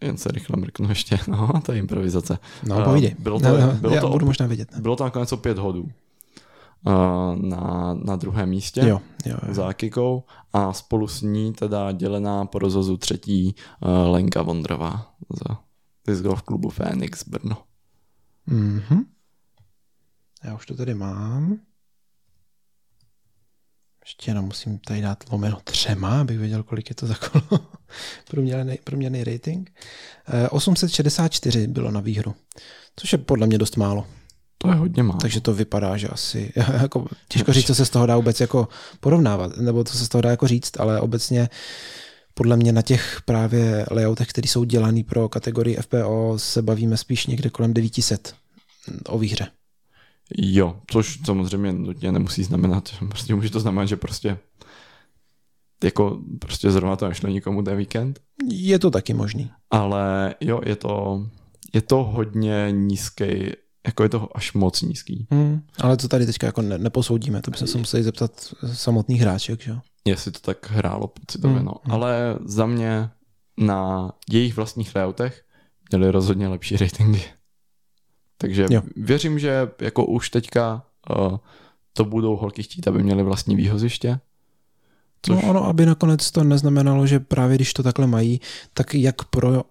Speaker 2: jen se rychle mrknu ještě, no, to je improvizace.
Speaker 1: No, povídej.
Speaker 2: Bylo to,
Speaker 1: no,
Speaker 2: bylo
Speaker 1: já
Speaker 2: to,
Speaker 1: budu možná vědět. Ne?
Speaker 2: Bylo to nakonec o pět hodů na, na druhém místě
Speaker 1: jo, jo, jo.
Speaker 2: za Akikou a spolu s ní teda dělená po rozhozu třetí uh, Lenka Vondrová za Disc Golf klubu Phoenix Brno.
Speaker 1: Mm-hmm. Já už to tady mám. Ještě jenom musím tady dát lomeno třema, abych věděl, kolik je to za kolo. průměrný, průměrný rating. 864 bylo na výhru, což je podle mě dost málo.
Speaker 2: To je hodně málo.
Speaker 1: Takže to vypadá, že asi, jako, těžko říct, co se z toho dá vůbec jako porovnávat, nebo co se z toho dá jako říct, ale obecně podle mě na těch právě layoutech, které jsou dělaný pro kategorii FPO, se bavíme spíš někde kolem 900 o výhře.
Speaker 2: Jo, což samozřejmě nutně nemusí znamenat, prostě může to znamenat, že prostě jako prostě zrovna to nešlo nikomu ten víkend.
Speaker 1: Je to taky možný.
Speaker 2: Ale jo, je to, je to hodně nízký jako je to až moc nízký.
Speaker 1: Hmm, ale to tady teďka jako ne, neposoudíme, to bychom se museli zeptat samotných hráček, že jo?
Speaker 2: Jestli to tak hrálo pocitově, hmm. no. Hmm. Ale za mě na jejich vlastních layoutech měli rozhodně lepší ratingy. Takže jo. věřím, že jako už teďka uh, to budou holky chtít, aby měli vlastní výhoziště.
Speaker 1: Což... No ono, aby nakonec to neznamenalo, že právě když to takhle mají, tak jak pro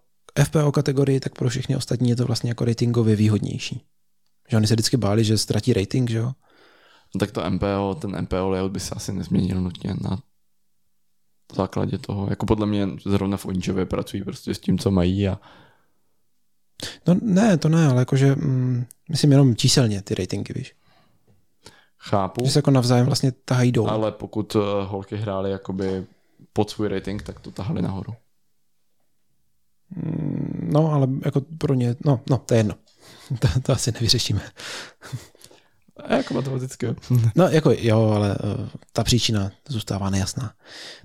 Speaker 1: FPO kategorii, tak pro všechny ostatní je to vlastně jako ratingově výhodnější. Že oni se vždycky báli, že ztratí rating, že jo?
Speaker 2: No, tak to MPO, ten MPO layout by se asi nezměnil nutně na základě toho. Jako podle mě zrovna v Oničově pracují prostě s tím, co mají a
Speaker 1: No ne, to ne, ale jakože mm, myslím jenom číselně ty ratingy, víš.
Speaker 2: Chápu.
Speaker 1: Že se jako navzájem vlastně tahají dolů.
Speaker 2: Ale pokud uh, holky hrály jakoby pod svůj rating, tak to tahali nahoru.
Speaker 1: Mm, no, ale jako pro ně, no, no, to je jedno. to, to asi nevyřešíme.
Speaker 2: jako matematicky.
Speaker 1: no jako jo, ale uh, ta příčina zůstává nejasná.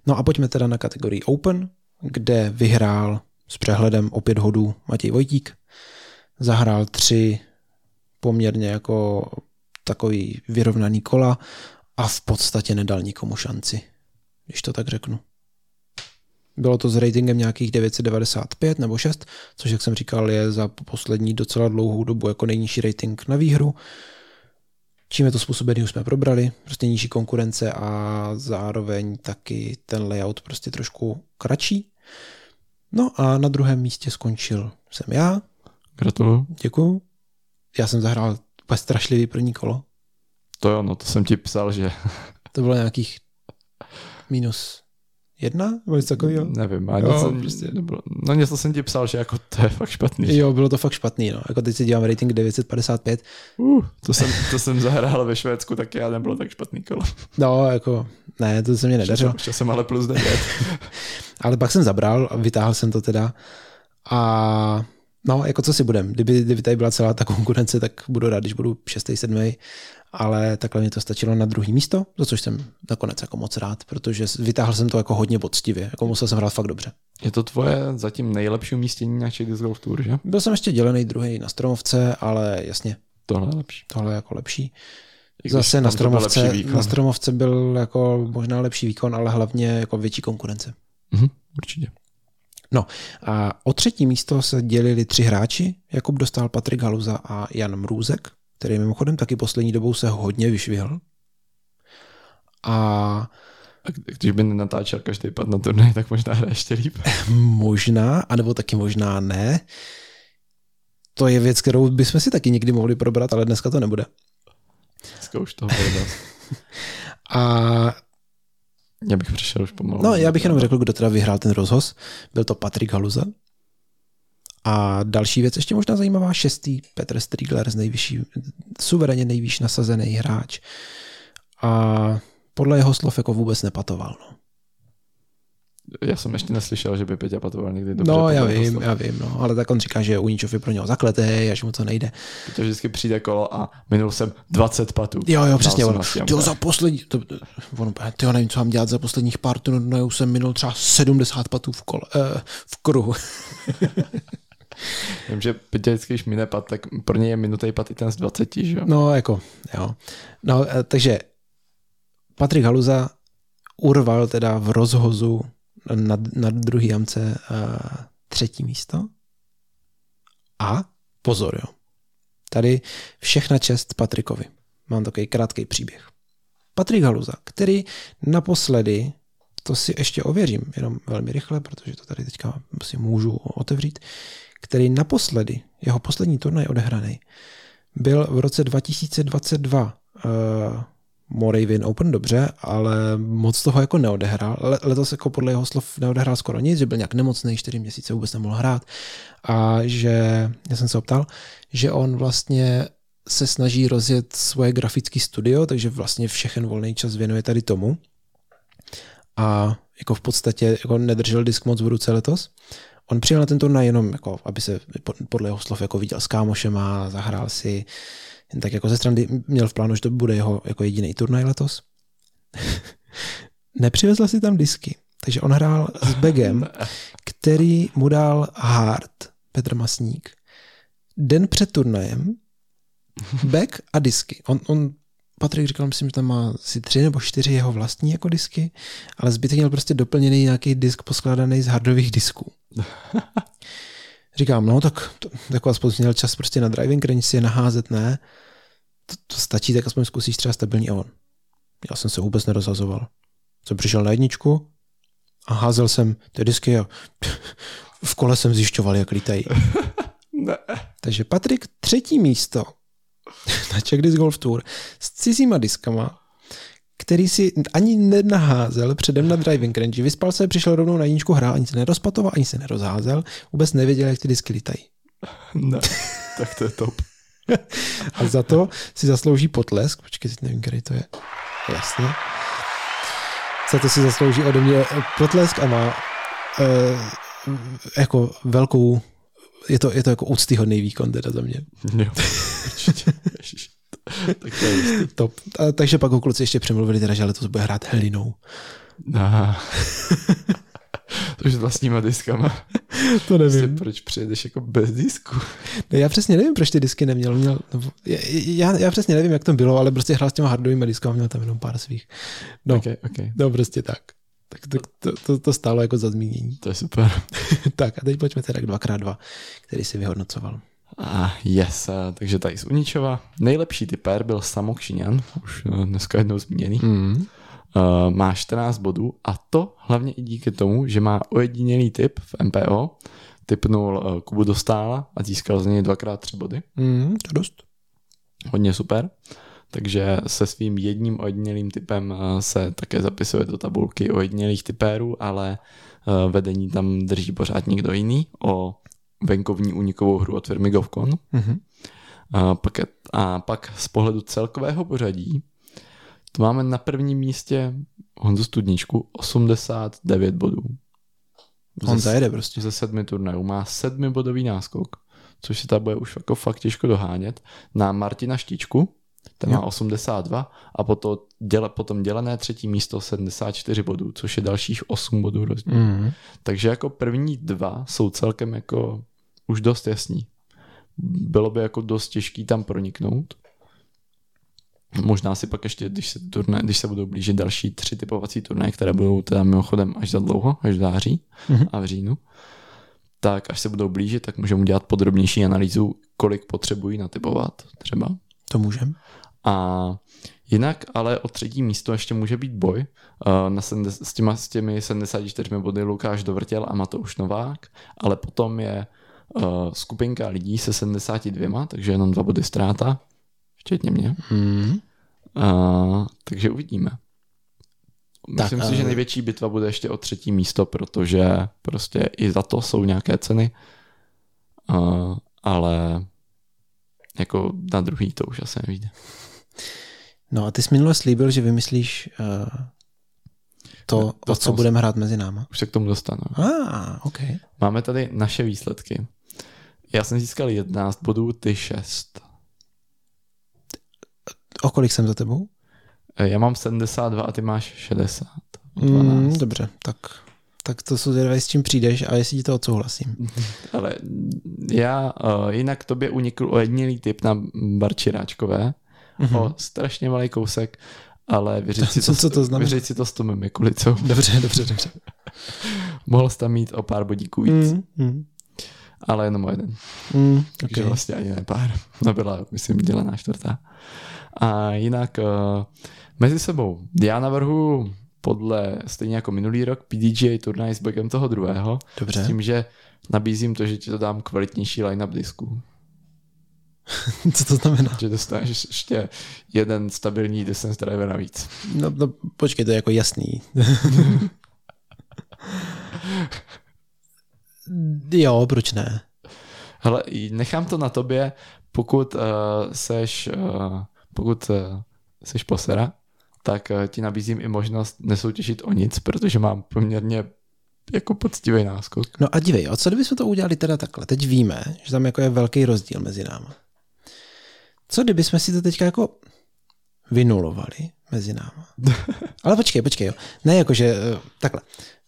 Speaker 1: No a pojďme teda na kategorii Open, kde vyhrál s přehledem o pět hodů Matěj Vojtík. Zahrál tři poměrně jako takový vyrovnaný kola a v podstatě nedal nikomu šanci, když to tak řeknu. Bylo to s ratingem nějakých 995 nebo 6, což, jak jsem říkal, je za poslední docela dlouhou dobu jako nejnižší rating na výhru. Čím je to způsobený, už jsme probrali. Prostě nižší konkurence a zároveň taky ten layout prostě trošku kratší. No a na druhém místě skončil jsem já.
Speaker 2: Gratuluju.
Speaker 1: Děkuju. Já jsem zahrál úplně strašlivý první kolo.
Speaker 2: To jo, no to jsem ti psal, že...
Speaker 1: to bylo nějakých minus jedna? Nebo něco takového?
Speaker 2: Nevím, ale něco, prostě. nebylo, no něco jsem ti psal, že jako to je fakt špatný.
Speaker 1: Jo, bylo to fakt špatný, no. Jako teď si dělám rating 955.
Speaker 2: Uh, to jsem, to jsem zahrál ve Švédsku, tak já nebylo tak špatný kolo.
Speaker 1: No, jako, ne, to se mě nedařilo.
Speaker 2: Ještě jsem ale plus 9.
Speaker 1: ale pak jsem zabral a vytáhl jsem to teda. A no, jako co si budem. Kdyby, kdyby tady byla celá ta konkurence, tak budu rád, když budu 6. 7 ale takhle mi to stačilo na druhý místo, za což jsem nakonec jako moc rád, protože vytáhl jsem to jako hodně poctivě, jako musel jsem hrát fakt dobře.
Speaker 2: Je to tvoje zatím nejlepší umístění na Czech Disc Golf Tour, že?
Speaker 1: Byl jsem ještě dělený druhý na Stromovce, ale jasně.
Speaker 2: Tohle je lepší.
Speaker 1: Tohle je jako lepší. Zase na Stromovce, na Stromovce byl jako možná lepší výkon, ale hlavně jako větší konkurence.
Speaker 2: Mhm, určitě.
Speaker 1: No a o třetí místo se dělili tři hráči. Jakub dostal Patrik Haluza a Jan Mrůzek který mimochodem taky poslední dobou se hodně vyšvihl. A
Speaker 2: a když by nenatáčel každý pad na turnaj, tak možná hraje ještě líp.
Speaker 1: možná, anebo taky možná ne. To je věc, kterou bychom si taky někdy mohli probrat, ale dneska to nebude.
Speaker 2: Dneska už toho
Speaker 1: A
Speaker 2: Já bych přišel už pomalu.
Speaker 1: No, já bych jenom řekl, kdo teda vyhrál ten rozhoz. Byl to Patrik Haluza. A další věc, ještě možná zajímavá, šestý Petr Strigler z nejvyšší, suverénně nejvýš nasazený hráč. A podle jeho slov jako vůbec nepatoval. No.
Speaker 2: Já jsem ještě neslyšel, že by Peťa patoval někdy dobře.
Speaker 1: No, já vím, já vím, no, ale tak on říká, že Uničov je pro něho zakletý, až mu to nejde.
Speaker 2: Peťa vždycky přijde kolo a minul jsem 20 patů.
Speaker 1: Jo, jo, přesně.
Speaker 2: 18
Speaker 1: tyjo, za poslední, to, ono, tyjo, nevím, co mám dělat za posledních pár turnajů, jsem minul třeba 70 patů v, kole, eh, v kruhu.
Speaker 2: Vím, že vždycky, když mine pat, tak pro něj je minutý pat i ten z 20, že jo?
Speaker 1: No, jako, jo. No, eh, takže Patrik Haluza urval teda v rozhozu na, na druhý jamce uh, třetí místo. A pozor, jo. Tady všechna čest Patrikovi. Mám takový krátký příběh. Patrik Haluza, který naposledy, to si ještě ověřím, jenom velmi rychle, protože to tady teďka si můžu otevřít, který naposledy, jeho poslední turnaj odehraný, byl v roce 2022 uh, Moravian Open, dobře, ale moc toho jako neodehrál. Le- letos jako podle jeho slov neodehrál skoro nic, že byl nějak nemocný, čtyři měsíce vůbec nemohl hrát a že, já jsem se optal, že on vlastně se snaží rozjet svoje grafické studio, takže vlastně všechen volný čas věnuje tady tomu a jako v podstatě jako nedržel disk moc v ruce letos. On přijel na ten turnaj jenom, jako, aby se podle jeho slov jako viděl s kámošema, zahrál si jen tak jako ze strany měl v plánu, že to bude jeho jako jediný turnaj letos. Nepřivezl si tam disky, takže on hrál s Begem, který mu dal hard, Petr Masník, den před turnajem, back a disky. On, on Patrik říkal, myslím, že tam má asi tři nebo čtyři jeho vlastní jako disky, ale zbytek měl prostě doplněný nějaký disk poskládaný z hardových disků. Říkám, no tak, to, tak aspoň měl čas prostě na driving range si je naházet, ne? To, to stačí, tak aspoň zkusíš třeba stabilní on. Já jsem se vůbec nerozhazoval. Jsem přišel na jedničku a házel jsem ty disky a v kole jsem zjišťoval, jak lítají.
Speaker 2: Ne.
Speaker 1: Takže Patrik třetí místo na Czech Disc Golf Tour s cizíma diskama, který si ani nenaházel předem na driving range. Vyspal se, přišel rovnou na jedničku, hrál, ani se nerozpatoval, ani se nerozházel, vůbec nevěděl, jak ty disky lítají.
Speaker 2: ne. tak to je top.
Speaker 1: A za to si zaslouží potlesk. Počkej, teď nevím, který to je. Jasně. Za to si zaslouží ode mě potlesk a má uh, jako velkou je to, je to jako úctyhodný výkon teda za mě.
Speaker 2: Jo, určitě. Ježiš. tak to je jistý.
Speaker 1: Top. A, takže pak ho kluci ještě přemluvili teda, že letos bude hrát helinou.
Speaker 2: Aha. To už s vlastníma diskama.
Speaker 1: To
Speaker 2: Prostě proč přijedeš jako bez disku?
Speaker 1: Ne, já přesně nevím, proč ty disky neměl. měl nebo, já, já, přesně nevím, jak to bylo, ale prostě hrál s těma hardovými diskama, měl tam jenom pár svých. No,
Speaker 2: Okay, okay.
Speaker 1: no prostě tak. Tak to, to, to, to stálo jako za zmínění.
Speaker 2: To je super.
Speaker 1: tak a teď pojďme teda k 2x2, který si vyhodnocoval.
Speaker 2: Ah, yes, a, takže tady z Uničova. Nejlepší typer byl Samok Šiňan, už uh, dneska jednou zmíněný.
Speaker 1: Mm.
Speaker 2: Uh, má 14 bodů a to hlavně i díky tomu, že má ojedinělý typ v MPO. Typnul uh, Kubu Dostála a získal z něj dvakrát tři body.
Speaker 1: Mm, to dost.
Speaker 2: Hodně super. Takže se svým jedním ojedinělým typem uh, se také zapisuje do tabulky ojedinělých typérů, ale uh, vedení tam drží pořád někdo jiný o venkovní únikovou hru od firmy Govcon.
Speaker 1: Mm-hmm.
Speaker 2: A pak, a pak z pohledu celkového pořadí to máme na prvním místě Honzu Studničku 89 bodů.
Speaker 1: On
Speaker 2: Ze-
Speaker 1: zajede prostě.
Speaker 2: ze sedmi turnajů. Má sedmibodový náskok, což se ta bude už jako fakt těžko dohánět. Na Martina Štičku, ten má
Speaker 1: Jo.
Speaker 2: 82 a potom, děle, potom dělené třetí místo 74 bodů, což je dalších 8 bodů rozdíl.
Speaker 1: Mm.
Speaker 2: Takže jako první dva jsou celkem jako už dost jasní. Bylo by jako dost těžký tam proniknout. Možná si pak ještě, když se, turné, když se budou blížit další tři typovací turnaje, které budou teda mimochodem až za dlouho, až v září
Speaker 1: Mhm.
Speaker 2: a v říjnu, tak až se budou blížit, tak můžeme udělat podrobnější analýzu, kolik potřebují natypovat třeba.
Speaker 1: To můžem.
Speaker 2: A jinak ale o třetí místo ještě může být boj. Uh, na sedmdes- s, těma, s těmi 74 body Lukáš Dovrtěl a Matouš Novák, ale potom je uh, skupinka lidí se 72, takže jenom dva body ztráta, včetně mě.
Speaker 1: Mm.
Speaker 2: Uh, takže uvidíme. Myslím tak, si, že největší bitva bude ještě o třetí místo, protože prostě i za to jsou nějaké ceny, uh, ale jako na druhý to už asi nevíde.
Speaker 1: No a ty jsi minule slíbil, že vymyslíš uh, to, o co budeme hrát mezi náma.
Speaker 2: Už se k tomu dostanu.
Speaker 1: Ah, okay.
Speaker 2: Máme tady naše výsledky. Já jsem získal 11 bodů, ty 6.
Speaker 1: O kolik jsem za tebou?
Speaker 2: Eh, já mám 72 a ty máš 60.
Speaker 1: Mm, dobře, tak, tak to jsou zvědavé, s čím přijdeš a jestli ti to odsouhlasím.
Speaker 2: Ale já uh, jinak tobě unikl ojedinělý typ na barčiráčkové mm-hmm. o strašně malý kousek, ale vyřiď si, to, co to znamená? vyřiď si to s Tomem Mikulicou.
Speaker 1: Dobře, dobře, dobře.
Speaker 2: Mohl jsi tam mít o pár bodíků víc. Mm, mm. Ale jenom o jeden. Mm, Takže okay. vlastně ani ne pár. No byla, myslím, dělená čtvrtá. A jinak uh, mezi sebou. Já navrhu podle, stejně jako minulý rok, PDGA turnaj s backem toho druhého.
Speaker 1: Dobře.
Speaker 2: S tím, že nabízím to, že ti to dám kvalitnější line-up disku.
Speaker 1: Co to znamená?
Speaker 2: Že dostaneš ještě jeden stabilní distance driver navíc.
Speaker 1: No, no počkej, to je jako jasný. jo, proč ne?
Speaker 2: Hele, nechám to na tobě, pokud uh, seš, uh, pokud uh, seš posera, tak uh, ti nabízím i možnost nesoutěžit o nic, protože mám poměrně jako poctivý náskok.
Speaker 1: No a dívej, a co kdybychom to udělali teda takhle? Teď víme, že tam jako je velký rozdíl mezi námi. Co kdyby jsme si to teďka jako vynulovali mezi náma? Ale počkej, počkej, jo. Ne jakože eh, takhle.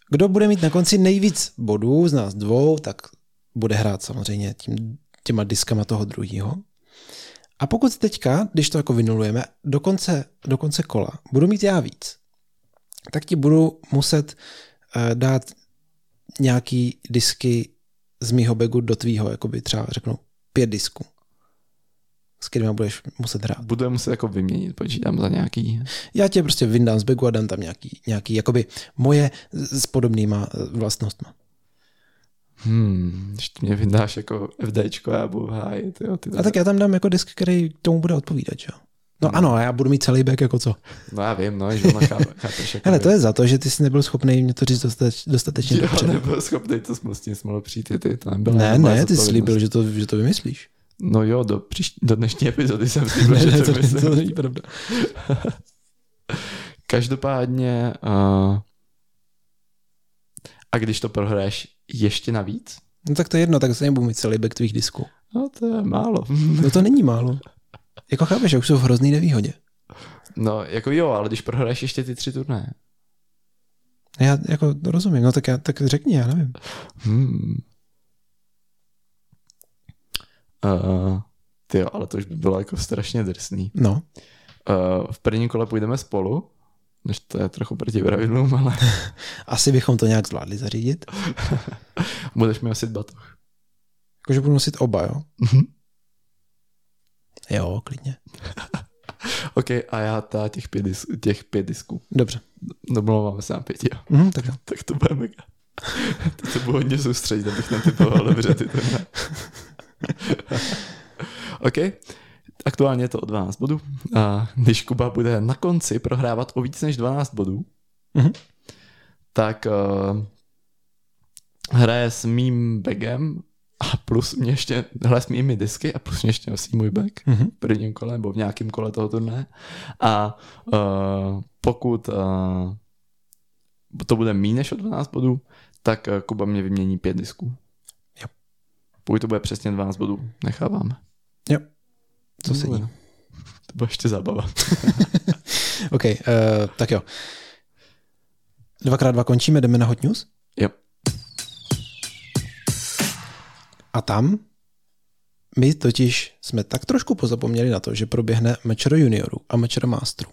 Speaker 1: Kdo bude mít na konci nejvíc bodů z nás dvou, tak bude hrát samozřejmě tím, těma diskama toho druhého. A pokud teďka, když to jako vynulujeme, do konce, do konce kola budu mít já víc, tak ti budu muset uh, dát nějaký disky z mýho bagu do tvýho, by třeba řeknu pět disků s kterými budeš muset hrát.
Speaker 2: Budu muset jako vyměnit, počítám za nějaký.
Speaker 1: Já tě prostě vyndám z bagu a dám tam nějaký, nějaký jakoby moje s podobnýma eh, vlastnostma.
Speaker 2: Hmm, když ty mě vydáš jako FDčko, já budu hájit. Jo, ty
Speaker 1: a tak já tam dám jako disk, který tomu bude odpovídat, jo. No, no ano, a já budu mít celý back jako co.
Speaker 2: No já vím, no, že ono chápeš.
Speaker 1: Jako Hele, to je za to, že ty jsi nebyl schopný mě to říct dostateč, dostatečně
Speaker 2: jo, dobře. nebyl schopný, to s tím mohl přijít, ty, to nebylo.
Speaker 1: Ne, ne, ty jsi slíbil, že to, že to vymyslíš.
Speaker 2: No jo, do, příští, do dnešní epizody jsem si ne, že to, myslím. to není pravda. Každopádně uh, a když to prohraješ ještě navíc?
Speaker 1: No tak to je jedno, tak se nebudu mít celý back tvých disků.
Speaker 2: No to je málo.
Speaker 1: no to není málo. Jako chápeš, že už jsou v hrozný nevýhodě.
Speaker 2: No, jako jo, ale když prohraješ ještě ty tři turné.
Speaker 1: Já jako rozumím, no tak, já, tak řekni, já nevím.
Speaker 2: Hmm. Uh, ty ale to už by bylo jako strašně drsný.
Speaker 1: No.
Speaker 2: Uh, v prvním kole půjdeme spolu, než to je trochu proti pravidlům, ale...
Speaker 1: Asi bychom to nějak zvládli zařídit.
Speaker 2: Budeš mi nosit batoh.
Speaker 1: Jakože budu nosit oba, jo? Mm-hmm. Jo, klidně.
Speaker 2: OK, a já ta těch pět, dis- těch pět disků.
Speaker 1: Dobře.
Speaker 2: Domlouváme se na pěti, jo.
Speaker 1: Mm, tak,
Speaker 2: tak to bude mega. Teď se budu hodně soustředit, abych netypoval dobře ty tohle. OK. Aktuálně je to o 12 bodů. A když Kuba bude na konci prohrávat o víc než 12 bodů, mm-hmm. tak uh, hraje s mým bagem a plus mě ještě hraje s mými disky a plus mě ještě nosí můj bag mm-hmm. v prvním kole nebo v nějakém kole toho turné. A uh, pokud uh, to bude méně než o 12 bodů, tak uh, Kuba mě vymění pět disků. Pokud to bude přesně 12 bodů, necháváme.
Speaker 1: Jo. To se To
Speaker 2: bude ještě zábava.
Speaker 1: OK, uh, tak jo. Dvakrát dva končíme, jdeme na Hot News?
Speaker 2: Jo.
Speaker 1: A tam my totiž jsme tak trošku pozapomněli na to, že proběhne Mečero juniorů a Mečero masterů.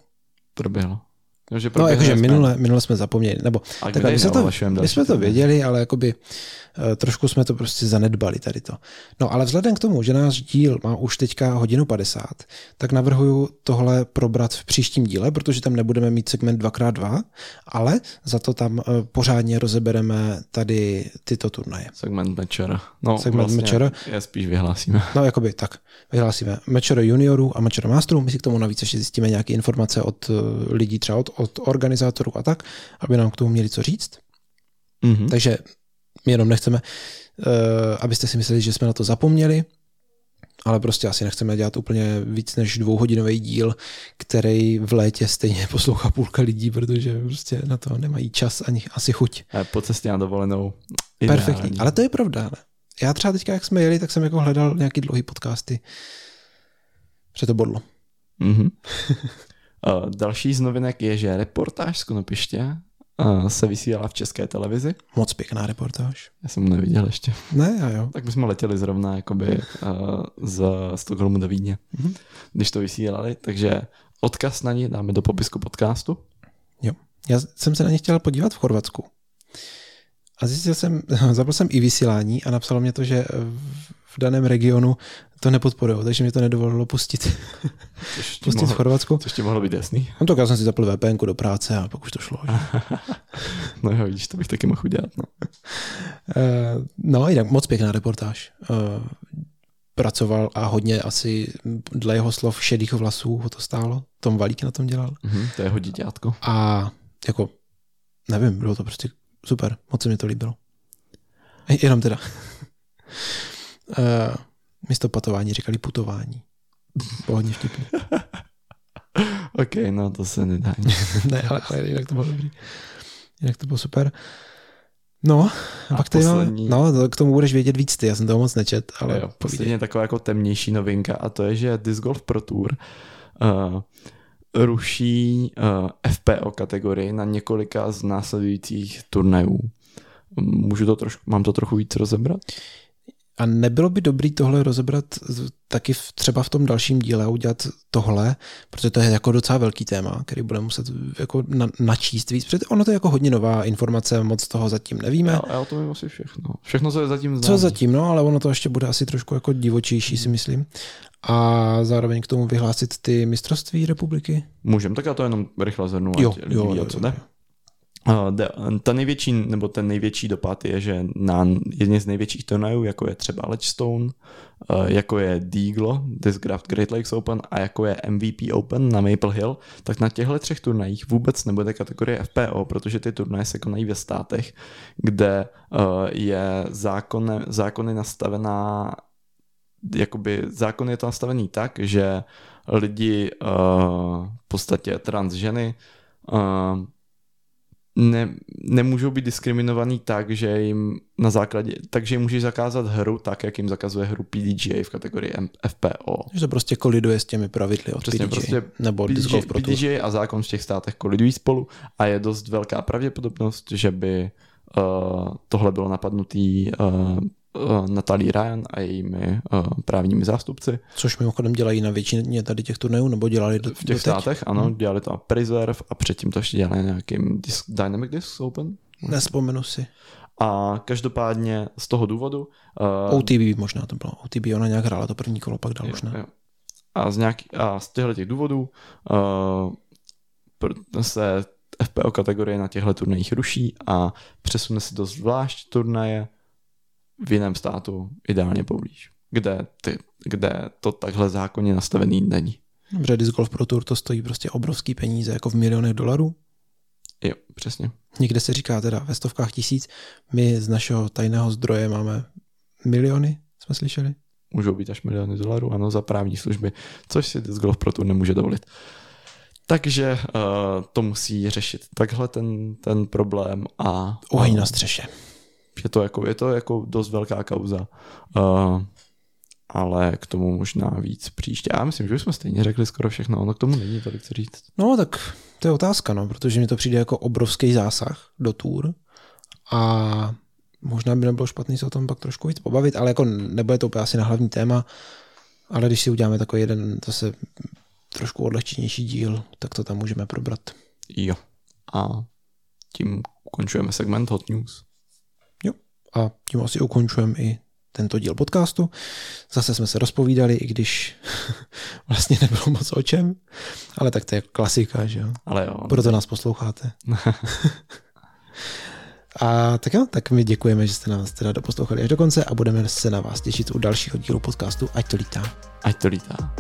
Speaker 2: Proběhlo.
Speaker 1: No, že no, jakože minule, minule jsme zapomněli, nebo tak, my, jsme to, my jsme to věděli, ale jakoby Eh, trošku jsme to prostě zanedbali tady to. No ale vzhledem k tomu, že náš díl má už teďka hodinu 50, tak navrhuju tohle probrat v příštím díle, protože tam nebudeme mít segment 2x2, ale za to tam eh, pořádně rozebereme tady tyto turnaje.
Speaker 2: Segment Mečera. No,
Speaker 1: segment vlastně Mečera.
Speaker 2: Je spíš vyhlásíme.
Speaker 1: No, jakoby tak. Vyhlásíme Mečero juniorů a Mečero masterů. My si k tomu navíc ještě zjistíme nějaké informace od eh, lidí třeba od od organizátorů a tak, aby nám k tomu měli co říct.
Speaker 2: Mhm.
Speaker 1: Takže my jenom nechceme, uh, abyste si mysleli, že jsme na to zapomněli, ale prostě asi nechceme dělat úplně víc než dvouhodinový díl, který v létě stejně poslouchá půlka lidí, protože prostě na to nemají čas ani asi chuť.
Speaker 2: A Po cestě na dovolenou.
Speaker 1: Perfektní.
Speaker 2: ideální.
Speaker 1: Ale to je pravda. Ale já třeba teďka, jak jsme jeli, tak jsem jako hledal nějaký dlouhý podcasty. Že to bodlo.
Speaker 2: Mhm. Uh, Další z novinek je, že reportáž z Konopiště uh, se vysílala v české televizi.
Speaker 1: Moc pěkná reportáž.
Speaker 2: Já jsem neviděl ještě.
Speaker 1: Ne, já jo.
Speaker 2: Tak my jsme letěli zrovna jakoby uh, z Stockholmu do Vídně,
Speaker 1: Mhm.
Speaker 2: když to vysílali, takže odkaz na ní dáme do popisku podcastu.
Speaker 1: Jo. Já jsem se na ně chtěl podívat v Chorvatsku. A zjistil jsem, zapl jsem i vysílání a napsalo mě to, že v- v daném regionu to nepodporují, takže mě to nedovolilo pustit,
Speaker 2: Což ti,
Speaker 1: pustit v
Speaker 2: mohlo,
Speaker 1: Chorvatsku.
Speaker 2: což ti mohlo být jasný.
Speaker 1: No tak já jsem si zapl VPN do práce a pak už to šlo.
Speaker 2: No jo, vidíš, to bych taky mohl udělat. No.
Speaker 1: Eh, No, jinak moc pěkná reportáž. Eh, Pracoval a hodně asi dle jeho slov šedých vlasů ho to stálo. Tom Valík na tom dělal.
Speaker 2: Mhm, to je jeho děťátko.
Speaker 1: A jako, nevím, bylo to prostě super, moc se mi to líbilo. Ej, Jenom teda. Uh, místo patování říkali putování. Bylo hodně vtipný.
Speaker 2: OK, no to se nedá.
Speaker 1: ne, ale, ale jinak to bylo dobrý. Jinak to bylo super. No, a, pak máme,
Speaker 2: poslední-
Speaker 1: no, to- k tomu budeš vědět víc ty, já jsem toho moc nečet, ale
Speaker 2: jo,
Speaker 1: povídej.
Speaker 2: posledně taková jako temnější novinka a to je, že Disc Golf Pro Tour uh, ruší uh, FPO kategorii na několika z následujících turnajů. Můžu to trošku, mám to trochu víc rozebrat?
Speaker 1: A nebylo by dobrý tohle rozebrat taky v, třeba v tom dalším díle a udělat tohle, protože to je jako docela velký téma, který budeme muset jako na, načíst víc, protože ono to je jako hodně nová informace, moc toho zatím nevíme.
Speaker 2: Já, já o tom vím asi všechno. Všechno, co je zatím znám.
Speaker 1: Co zatím, no, ale ono to ještě bude asi trošku jako divočejší, si myslím. A zároveň k tomu vyhlásit ty mistrovství republiky.
Speaker 2: Můžem, tak já to jenom rychle zhrnu,
Speaker 1: Jo,
Speaker 2: ať lidi
Speaker 1: jo,
Speaker 2: ví,
Speaker 1: jo,
Speaker 2: co
Speaker 1: jo,
Speaker 2: jde. Uh, de, ta největší, nebo ten největší dopad je, že na jedně z největších turnajů, jako je třeba Ledgestone, uh, jako je Deaglo, Discraft Great Lakes Open a jako je MVP Open na Maple Hill, tak na těchto třech turnajích vůbec nebude kategorie FPO, protože ty turnaje se konají ve státech, kde uh, je zákon, zákony nastavená jakoby zákon je to nastavený tak, že lidi v podstatě trans ženy ne, nemůžou být diskriminovaný tak, že jim na základě, takže jim můžeš zakázat hru tak, jak jim zakazuje hru PDGA v kategorii FPO.
Speaker 1: Že to prostě koliduje s těmi pravidly od
Speaker 2: Přesně,
Speaker 1: PDG,
Speaker 2: prostě
Speaker 1: nebo
Speaker 2: PDGA. PDGA a zákon v těch státech kolidují spolu a je dost velká pravděpodobnost, že by uh, tohle bylo napadnutý uh, uh, Natalie Ryan a jejími uh, právními zástupci.
Speaker 1: Což mimochodem dělají na většině tady těch turnajů, nebo dělali do,
Speaker 2: V těch
Speaker 1: doteď?
Speaker 2: státech, ano, dělali to na Preserve a předtím to ještě dělali nějakým Disc, Dynamic Disc Open.
Speaker 1: Nespomenu si.
Speaker 2: A každopádně z toho důvodu... Uh,
Speaker 1: OTB možná to bylo. OTB ona nějak hrála to první kolo, pak dál už ne.
Speaker 2: jo. A z, nějaký, a z těchto těch důvodů uh, se FPO kategorie na těchto turnajích ruší a přesune se do zvlášť turnaje v jiném státu, ideálně poblíž, kde, ty, kde to takhle zákonně nastavený není.
Speaker 1: Dobře, Disc Golf Pro Tour to stojí prostě obrovský peníze, jako v milionech dolarů.
Speaker 2: Jo, přesně.
Speaker 1: Někde se říká teda ve stovkách tisíc. My z našeho tajného zdroje máme miliony, jsme slyšeli.
Speaker 2: můžou být až miliony dolarů, ano, za právní služby, což si Disc Golf Pro Tour nemůže dovolit. Takže uh, to musí řešit takhle ten, ten problém a
Speaker 1: Oheň na střeše.
Speaker 2: Je, to jako, je to jako dost velká kauza. Uh, ale k tomu možná víc příště. Já myslím, že už jsme stejně řekli skoro všechno, ono k tomu není tolik co říct.
Speaker 1: No tak to je otázka, no, protože mi to přijde jako obrovský zásah do tour a možná by nebylo špatný se o tom pak trošku víc pobavit, ale jako nebude to úplně asi na hlavní téma, ale když si uděláme takový jeden zase trošku odlehčenější díl, tak to tam můžeme probrat.
Speaker 2: Jo. A tím ukončujeme segment Hot News.
Speaker 1: A tím asi ukončujeme i tento díl podcastu. Zase jsme se rozpovídali, i když vlastně nebylo moc o čem, ale tak to je klasika, že jo.
Speaker 2: Ale jo,
Speaker 1: Proto nás posloucháte. A tak jo, tak my děkujeme, že jste nás teda doposlouchali až do konce a budeme se na vás těšit u dalšího dílu podcastu Ať to lítá.
Speaker 2: ať to lítá.